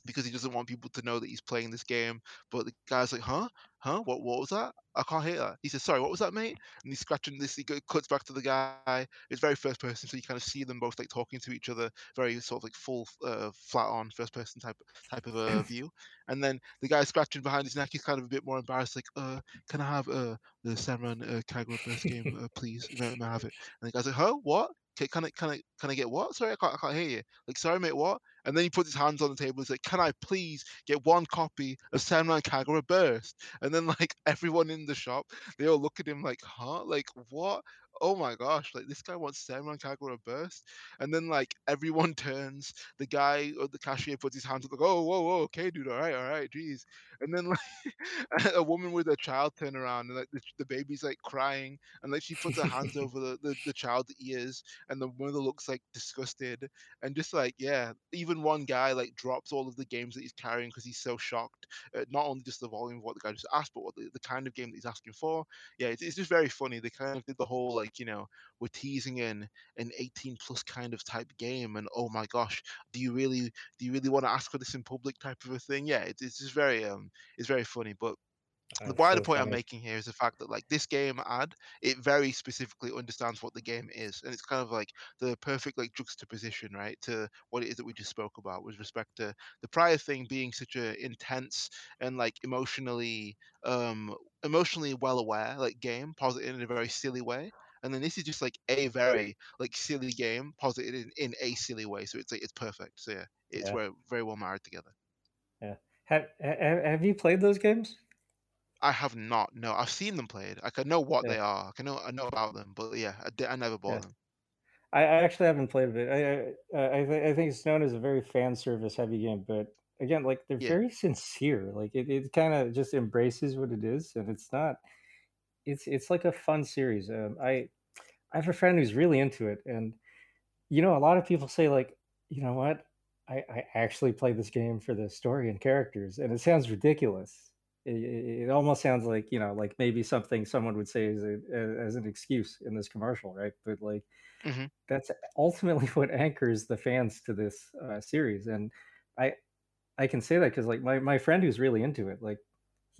because he doesn't want people to know that he's playing this game. But the guy's like, huh? Huh? What what was that? I can't hear that. He says, sorry, what was that, mate? And he's scratching this. He cuts back to the guy. It's very first person, so you kind of see them both like talking to each other, very sort of like full, uh, flat on first person type type of a uh, [laughs] view. And then the guy scratching behind his neck. He's kind of a bit more embarrassed, like, uh, can I have uh the Senran uh, Kagura first game, uh, please? May, may I have it? And the guy's like, huh? What? Can I can I can I get what? Sorry, I can't I can't hear you. Like, sorry, mate, what? And then he puts his hands on the table. He's like, "Can I please get one copy of Senran Kagura Burst?" And then like [laughs] everyone in the shop, they all look at him like, "Huh? Like what?" Oh my gosh, like this guy wants Senran Kagura burst. And then like everyone [laughs] turns, the guy or the cashier puts his hands up like, oh, whoa, whoa, okay, dude, all right, all right, geez. And then [laughs] like a woman with a child turn around and like the, the baby's like crying and like she puts her hands [laughs] over the, the, the child's ears and the mother looks like disgusted. And just like, yeah, even one guy like drops all of the games that he's carrying because he's so shocked. Uh, not only just the volume of what the guy just asked, but what the, the kind of game that he's asking for. Yeah, it's, it's just very funny. They kind of did the whole like, you know, we're teasing in an 18 plus kind of type game and oh my gosh do you really do you really want to ask for this in public type of a thing yeah it, it's just very um it's very funny but the wider so point funny. I'm making here is the fact that like this game ad, it very specifically understands what the game is, and it's kind of like the perfect like juxtaposition, right, to what it is that we just spoke about with respect to the prior thing being such a intense and like emotionally um emotionally well aware like game, positive in a very silly way, and then this is just like a very like silly game posited in, in a silly way so it's like it's perfect. So yeah it's yeah. very well married together. Yeah. Have, have you played those games? I have not no. I've seen them played. I can know what yeah. they are. I can know i know about them but yeah i, I never bought yeah. them. I, I actually haven't played it. I I, uh, I, th- I think it's known as a very fan service heavy game but again like they're very [laughs] sincere. Like it, it kind of just embraces what it is and it's not it's it's like a fun series. Um, I I have a friend who's really into it, and you know, a lot of people say like, you know what, I, I actually play this game for the story and characters, and it sounds ridiculous. It, it, almost sounds like you know, like maybe something someone would say as a, as an excuse in this commercial, right? But like, mm-hmm. that's [laughs] ultimately what anchors the fans to this uh, series, and I I can say that because like my, my friend who's really into it, like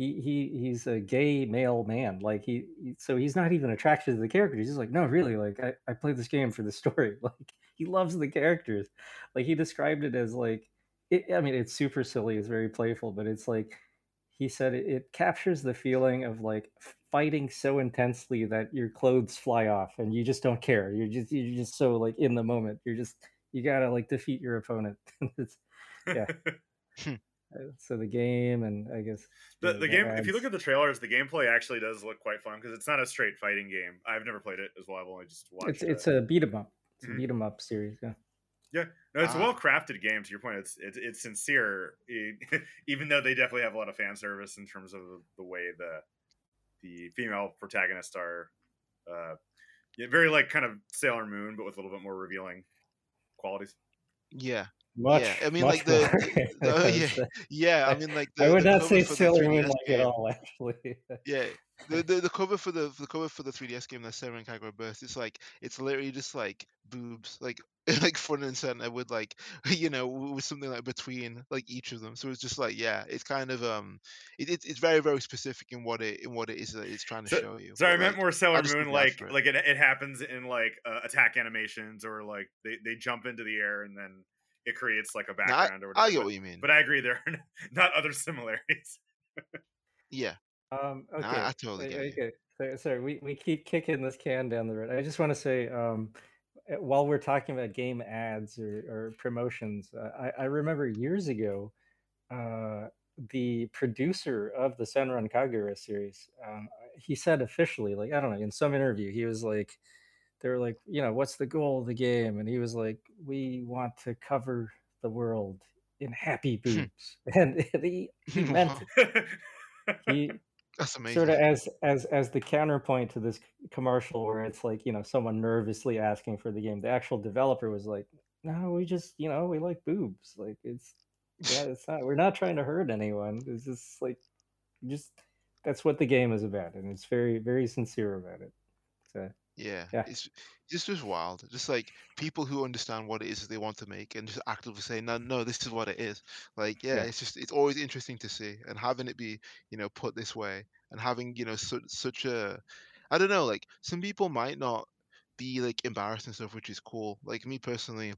he he he's a gay male man like he, he, so he's not even attracted to the characters. He's like no really like I, I played this game for the story. [laughs] Like he loves the characters. Like he described it as like it, i mean it's super silly it's very playful but it's like he said it, it captures the feeling of like fighting so intensely that your clothes fly off and you just don't care. You're just you're just so like in the moment. You're just you gotta like defeat your opponent. [laughs] Yeah. [laughs] Hmm. So the game and I guess the, the game. If you look at the trailers, the gameplay actually does look quite fun because it's not a straight fighting game. I've never played it as well. I've only just watched. It's it's a beat 'em up. It's mm-hmm. a beat 'em up series. Yeah. Yeah, no, it's uh, a ah. well crafted game. To your point, it's it's, it's sincere, [laughs] even though they definitely have a lot of fan service in terms of the way the the female protagonists are. Uh, yeah, very like kind of Sailor Moon, but with a little bit more revealing qualities. Yeah, Much, yeah, I mean, much like the, [laughs] the, the oh, yeah, yeah. I I, mean, like the, I the would the not cover say for the Sailor 3DS Moon like at game. all, [laughs] actually. Yeah, the, the the cover for the the cover for the 3DS game, the Senran Kagura Burst, it's like it's literally just like boobs, like [laughs] like front and center with like you know with something like between like each of them. So it's just like yeah, it's kind of um, it, it's it's very very specific in what it in what it is that it's trying to So, show you. sorry, I But meant like, more I Sailor Moon, like it. like it, it happens in like uh, attack animations or like they, they jump into the air and then it creates like a No, I background or whatever. I get But, what you mean. but I agree there are [laughs] not other similarities. Yeah, Um, no, I, okay, I totally o- get you. okay. So, sorry, we, we keep kicking this can down the road. I just want to say, um, uh, while we're talking about game ads or, or promotions, uh, I, I remember years ago, uh, the producer of the Senran Kagura series, um, he said officially, like, I don't know, in some interview, he was like, they were like, you know, what's the goal of the game? And he was like, we want to cover the world in happy hmm. boobs. [laughs] And he, he [laughs] meant it. He, [laughs] that's sort of as as as the counterpoint to this commercial where it's like you know someone nervously asking for the game the actual developer was like no we just you know we like boobs like it's yeah it's not we're not trying to hurt anyone it's just like just that's what the game is about and it's very very sincere about it so Yeah, yeah it's just just wild. Just like people who understand what it is that they want to make and just actively say, no, no, this is what it is. Like, yeah, yeah it's just it's always interesting to see and having it be, you know, put this way and having, you know, such such a, I don't know, like some people might not be like embarrassed and stuff, which is cool. Like me personally,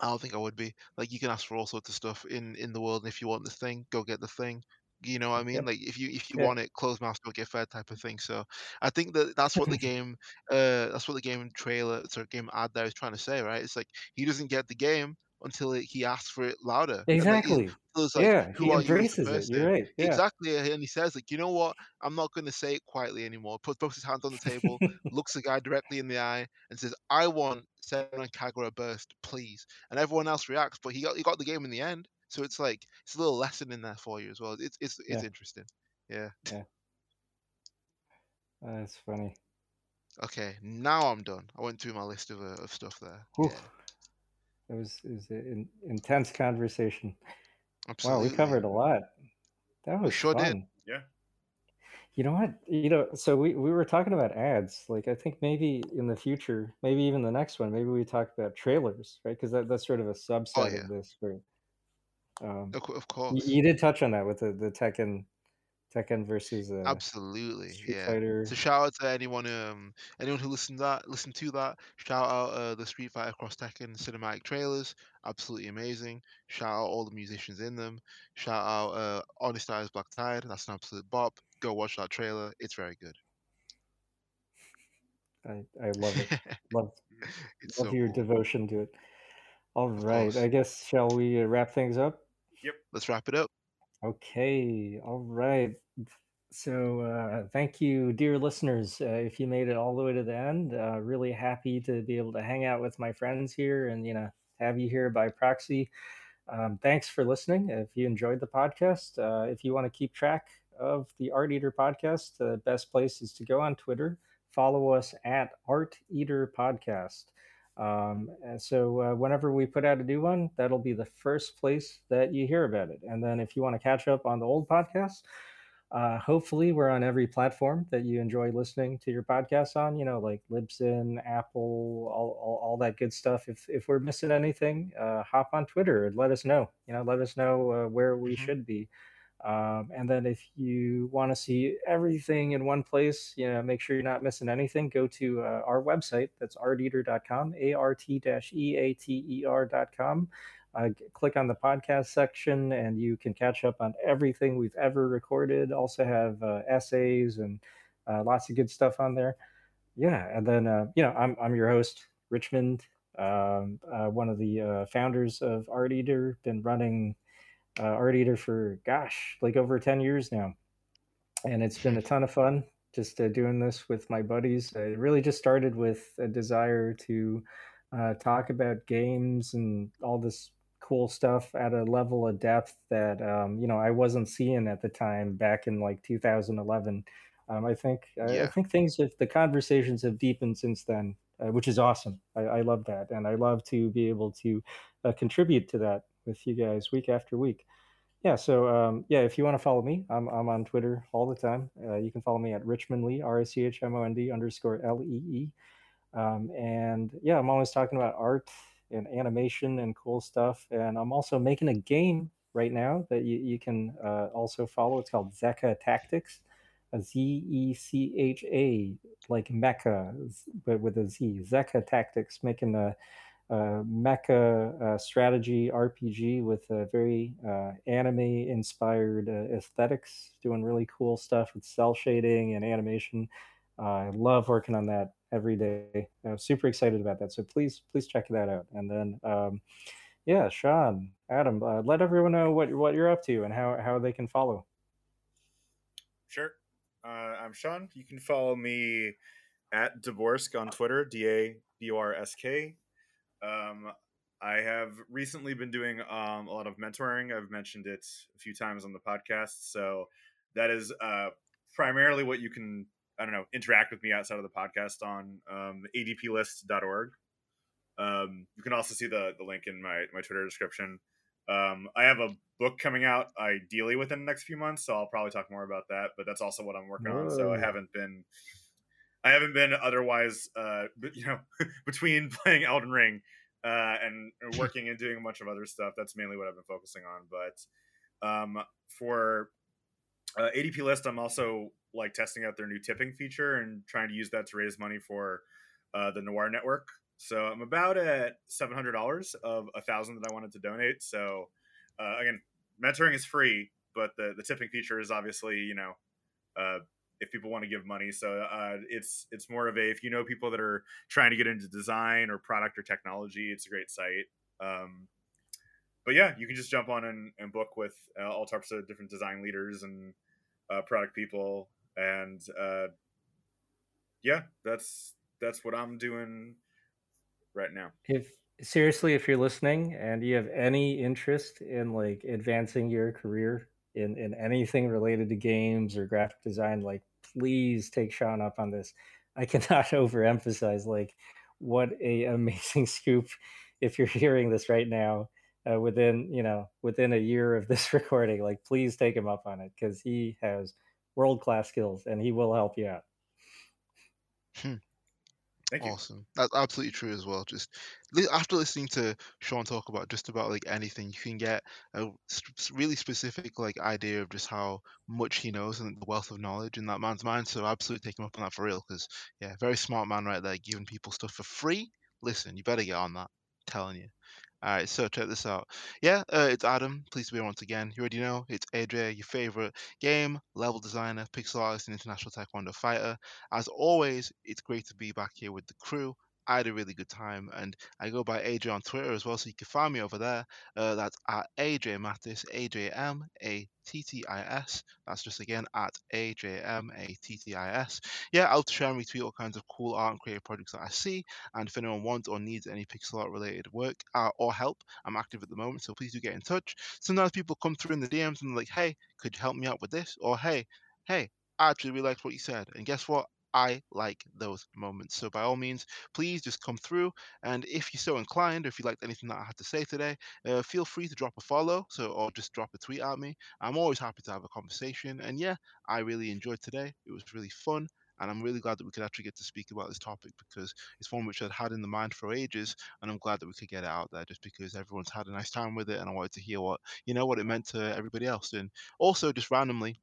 I don't think I would be. Like you can ask for all sorts of stuff in in the world, and if you want the thing, go get the thing. You know what I mean? yep Like if you if you yeah want it, closed mouth don't get fed type of thing. So I think that that's what the [laughs] game, uh, that's what the game trailer, sorry, game ad there is trying to say, right? It's like he doesn't get the game until it, he asks for it louder, and like exactly like, yeah who he are you embraces it you're right yeah Exactly, and he says like, you know what? I'm not going to say it quietly anymore. Puts both his hands on the table, [laughs] looks the guy directly in the eye, and says, "I want Senran Kagura Burst, please." And everyone else reacts, but he got he got the game in the end. So it's like it's a little lesson in there for you as well. It's it's it's yeah interesting. Yeah. yeah that's funny Okay, now I'm done. I went through my list of uh, of stuff there. Whew. Yeah, it was it was an intense conversation wow we covered a lot that We was sure did. yeah. You know what? You know, so we, we were talking about ads. Like, I think maybe in the future, maybe even the next one, maybe we talk about trailers, right? Because that, that's sort of a Oh subset yeah, of this. Where, um, of, cou- of you, course. you did touch on that with the the Tekken Tekken versus uh, Absolutely, Street yeah. Fighter. So shout out to anyone um anyone who listened that listened to that. Shout out uh, the Street Fighter Cross Tekken cinematic trailers, absolutely amazing. Shout out all the musicians in them. Shout out uh Honest Eyes Black Tide, that's an absolute bop. Go watch that trailer, it's very good. I I love it. [laughs] Love love so your cool. devotion to it. All right, course. I guess shall we uh, wrap things up? Yep. Let's wrap it up. Okay, all right. So, uh, thank you, dear listeners. Uh, if you made it all the way to the end, uh, really happy to be able to hang out with my friends here and, you know, have you here by proxy. Um, thanks for listening. If you enjoyed the podcast, uh, if you want to keep track of the Art Eater podcast, the best place is to go on Twitter, follow us at Art Eater Podcast. Um, and so uh, whenever we put out a new one, that'll be the first place that you hear about it. And then if you want to catch up on the old podcasts, uh, hopefully we're on every platform that you enjoy listening to your podcasts on, you know, like Libsyn, Apple, all, all, all that good stuff. If, if we're missing anything, uh, hop on Twitter and let us know, you know, let us know uh, where we Mhm. should be. Um, and then if you want to see everything in one place, you know, make sure you're not missing anything, go to uh, our website. That's arteater.com, A-R-T-E-A-T-E-R.com. Uh, click on the podcast section and you can catch up on everything we've ever recorded. Also have uh, essays and uh, lots of good stuff on there. Yeah, and then uh, you know I'm I'm your host Richmond, um, uh, one of the founders of Art Eater. Been running uh, Art Eater for gosh, like over ten years now, and it's been a ton of fun just uh, doing this with my buddies. It really just started with a desire to uh, talk about games and all this cool stuff at a level of depth that um, you know I wasn't seeing at the time back in like 2011 Um, I think I, I think things have the conversations have deepened since then, uh, which is awesome. I, I love that, and I love to be able to uh, contribute to that with you guys week after week. Yeah, so um, yeah, if you want to follow me, I'm, I'm on Twitter all the time. Uh, you can follow me at Richmond Lee, R I C H M O N D underscore L E E. Um, and yeah, I'm always talking about art and animation and cool stuff. And I'm also making a game right now that you, you can uh, also follow. It's called Zecha Tactics, a Z E C H A, like Mecha, but with a Z. Zecha Tactics, making a, a mecha uh, strategy RPG with very uh, anime inspired uh, aesthetics, doing really cool stuff with cell shading and animation. I love working on that every day. I'm super excited about that. So please, please check that out. And then, um, yeah, Sean, Adam, uh, let everyone know what what you're up to and how how they can follow. Sure. Uh, I'm Sean. You can follow me at Daborsk on Twitter, D A B O R S K. Um, I have recently been doing um, a lot of mentoring. I've mentioned it a few times on the podcast. So that is uh, primarily what you can, I don't know, interact with me outside of the podcast on um, adplist.org. Um, you can also see the, the link in my, my Twitter description. Um, I have a book coming out ideally within the next few months, so I'll probably talk more about that. But that's also what I'm working on. So I haven't been, I haven't been otherwise, uh, but, you know, [laughs] between [laughs] playing Elden Ring uh, and and [laughs] working and doing a bunch of other stuff. That's mainly what I've been focusing on. But um, for uh, ADP List, I'm also like testing out their new tipping feature and trying to use that to raise money for uh, the Noir Network. So I'm about at seven hundred dollars of a thousand that I wanted to donate. So uh, again, mentoring is free, but the the tipping feature is obviously you know uh, if people want to give money. So uh, it's it's more of a if you know people that are trying to get into design or product or technology, it's a great site. Um, but yeah, you can just jump on and, and book with uh, all types of different design leaders and uh, product people, and uh, yeah, that's that's what I'm doing right now. If seriously, if you're listening and you have any interest in like advancing your career in in anything related to games or graphic design, like please take Sean up on this. I cannot [laughs] overemphasize like what a [laughs] amazing scoop if you're hearing this right now uh, within you know within a year of this [laughs] recording like please take him up on it because he has world class skills and he will help you out Thank you. Awesome. That's absolutely true as well. Just li- after listening to Sean talk about just about like anything, you can get a really specific like idea of just how much he knows and the wealth of knowledge in that man's mind. So absolutely take him up on that for real, because yeah, very smart man right there, giving people stuff for free. Listen, you better get on that. telling you. All right, so check this out. Yeah, uh, it's Adam. Please be here once again. You already know it's AJ, your favorite game, level designer, pixel artist, and international taekwondo fighter. As always, it's great to be back here with the crew. I had a really good time, and I go by AJ on Twitter as well, so you can find me over there. Uh, that's at AJ Mattis, A J M A T T I S. That's just again at A J M A T T I S. Yeah, I'll share and retweet all kinds of cool art and creative projects that I see. And if anyone wants or needs any pixel art related work uh, or help, I'm active at the moment, so please do get in touch. Sometimes people come through in the DMs and they're like, hey, could you help me out with this? Or hey, hey, I actually really liked what you said. And guess what? I like those moments. So by all means, please just come through. And if you're so inclined, or if you liked anything that I had to say today, uh, feel free to drop a follow. So or just drop a tweet at me. I'm always happy to have a conversation. And yeah, I really enjoyed today. It was really fun. And I'm really glad that we could actually get to speak about this topic because it's one which I'd had in the mind for ages. And I'm glad that we could get it out there just because everyone's had a nice time with it. And I wanted to hear what, you know, what it meant to everybody else. And also just randomly,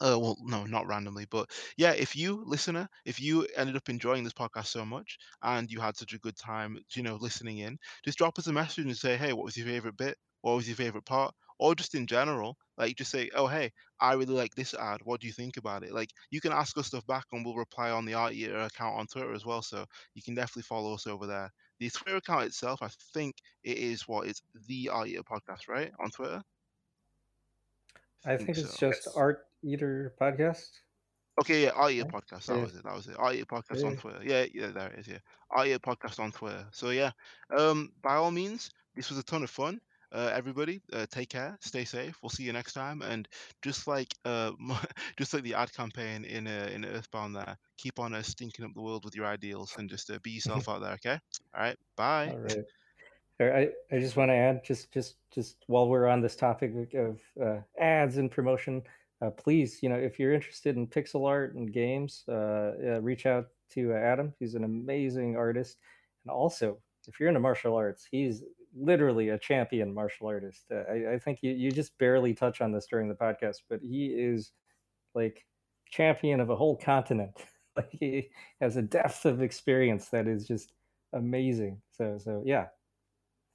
uh, well, no, not randomly, but yeah, if you, listener, if you ended up enjoying this podcast so much and you had such a good time, you know, listening in, just drop us a message and say, hey, what was your favorite bit? What was your favorite part? Or just in general, like you just say, oh, hey, I really like this ad. What do you think about it? Like you can ask us stuff back and we'll reply on the Art Eater account on Twitter as well. So you can definitely follow us over there. The Twitter account itself, I think it is what it's the Art Eater podcast, right? On Twitter. i think it's so. just Yes. art eater podcast Okay, yeah, Eater Right? podcast. That Yeah. was it. That was it. Art Eater podcast on Twitter. Yeah, yeah, there it is. Yeah, Art Eater podcast on Twitter. So yeah, um, by all means, this was a ton of fun. uh, everybody, uh, take care, stay safe. We'll see you next time. And just like uh, [laughs] just like the ad campaign in uh, in Earthbound, there, keep on uh, stinking up the world with your ideals and just uh, be yourself [laughs] out there. Okay. All right. Bye. All right. I, I just want to add just just just while we're on this topic of uh, ads and promotion, uh, please you know if you're interested in pixel art and games, uh, reach out to Adam. He's an amazing artist, and also if you're into martial arts, he's literally a champion martial artist. Uh, I, I, think you, you just barely touch on this during the podcast, but he is like champion of a whole continent. [laughs] like he has a depth of experience that is just amazing. So so yeah,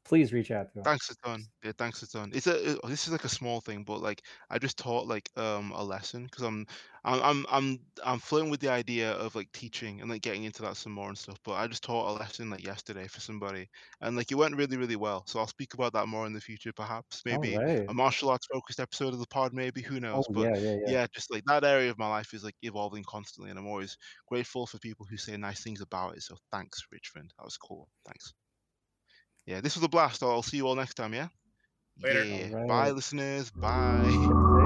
please reach out to him. Thanks a ton. Yeah, thanks a ton. It's a uh, this is like a small thing, but like I just taught like um a lesson because I'm I'm I'm I'm I'm flirting with the idea of like teaching and like getting into that some more and stuff. But I just taught a lesson like yesterday for somebody, and like it went really really well. So I'll speak about that more in the future, perhaps. Maybe right. a martial arts focused episode of the pod, maybe who knows. Oh but yeah, yeah, yeah. yeah, just like that area of my life is like evolving constantly, and I'm always grateful for people who say nice things about it. So thanks, Richmond. That was cool. Thanks. Yeah, this was a blast. I'll see you all next time. Yeah. Later. Yeah. All Bye, listeners. Bye. [laughs]